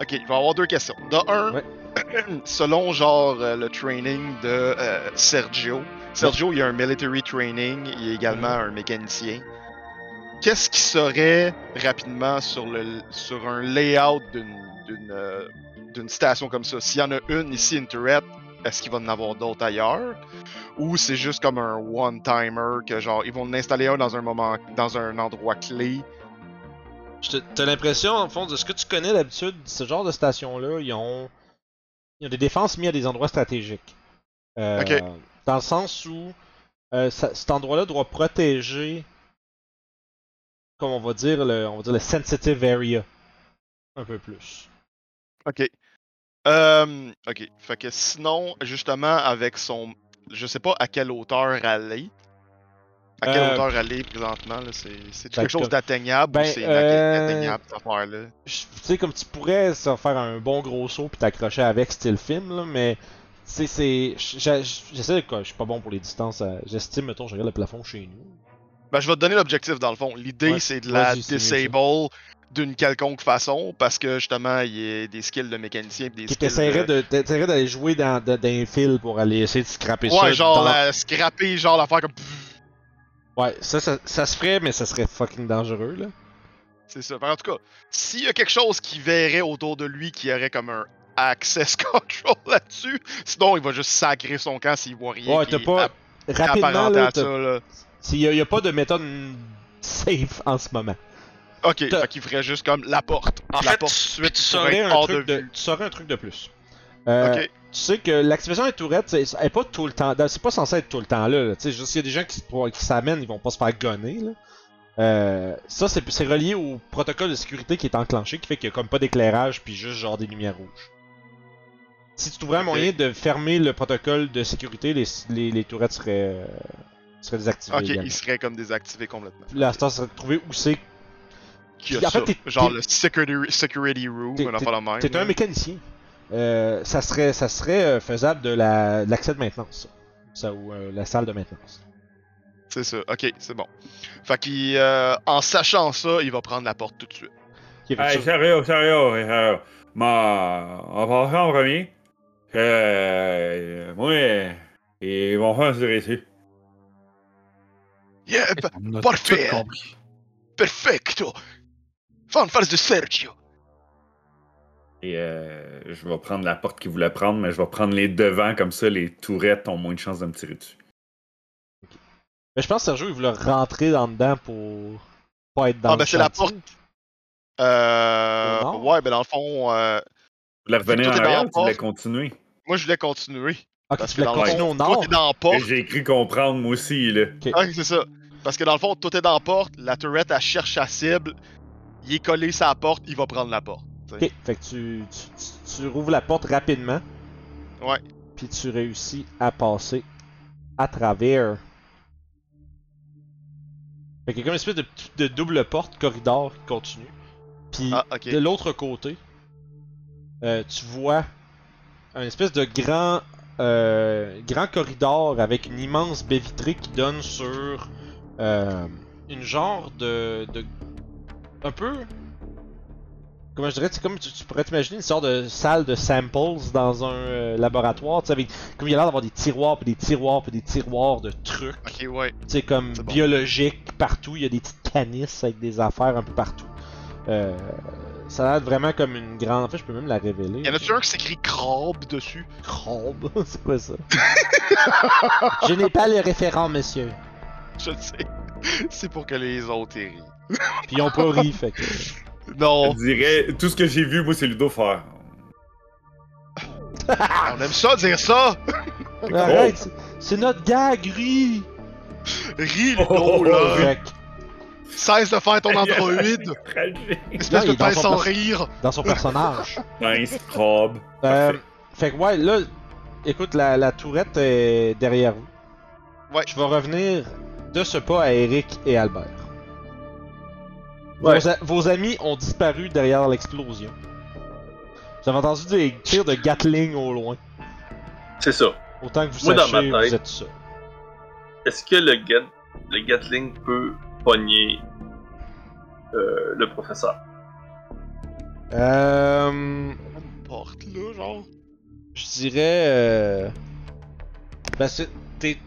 Ok, je vais avoir deux questions. De un, Ouais. selon genre euh, le training de euh, Sergio, Sergio il a un military training, il est également Mhm. un mécanicien. Qu'est-ce qui serait rapidement sur le sur un layout d'une d'une euh, station comme ça? S'il y en a une ici, une turret, est-ce qu'il va en avoir d'autres ailleurs? Ou c'est juste comme un one-timer que genre ils vont en installer un dans un moment dans un endroit clé? T'as l'impression, en fond, de ce que tu connais d'habitude, ce genre de station-là, ils ont, ils ont des défenses mises à des endroits stratégiques. Euh, Ok. Dans le sens où euh, ça- cet endroit-là doit protéger, comme on va dire, le, on va dire le sensitive area. Un peu plus. Ok. Euh, ok. Fait que sinon, justement, avec son. Je sais pas à quelle hauteur est. À quelle Euh, hauteur est présentement, là? C'est ben, quelque chose d'atteignable ben, ou c'est euh, inatteignable, cette affaire-là? Tu sais, comme tu pourrais ça, faire un bon gros saut puis t'accrocher avec style film, là, mais c'est. J'essaie, je suis pas bon pour les distances. euh, J'estime, mettons, je regarde le plafond chez nous. Ben, je vais te donner l'objectif dans le fond. L'idée, Ouais, c'est de la disable d'une quelconque façon parce que justement, il y a des skills de mécanicien et des skills. de... d'aller jouer dans, dans, dans un fil pour aller essayer de scraper ça. Ouais, genre dans- la scraper, genre l'affaire comme. Ouais, ça, ça, ça se ferait, mais ça serait fucking dangereux, là. C'est ça. Fait En tout cas, s'il y a quelque chose qui verrait autour de lui qui aurait comme un access control là-dessus, sinon il va juste sacrer son camp s'il voit rien. Ouais, t'as pas. Rapidement, apparenté là, à t'as- ça, là. s'il y a, il y a pas de méthode safe en ce moment. Ok, fait qu'il ferait juste comme la porte. En la fait, porte tu- suite tu pour saurais être un hors truc de de, vue. tu saurais un truc de plus. Euh. Tu sais que l'activation des tourettes, c'est est pas tout le temps. C'est pas censé être tout le temps là. là. Tu sais, juste s'il y a des gens qui, s'amènent, ils vont pas se faire gonner. Là. Euh, ça, c'est c'est relié au protocole de sécurité qui est enclenché, qui fait qu'il y a comme pas d'éclairage, puis juste genre des lumières rouges. Si tu trouverais un moyen de fermer le protocole de sécurité, les, les, les tourettes seraient, euh, seraient désactivées. Ok, également. il serait comme désactivé complètement. Là, ça serait de trouver où c'est. Qui a en ça? fait, Genre le security, security room, T'es- un affaire de même. T'es un mécanicien. Euh, ça serait, ça serait euh, faisable de la- de l'accès de maintenance, ça. Ou euh, la salle de maintenance. C'est ça, ok, c'est bon. Fait qu'il, euh, en sachant ça, il va prendre la porte tout de suite. Ok, fait que Hey, sérieux, sérieux, sérieux. Ma... On va faire en premier. Euh, moi, ils vont faire tirer dessus. Yeah, Parfait. perfecto! Fanfares de Sergio! Et euh, je vais prendre la porte qu'ils voulaient prendre, mais je vais prendre les devants, comme ça les tourettes ont moins de chances de me tirer dessus. Mais je pense que Sergio, il voulait rentrer dans dedans pour pas être dans Ah, le ben c'est la porte. Euh. Ouais, ben dans le fond, euh, Tu voulais revenir en arrière la ou tu voulais continuer? moi je voulais continuer. Ok, Parce tu que dans le fond, au nord? toi t'es dans la porte. J'ai cru comprendre, moi aussi, là. C'est ça. Parce que dans le fond, tout est dans la porte, la tourette elle cherche sa cible, il est collé la porte, il va prendre la porte. Ok, fait que tu, tu, tu, tu rouvres la porte rapidement. Ouais. Puis tu réussis à passer à travers. Fait qu'il y a comme une espèce de, double porte, corridor qui continue. Puis Ah, de l'autre côté, euh, tu vois un espèce de grand, euh, grand corridor avec une immense baie vitrée qui donne sur euh, une genre de, de. Un peu. Comment je dirais, c'est comme tu, tu pourrais t'imaginer une sorte de salle de samples dans un euh, laboratoire, tu sais, avec, comme il y a l'air d'avoir des tiroirs, puis des tiroirs, puis des tiroirs de trucs. Ok, ouais. Tu sais, comme bon. biologique partout, il y a des petites canisses avec des affaires un peu partout. Euh, ça a l'air vraiment comme une grande. En fait, je peux même la révéler. Y'en a-tu un qui s'écrit crabe dessus? Crabe? C'est quoi ça? Je n'ai pas le référent, monsieur. Je le sais. C'est pour que les autres rient. Puis ils ont pas ri, fait que. Non, Je dirais, tout ce que j'ai vu, moi, c'est Ludo faire. on aime ça dire ça! Arrête, c'est- notre gag, ri Ris, Oh, Ludo, là! Fait que, Cesse de faire ton androïde! Tragique. Espèce de pain son sans rire! dans son personnage. Nice, crabe. Euh, fait que ouais, là, écoute, la, la tourette est derrière vous. Ouais. Je vais revenir de ce pas à Eric et Albert. Ouais. Vos, amis ont disparu derrière l'explosion. Vous avez entendu des tirs de Gatling au loin. C'est ça. Autant que vous Moi, sachiez, tête- vous êtes ça. Est-ce que le, Gat... le Gatling peut pogner euh, le professeur? Euh, Une porte, là, genre. je dirais. Euh... Ben, c'est- t'es-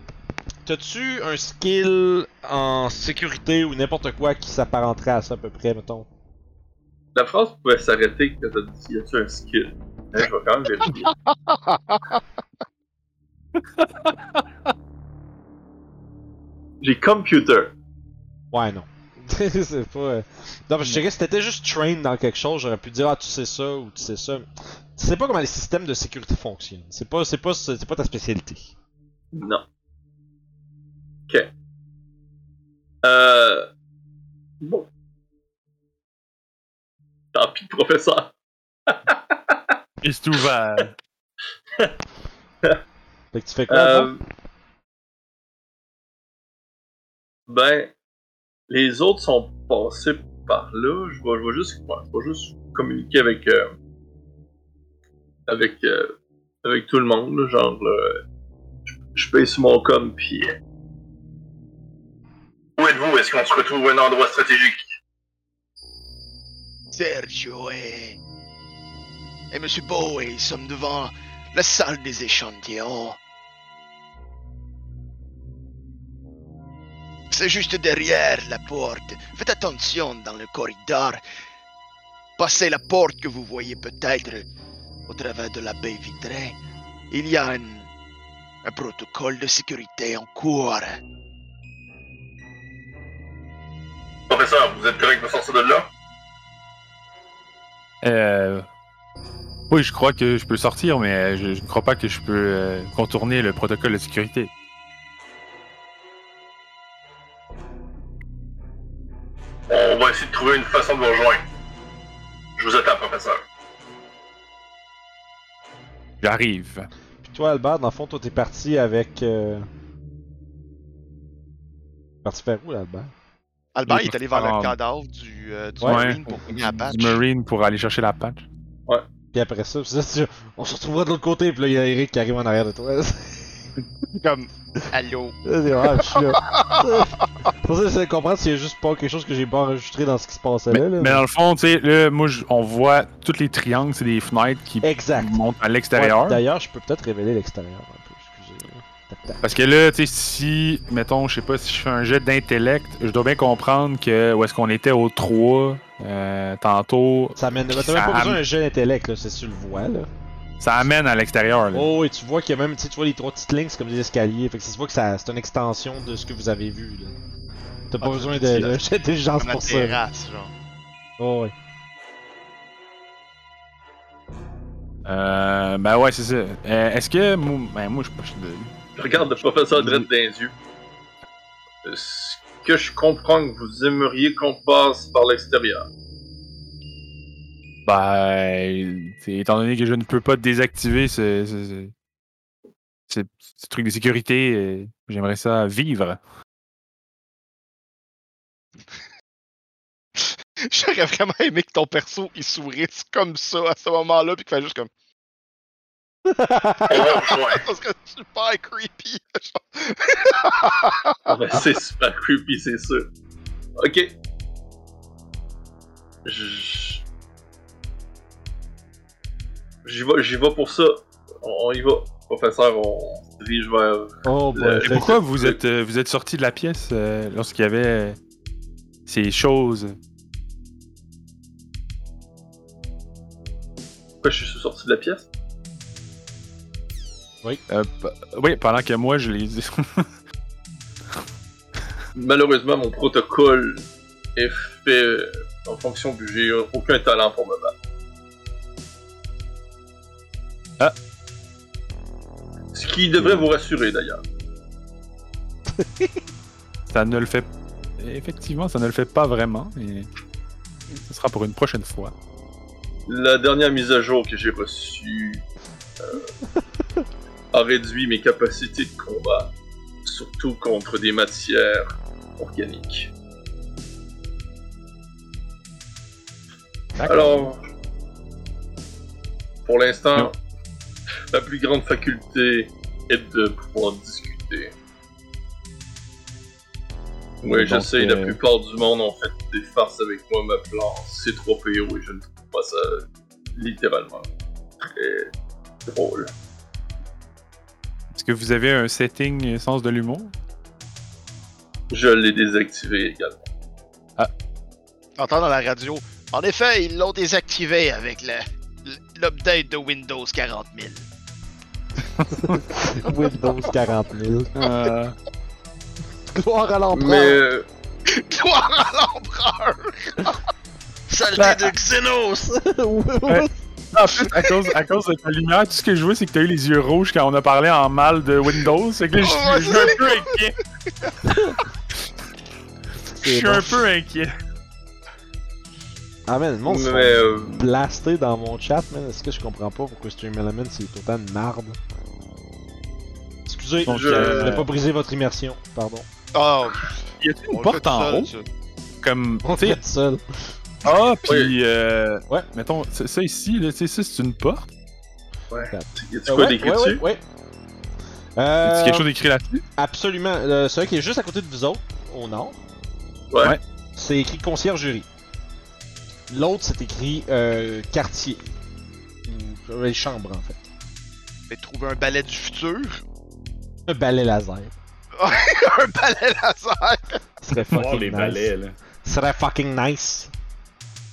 T'as-tu un skill en sécurité ou n'importe quoi qui s'apparenterait à ça à peu près, mettons? La phrase pouvait s'arrêter quand t'as dit y a-tu un skill? Hein, je vais quand même vérifier. J'ai computer. Ouais, non. c'est pas. euh, Non, que je dirais, si t'étais juste trained dans quelque chose, j'aurais pu dire, ah, tu sais ça ou tu sais ça. Tu sais pas comment les systèmes de sécurité fonctionnent. C'est pas, c'est pas, c'est pas ta spécialité. Non. Ok. Euh. Bon. Tant pis, professeur. Et c'est ouvert. Fait que tu fais quoi? Euh, ben, les autres sont passés par là. Je vais, je vais juste, je vais juste communiquer avec, euh, avec, euh, avec tout le monde. là, genre, euh, je, je paye sur mon com, puis. Où êtes-vous? Est-ce qu'on se retrouve à un endroit stratégique? Sergio et. Et Monsieur Bowie sommes devant la salle des échantillons. C'est juste derrière la porte. Faites attention dans le corridor. Passez la porte que vous voyez peut-être au travers de la baie vitrée. Il y a un, un protocole de sécurité en cours. Professeur, vous êtes correct de sortir de là? Euh... Oui, je crois que je peux sortir, mais je, je ne crois pas que je peux euh, contourner le protocole de sécurité. On va essayer de trouver une façon de vous rejoindre. Je vous attends, professeur. J'arrive. Puis toi, Albert, dans le fond, toi, t'es parti avec. Euh... Parti faire où, là, Albert? Albert, Il est allé vers le cadavre du, euh, du Ouais. Marine pour gagner la patch. Du Marine pour aller chercher la patch. Puis après ça, ça, tu- on se retrouvera de l'autre côté, puis là, il y a Eric qui arrive en arrière de toi. Comme, allô. C'est ah, je suis là. C'est pour ça que j'essaie de comprendre s'il y a juste pas quelque chose que j'ai pas enregistré dans ce qui se passait Mais, là. là. mais dans le fond, tu sais, là, moi, on voit tous les triangles, c'est des fenêtres qui Exact. montent à l'extérieur. Ouais, D'ailleurs, je peux peut-être révéler l'extérieur Parce que là, tu sais, si, mettons, je sais pas, si je fais un jet d'intellect, je dois bien comprendre que où est-ce qu'on était au 3 euh, tantôt, Ça amène. T'as même pas besoin d'un jeu d'intellect, là, c'est si tu le vois, là. ça amène à l'extérieur. là. Oh, et tu vois qu'il y a même, tu sais, tu vois les trois petites lignes, c'est comme des escaliers. Fait que ça se voit que ça, c'est une extension de ce que vous avez vu, là. T'as pas Ah, besoin jet d'intelligence pour ça. terrasse, genre. Oh, ouais. Euh, ben ouais, c'est ça. Euh, est-ce que. moi- Ben, moi, je suis pas. Je regarde le professeur Dredd dans les yeux. Est-ce que je comprends que vous aimeriez qu'on passe par l'extérieur? Ben. Étant donné que je ne peux pas désactiver ce. ce, ce- ce- ce truc de sécurité, euh, j'aimerais ça vivre. J'aurais vraiment aimé que ton perso il sourisse comme ça à ce moment-là, puis qu'il fait juste comme. Parce que c'est super creepy. Ah ben, c'est super creepy, c'est sûr. Ok. Je- J'y vais, j'y vais pour ça. On, on y va. Professeur, on se dirige vers. Oh, boy. Euh, Et Le- pourquoi vous êtes, euh, vous êtes sorti de la pièce euh, lorsqu'il y avait euh, ces choses? Pourquoi je suis sorti de la pièce? Euh, p- Oui, pendant que moi, je les. Malheureusement, mon protocole est fait euh, en fonction que j'ai aucun talent pour me battre. Ah. Ce qui devrait vous rassurer d'ailleurs. ça ne le fait. Effectivement, ça ne le fait pas vraiment. Et... Ce sera pour une prochaine fois. La dernière mise à jour que j'ai reçue euh, a réduit mes capacités de combat, surtout contre des matières organiques. Alors, pour l'instant, la plus grande faculté est de pouvoir discuter. Oui, j'essaye, la euh, plupart du monde ont fait des farces avec moi m'appelant C3PO et je ne trouve pas ça littéralement très drôle. Est-ce que vous avez un setting sens de l'humour? Je l'ai désactivé également. T'entends dans la radio. En effet, ils l'ont désactivé avec le- l'update de Windows 40 000. Windows 40 000. Euh, Gloire à l'empereur. Mais euh, Gloire à l'empereur! Saleté Bah, de Xenos! Ouais. En fait, à cause, à cause de ta lumière, tout ce que je vois, c'est que t'as eu les yeux rouges quand on a parlé en mal de Windows. Fait que là, je Oh, suis- je suis un peu inquiet. Je suis un peu inquiet. Ah, man, le monde se Mais, euh, blaster dans mon chat, man. Est-ce que je comprends pas pourquoi Stream Element c'est autant de marde? Excusez, Donc, je euh, voulais pas briser votre immersion, pardon. Oh, Y a-t-il une porte en seul, haut? Comme, On tu sais, fait seul. Ah, puis, euh, Ouais. mettons, ça, ça ici, là, tu sais, ça, c'est une porte. ouais. Y a-tu quoi ouais, d'écrit ouais, dessus? ouais, ouais. Y Euh, quelque chose d'écrit là-dessus? Absolument. Euh, celui qui est juste à côté de vous autres, au nord, Ouais. Ouais. c'est écrit conciergerie. L'autre, c'est écrit euh, quartier. Ou euh, chambre, en fait. Mais trouver un balai du futur? Un balai laser. un balai laser! Ce serait fucking les nice. balais, là. Ce serait fucking nice.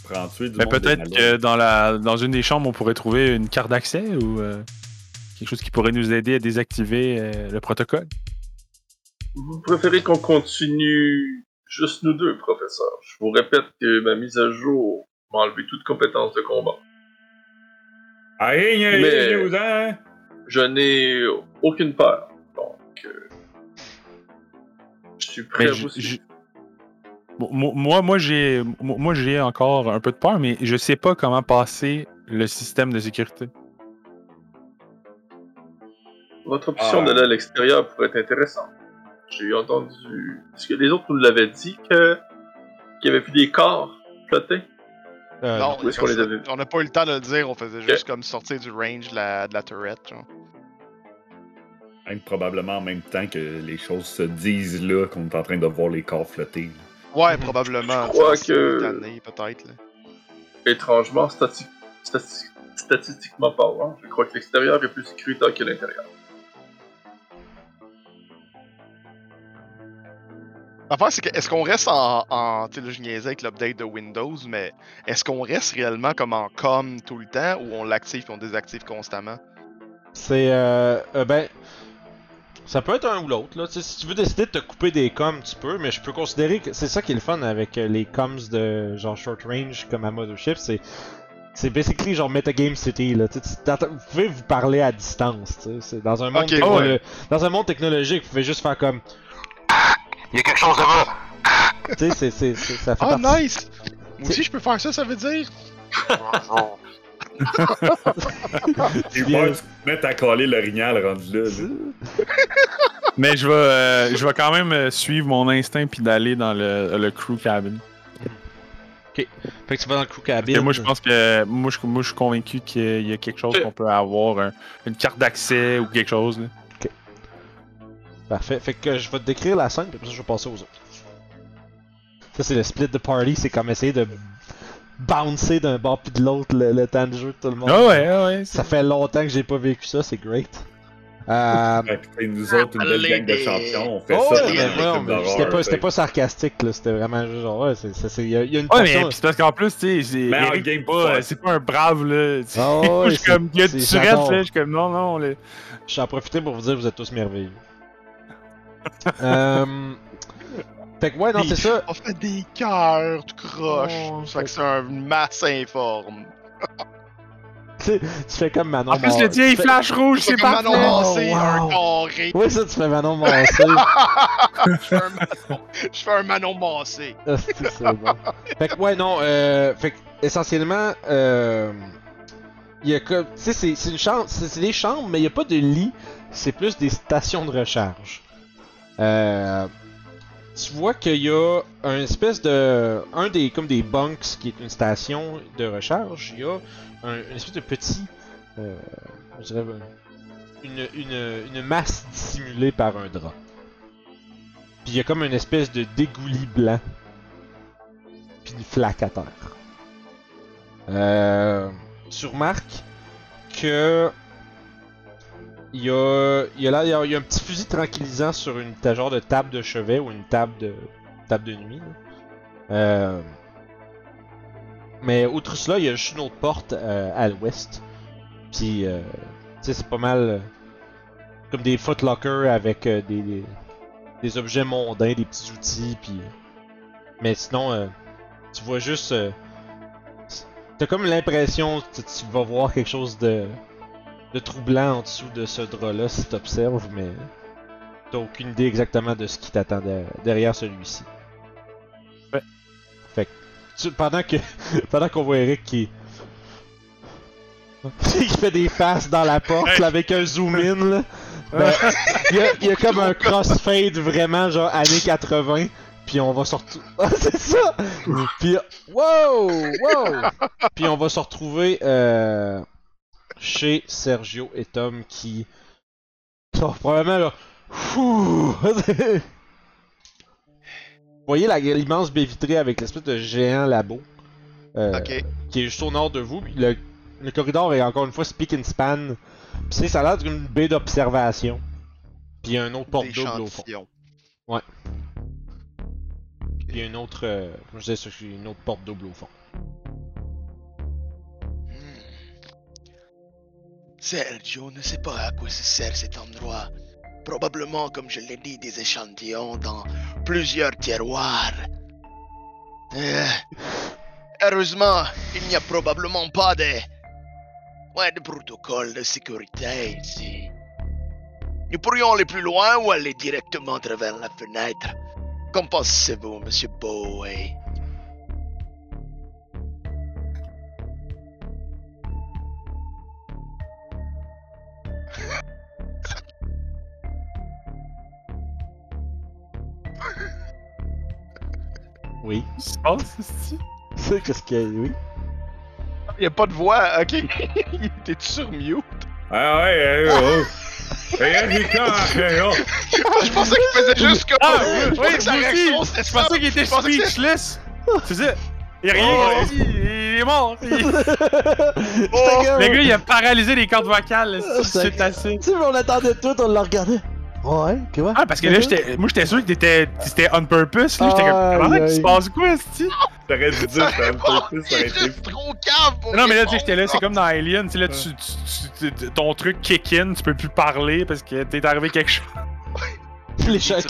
Prends tuer du Mais peut-être que dans, la, dans une des chambres, on pourrait trouver une carte d'accès ou euh, quelque chose qui pourrait nous aider à désactiver euh, le protocole. Vous préférez qu'on continue juste nous deux, professeur? Je vous répète que ma mise à jour m'a enlevé toute compétence de combat. Ah, hey, hey, Mais- nous, hein? Je n'ai aucune peur, donc... euh, je suis prêt Mais à vous j- suivre. Bon, moi, moi, j'ai, mo- moi, j'ai encore un peu de peur, mais je sais pas comment passer le système de sécurité. Votre option Ah. d'aller à l'extérieur pourrait être intéressante. J'ai entendu. Est-ce que les autres nous l'avaient dit que qu'il y avait vu des corps flotter Euh, non, où est-ce qu'on les avait vus? on n'a pas eu le temps de le dire, on faisait juste comme sortir du range de la, de la. Genre. Même probablement en même temps que les choses se disent là, qu'on est en train de voir les corps flotter. Ouais, Mhm. probablement. Je crois que- peut-être. là. Étrangement, stati- stati- statistiquement parlant, je crois que l'extérieur est plus sécuritaire que l'intérieur. L'affaire, c'est que est-ce qu'on reste en. en tu sais, je niaisais avec l'update de Windows, mais est-ce qu'on reste réellement comme en com tout le temps ou on l'active et on désactive constamment? C'est euh, euh, ben ça peut être un ou l'autre là. Tu sais, si tu veux décider de te couper des coms, tu peux, mais je peux considérer que c'est ça qui est le fun avec euh, les coms de genre short range comme à Mothership, c'est c'est basically genre metagame city là. Vous pouvez vous parler à distance. C'est dans un monde Ok, technolo- ouais. dans un monde technologique, vous pouvez juste faire comme il y a quelque chose là-bas. tu sais, c'est ça fait Ah, partie. nice! Moi aussi, je peux faire ça, ça veut dire? J'ai Bien. peur que tu te mettes à coller l'orignal rendu là. là. Mais je vais, euh, je vais quand même euh, suivre mon instinct puis d'aller dans le, le crew cabin. Fait que tu vas dans le crew cabin. Et moi, je pense que moi, je, moi, je suis convaincu qu'il y a quelque chose qu'on peut avoir, un- une carte d'accès ou quelque chose. là. Parfait. Fait que je vais te décrire la scène, puis après ça, je vais passer aux autres. Ça, c'est le split de party, c'est comme essayer de bouncer d'un bord puis de l'autre le, le temps de jeu de tout le monde. Ah ouais, ah ouais. Ça fait longtemps que j'ai pas vécu ça, c'est great. Euh... Sais, nous autres, une belle gang de champions, on fait oh, ça. ouais, mais mais c'était pas, pas sarcastique, là. C'était vraiment juste genre, ouais, c'est, il y, a- il y a une Ouais, mais portion- pis c'est parce qu'en plus, tu sais, c'est Mais pas, c'est pas un brave, là. Ouais, je suis comme, il y a du surette, là. Je suis comme, non, non, là. J'en profiter pour vous dire que vous êtes tous merveilleux. euh... Fait que ouais, non, c'est ça. On fait des cœurs, tu croches. Oh, fait que c'est un masse informe. Tu sais, tu fais comme Manon En plus, Mar- le tien, il fais- flash rouge, c'est. Manon Massé, Oh, un carré. Oui, ça, tu fais Manon Massé. je, fais un Manon... je fais un Manon Massé. Ah, c'est c'est bon. Fait que ouais non, euh, fait que essentiellement, euh, il y a comme, tu sais, c'est c'est une chambre, c'est c'est des chambres, mais il y a pas de lit, c'est plus des stations de recharge. Euh, tu vois qu'il y a un espèce de, un des comme des bunks qui est une station de recharge. Il y a un, une espèce de petit, euh, je dirais, une, une, une masse dissimulée par un drap. Puis il y a comme une espèce de dégouli blanc puis une flaque à terre. Euh, tu remarques que il y a, y, a là, y a, un petit fusil tranquillisant sur une genre de table de chevet ou une table de table de nuit. Euh, mais outre cela, il y a juste une autre porte euh, à l'ouest. Puis, euh, c'est pas mal euh, comme des footlockers avec euh, des, des, objets mondains, des petits outils, puis. Mais sinon, tu vois juste. T'as comme l'impression que tu vas voir quelque chose de, de troublant en dessous de ce drap-là si t'observes, mais t'as aucune idée exactement de ce qui t'attend de- derrière celui-ci. Ouais. Fait que, tu- pendant que pendant qu'on voit Eric qui qui fait des faces dans la porte là, avec un zoom in là, ben, il y, a, il y a comme un crossfade vraiment genre années 80 puis on va se retrouver Ah, c'est ça puis wow wow puis on va se retrouver euh, chez Sergio et Tom qui sont probablement là! Vous voyez l'immense baie vitrée avec l'espèce de géant labo euh, qui est juste au nord de vous. puis Le, le corridor est encore une fois speak and span. Puis c'est- ça a l'air d'une baie d'observation. Puis il y a un autre porte double au fond. D'échantillon. Puis il y a une autre, euh, je disais, ça, une autre porte double au fond. Sergio ne sait pas à quoi se sert cet endroit. Probablement, comme je l'ai dit, des échantillons dans plusieurs tiroirs. Euh, heureusement, il n'y a probablement pas de... Ouais, de protocole de sécurité ici. Nous pourrions aller plus loin ou aller directement à travers la fenêtre. Qu'en pensez-vous, Monsieur Bowie? Oui. Se passe, c'est-tu? C'est qu'est-ce qu'il y a, oui. Il a pas de voix, ok. T'es sur mute? Ah ouais, euh, oh. Et là, j'ai quand là. Je pensais qu'il faisait juste comme. Ah, Je oui, sa réaction, c'était Je pensais qu'il était speechless. C'est ça. Il a rien Oh. dit, il est mort. Comme- Le gars, il a paralysé les cordes vocales. Ah, C'est c'est- assez. Tu sais, on attendait tout, on le regardait. Ouais, quoi? Ah, parce que là, j'étais, moi, j'étais sûr que t'étais, c'était on purpose. Là, j'étais comme, comment il se passe quoi, c'ti? T'aurais dû dire peu plus, ça aurait été trop pour Non, mais là, tu sais, j'étais là, c'est comme dans Alien, tu sais, là, tu, tu- tu- tu- ton truc kick in, tu peux plus parler parce que t'es arrivé quelque chose. Les chocs.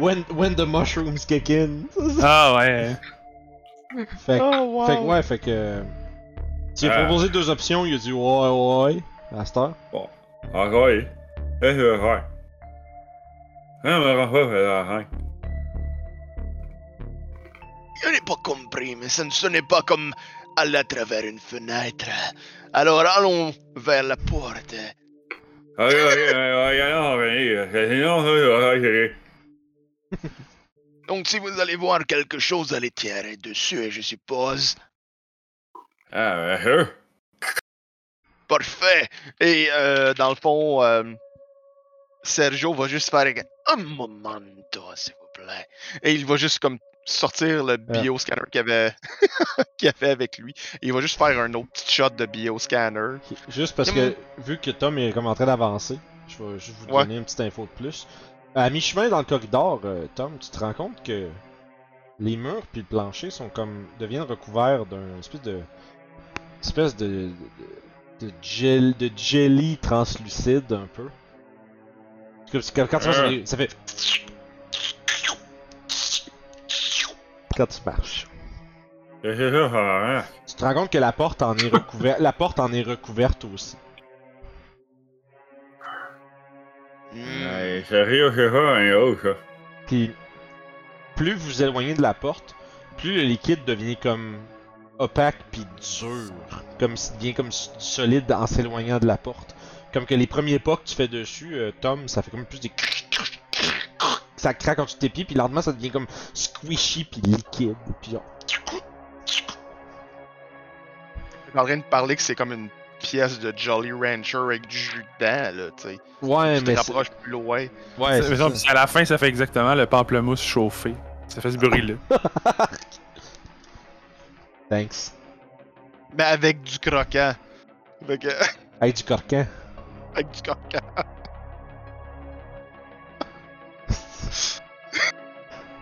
When, when the mushrooms kick in. Ah, ouais. fait, que- Oh, wow. fait que, ouais, fait que. Tu lui as Ah. proposé deux options, il a dit ouais, ouais, à cette heure. Ah ouais. Eh, euh, ouais. Je n'ai pas compris, mais ce ne ce n'est pas comme aller à travers une fenêtre. Alors allons vers la porte. Ah, euh. Donc si vous allez voir quelque chose, allez tirer dessus, je suppose. Ah, euh, euh. Parfait. Et euh, dans le fond, euh, Sergio va juste faire Un momento, s'il vous plaît. et il va juste comme sortir le bioscanner qu'il avait qu'il avait avec lui. Et il va juste faire un autre petit shot de bioscanner. Juste parce que, vu que Tom est comme en train d'avancer, je vais juste vous Ouais. donner une petite info de plus. À mi-chemin dans le corridor, euh, Tom, tu te rends compte que les murs puis le plancher sont comme deviennent recouverts d'un espèce de espèce de de, de gel de jelly translucide un peu. Si- quand, tu marches, ça fait quand tu marches. Tu te rends compte que la porte en est recouverte, la porte en est recouverte aussi. Hmm. Puis plus vous vous éloignez de la porte, plus le liquide devient comme opaque puis dur, comme s'il devient comme solide en s'éloignant de la porte. Comme que les premiers pas que tu fais dessus, euh, Tom, ça fait comme plus des ça craque de tes pieds, puis lentement ça devient comme squishy puis liquide, puis genre est en train de parler que c'est comme une pièce de Jolly Rancher avec du jus dedans, là, tu sais. ouais Tu mais rapproches plus loin. ouais Ça- à la fin, ça fait exactement le pamplemousse chauffé. Ça fait ce bruit-là. Thanks. Mais avec du croquant. Que- Hey du corcan. Avec du croquant.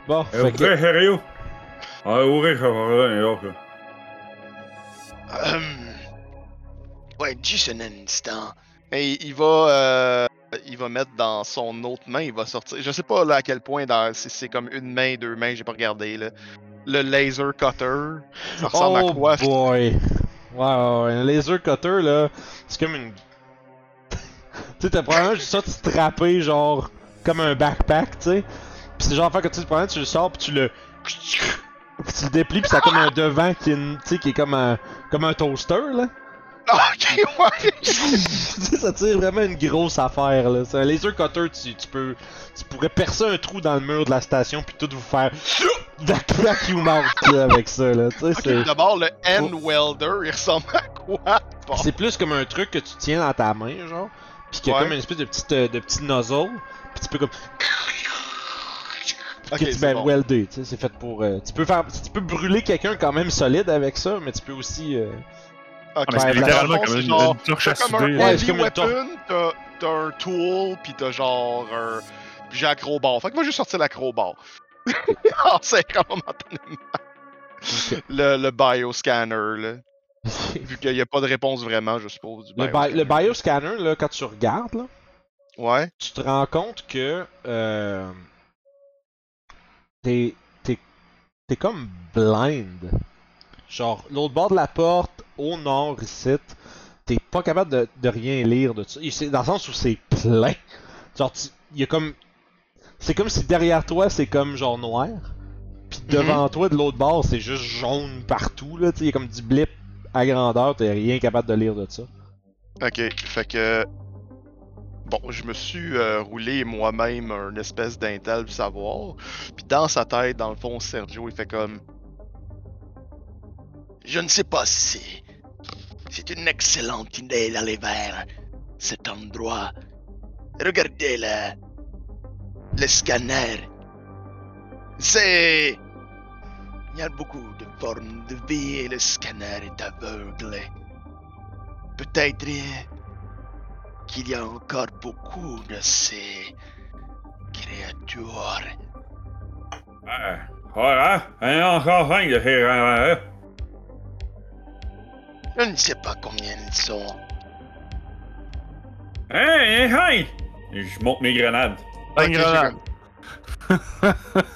Bon, fait que très sérieux. Ah, ouvrir, ça va. Ouais, juste un instant. Et il va, euh, il va mettre dans son autre main, il va sortir. Je sais pas là à quel point, dans, si c'est comme une main, deux mains, j'ai pas regardé là. Le laser cutter, ça ressemble oh à quoi? boy. Ouais. Un laser cutter, là, c'est comme une. Tu sais, t'as probablement juste ça de strapper, genre, comme un backpack, tu sais. Pis c'est genre, fait que tu sais, probablement, tu le sors, pis tu le. Pis tu le déplies, pis ça a comme un devant qui est, une- tu sais, qui est comme un, comme un toaster, là. Ah, ok, ouais. tu sais, ça tire vraiment une grosse affaire, là. C'est un laser cutter, tu, tu peux. Tu pourrais percer un trou dans le mur de la station, puis tout vous faire. Vac you là, avec ça, là. Tu sais, c'est. d'abord le end welder, il ressemble à quoi? Bon. C'est plus comme un truc que tu tiens dans ta main, genre. Pis qu'il y a Ouais. comme une espèce de petite, euh, de petite nozzle. Pis tu peux comme. Ok, que tu c'est ben, bon. welder, tu sais, c'est fait pour. euh, tu peux faire. Tu peux brûler quelqu'un quand même solide avec ça, mais tu peux aussi. euh, Ok, Ah, mais c'est Ouais, littéralement comme une, genre- une torche à T'as comme un souder. Ouais, heavy c'est comme weapon, t'as t'as un tool, pis t'as genre un. Pis j'ai acrobat. Fait que moi, je vais sortir l'acrobat. en synchro momentanément. ok. Le, le bioscanner, là. Vu qu'il n'y a pas de réponse vraiment, je suppose. Du le, bi- bioscanner. le bioscanner, là, quand tu regardes, là, Ouais. tu te rends compte que. Euh, t'es. Comme blind. Genre, l'autre bord de la porte, au nord, ici, t'es pas capable de, de rien lire de ça. Dans le sens où c'est plein. Genre, il y a comme. C'est comme si derrière toi, c'est comme genre noir. Puis devant toi, de l'autre bord, c'est juste jaune partout, là. Il y a comme du blip à grandeur, t'es rien capable de lire de ça. Ok, fait que. bon, je me suis euh, roulé moi-même un espèce d'intel du savoir. Puis dans sa tête, dans le fond, Sergio, il fait comme. Je ne sais pas si c'est une excellente idée d'aller vers cet endroit. Regardez le, le scanner. C'est... Il y a beaucoup de formes de vie et le scanner est aveugle. Peut-être qu'il y a encore beaucoup de ces créatures. Ah, voilà, un encore cinq de ces gens-là. Je ne sais pas combien ils sont. Hey, hey, hey! Je monte mes grenades.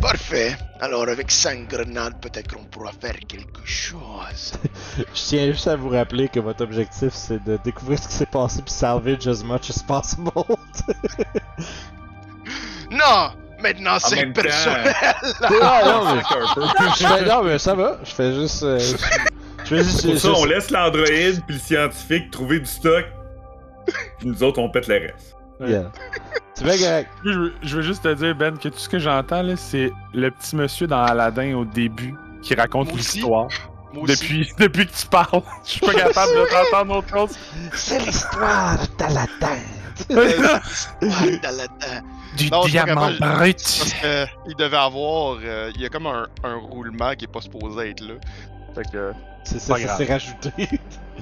Parfait. Alors avec cinq grenades, peut-être qu'on pourra faire quelque chose. Je tiens juste à vous rappeler que votre objectif c'est de découvrir ce qui s'est passé puis salvage as much as possible. Non! Maintenant c'est personnel! Ah, non, mais- Un peu. je fais, non, mais ça va. Je fais juste. euh, je, je fais juste. Pour ça, juste- on laisse l'androïde puis le scientifique trouver du stock. Puis nous autres, on pète le reste. Yeah. Correct. Je veux, je veux juste te dire, Ben, que tout ce que j'entends, là, c'est le petit monsieur dans Aladdin au début qui raconte l'histoire. Depuis, depuis que tu parles, je suis pas capable de t'entendre autre chose. C'est l'histoire d'Aladdin. Du Non, diamant brut. Parce que il devait avoir. euh, il y a comme un, un roulement qui est pas supposé être là. Fait que. C'est ça, ça s'est rajouté.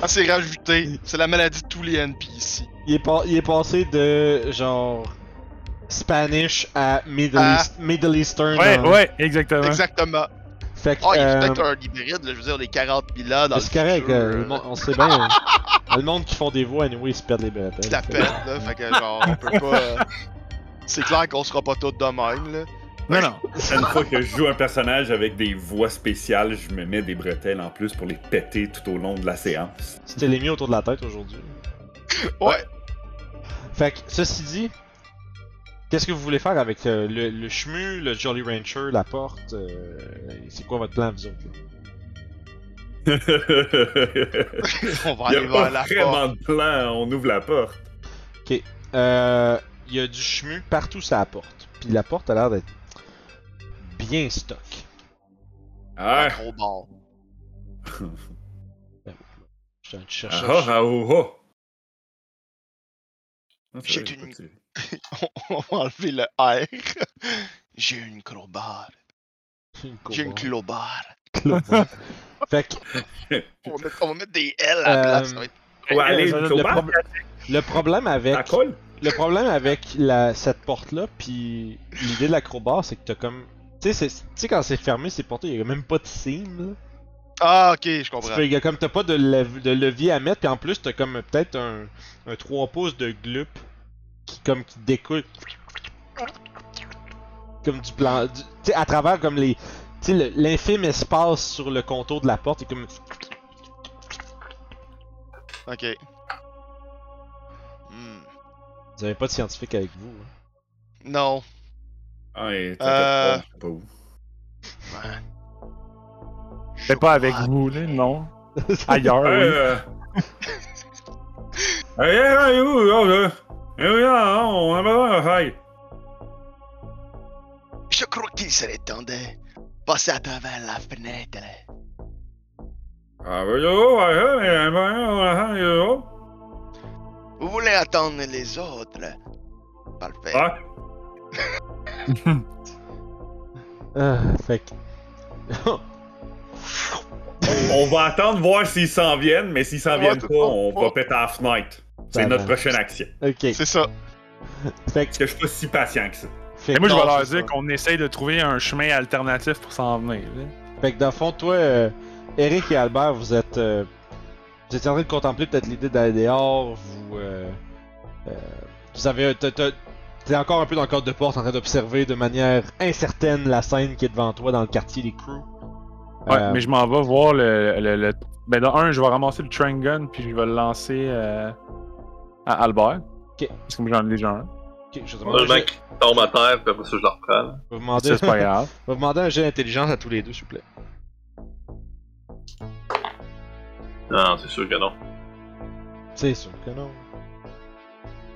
Ah, c'est rajouté. C'est la maladie de tous les NPC. Il est, pas- il est passé de genre Spanish à Middle, Ah. East- Middle Eastern. Ouais, en- ouais, exactement. Exactement. Fait que. Ah, il est euh, peut-être un hybride, là, je veux dire, les 40 000 ans dans mais le c'est correct, euh, on sait bien. euh, le monde qui font des voix, anyway, ils se perdent les bretelles. se la là. Fait que, genre, on peut pas. euh, C'est clair qu'on sera pas tous de même, là. Non, non. Une fois que je joue un personnage avec des voix spéciales, je me mets des bretelles en plus pour les péter tout au long de la séance. C'était les mis autour de la tête aujourd'hui. Ouais. Fait que, ceci dit, qu'est-ce que vous voulez faire avec euh, le, le chemu, le Jolly Rancher, la porte euh, C'est quoi votre plan, vous autres là? On va Il y aller a pas vers la vraiment porte. de plan, on ouvre la porte. Euh, Il y a du chemu partout sur la porte. Puis la porte a l'air d'être bien stock. Ah, Gros bord. Je suis en train de chercher. ah, ah, oh, oh. Ah, c'est J'ai vrai, une- pas tiré. On va enlever le R. J'ai une crowbar. Une J'ai une crowbar. clobar. fait que On va, mettre, on va mettre des L à la place. ça va être- Ouais, allez, le le le, clobard, prob- le problème avec le problème avec la, cette porte-là, puis l'idée de la crowbar, c'est que t'as comme. Tu sais, c'est- tu sais, quand c'est fermé, ces portes il y a même pas de seam, là. Ah, ok, je Tu comprends. peux- y a comme t'as pas de, lev- de levier à mettre, puis en plus, t'as comme peut-être un, un 3 pouces de glup qui, comme, qui découle. Comme du blanc. Du, tu sais, à travers comme les. Tu sais, le- l'infime espace sur le contour de la porte est comme. Ok. Hmm. Vous avez pas de scientifique avec vous. hein? Non. Ah, et Euh. t'inquiète pas, pas où. Ouais. C'est pas avec vous, là, non. Ailleurs, oui. Euh... Hey, hey, hey, où, là, là? Eh oui, là, on a besoin faille. Je crois qu'il serait temps de passer à travers la fenêtre. Ah, ben, ouais, mais, on a yo. Vous voulez attendre les autres? Parfait. Ah, Ah, fait que. on va attendre voir s'ils s'en viennent, mais s'ils s'en viennent pas, on va péter la fenêtre. C'est notre prochaine action. ok. C'est ça. Fait que. Parce que je suis pas si patient que ça. Fait Et moi, je vais leur dire qu'on essaye de trouver un chemin alternatif pour s'en venir. là. Fait que dans le fond, toi, euh, Eric et Albert, vous êtes. euh, vous êtes en train de contempler peut-être l'idée d'aller dehors. Vous. Euh, euh, vous avez. T'es encore un peu dans le cadre de porte en train d'observer de manière incertaine la scène qui est devant toi dans le quartier des crews. Ouais, Euh, mais je m'en vais voir le, le, le- Ben, dans un, je vais ramasser le train gun, puis je vais le lancer euh, à Albert. Ok. Parce que moi, j'en ai déjà un. ok, je vais Moi, le demander, mec tombe à terre, puis après ça, je le reprends. je vais vous demander, Ça, c'est pas grave. je vais vous demander un jeu d'intelligence à tous les deux, s'il vous plaît. Non, c'est sûr que non. C'est sûr que non.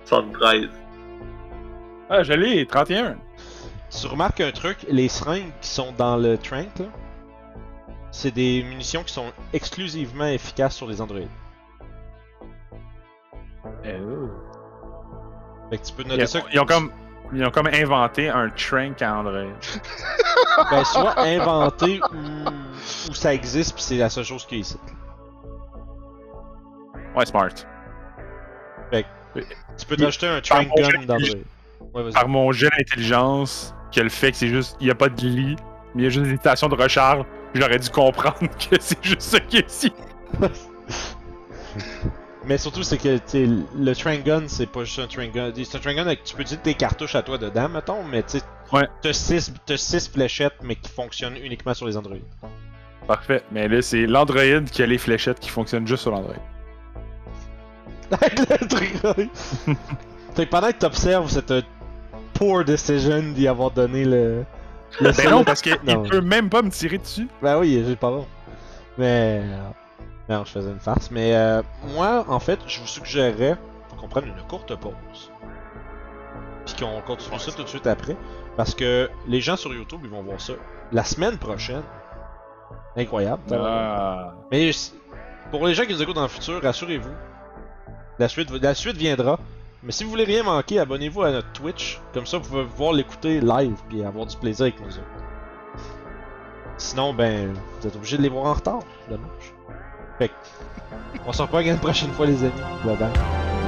73. Ah, je l'ai, 31. Tu remarques un truc, les seringues qui sont dans le Trank, là, c'est des munitions qui sont exclusivement efficaces sur les androïdes. Fait que tu peux noter Ils, ça. ils ont comme, ils ont comme inventé un trank à Android. Ben, soit inventé ou, ou ça existe pis c'est la seule chose qui est ici. Ouais, smart. Tu peux t'acheter un Trank Par Gun mon d'android. Ouais, vas-y. Par mon jet d'intelligence, que le fait que c'est juste, il y a pas de lit, mais il y a juste des stations de recharge, j'aurais dû comprendre que c'est juste ça qui est ici. Mais surtout, c'est que le Train Gun, c'est pas juste un Train Gun. C'est un Train Gun avec tu peux dire tes cartouches à toi dedans, mettons, mais tu Ouais. t'as 6 six fléchettes, mais qui fonctionnent uniquement sur les androïdes. Parfait. Mais là, c'est l'Android qui a les fléchettes qui fonctionnent juste sur l'Android. Fait que pendant que t'observes cette euh, poor decision d'y avoir donné le. le Ben non, parce qu'il peut même pas me tirer dessus. Ben oui, j'ai pas bon. Mais. Non, je faisais une farce. Mais euh, moi, en fait, je vous suggérerais qu'on prenne une courte pause. Puis qu'on continue ça tout de suite après. Parce que les gens sur YouTube, ils vont voir ça la semaine prochaine. Incroyable. Ah. Mais pour les gens qui nous écoutent dans le futur, rassurez-vous. La suite, la suite viendra. Mais si vous voulez rien manquer, abonnez-vous à notre Twitch. Comme ça, vous pouvez pouvoir l'écouter live puis avoir du plaisir avec nous autres. Sinon, ben, vous êtes obligé de les voir en retard. Dommage. On se revoit une prochaine fois, les amis. Bye bye.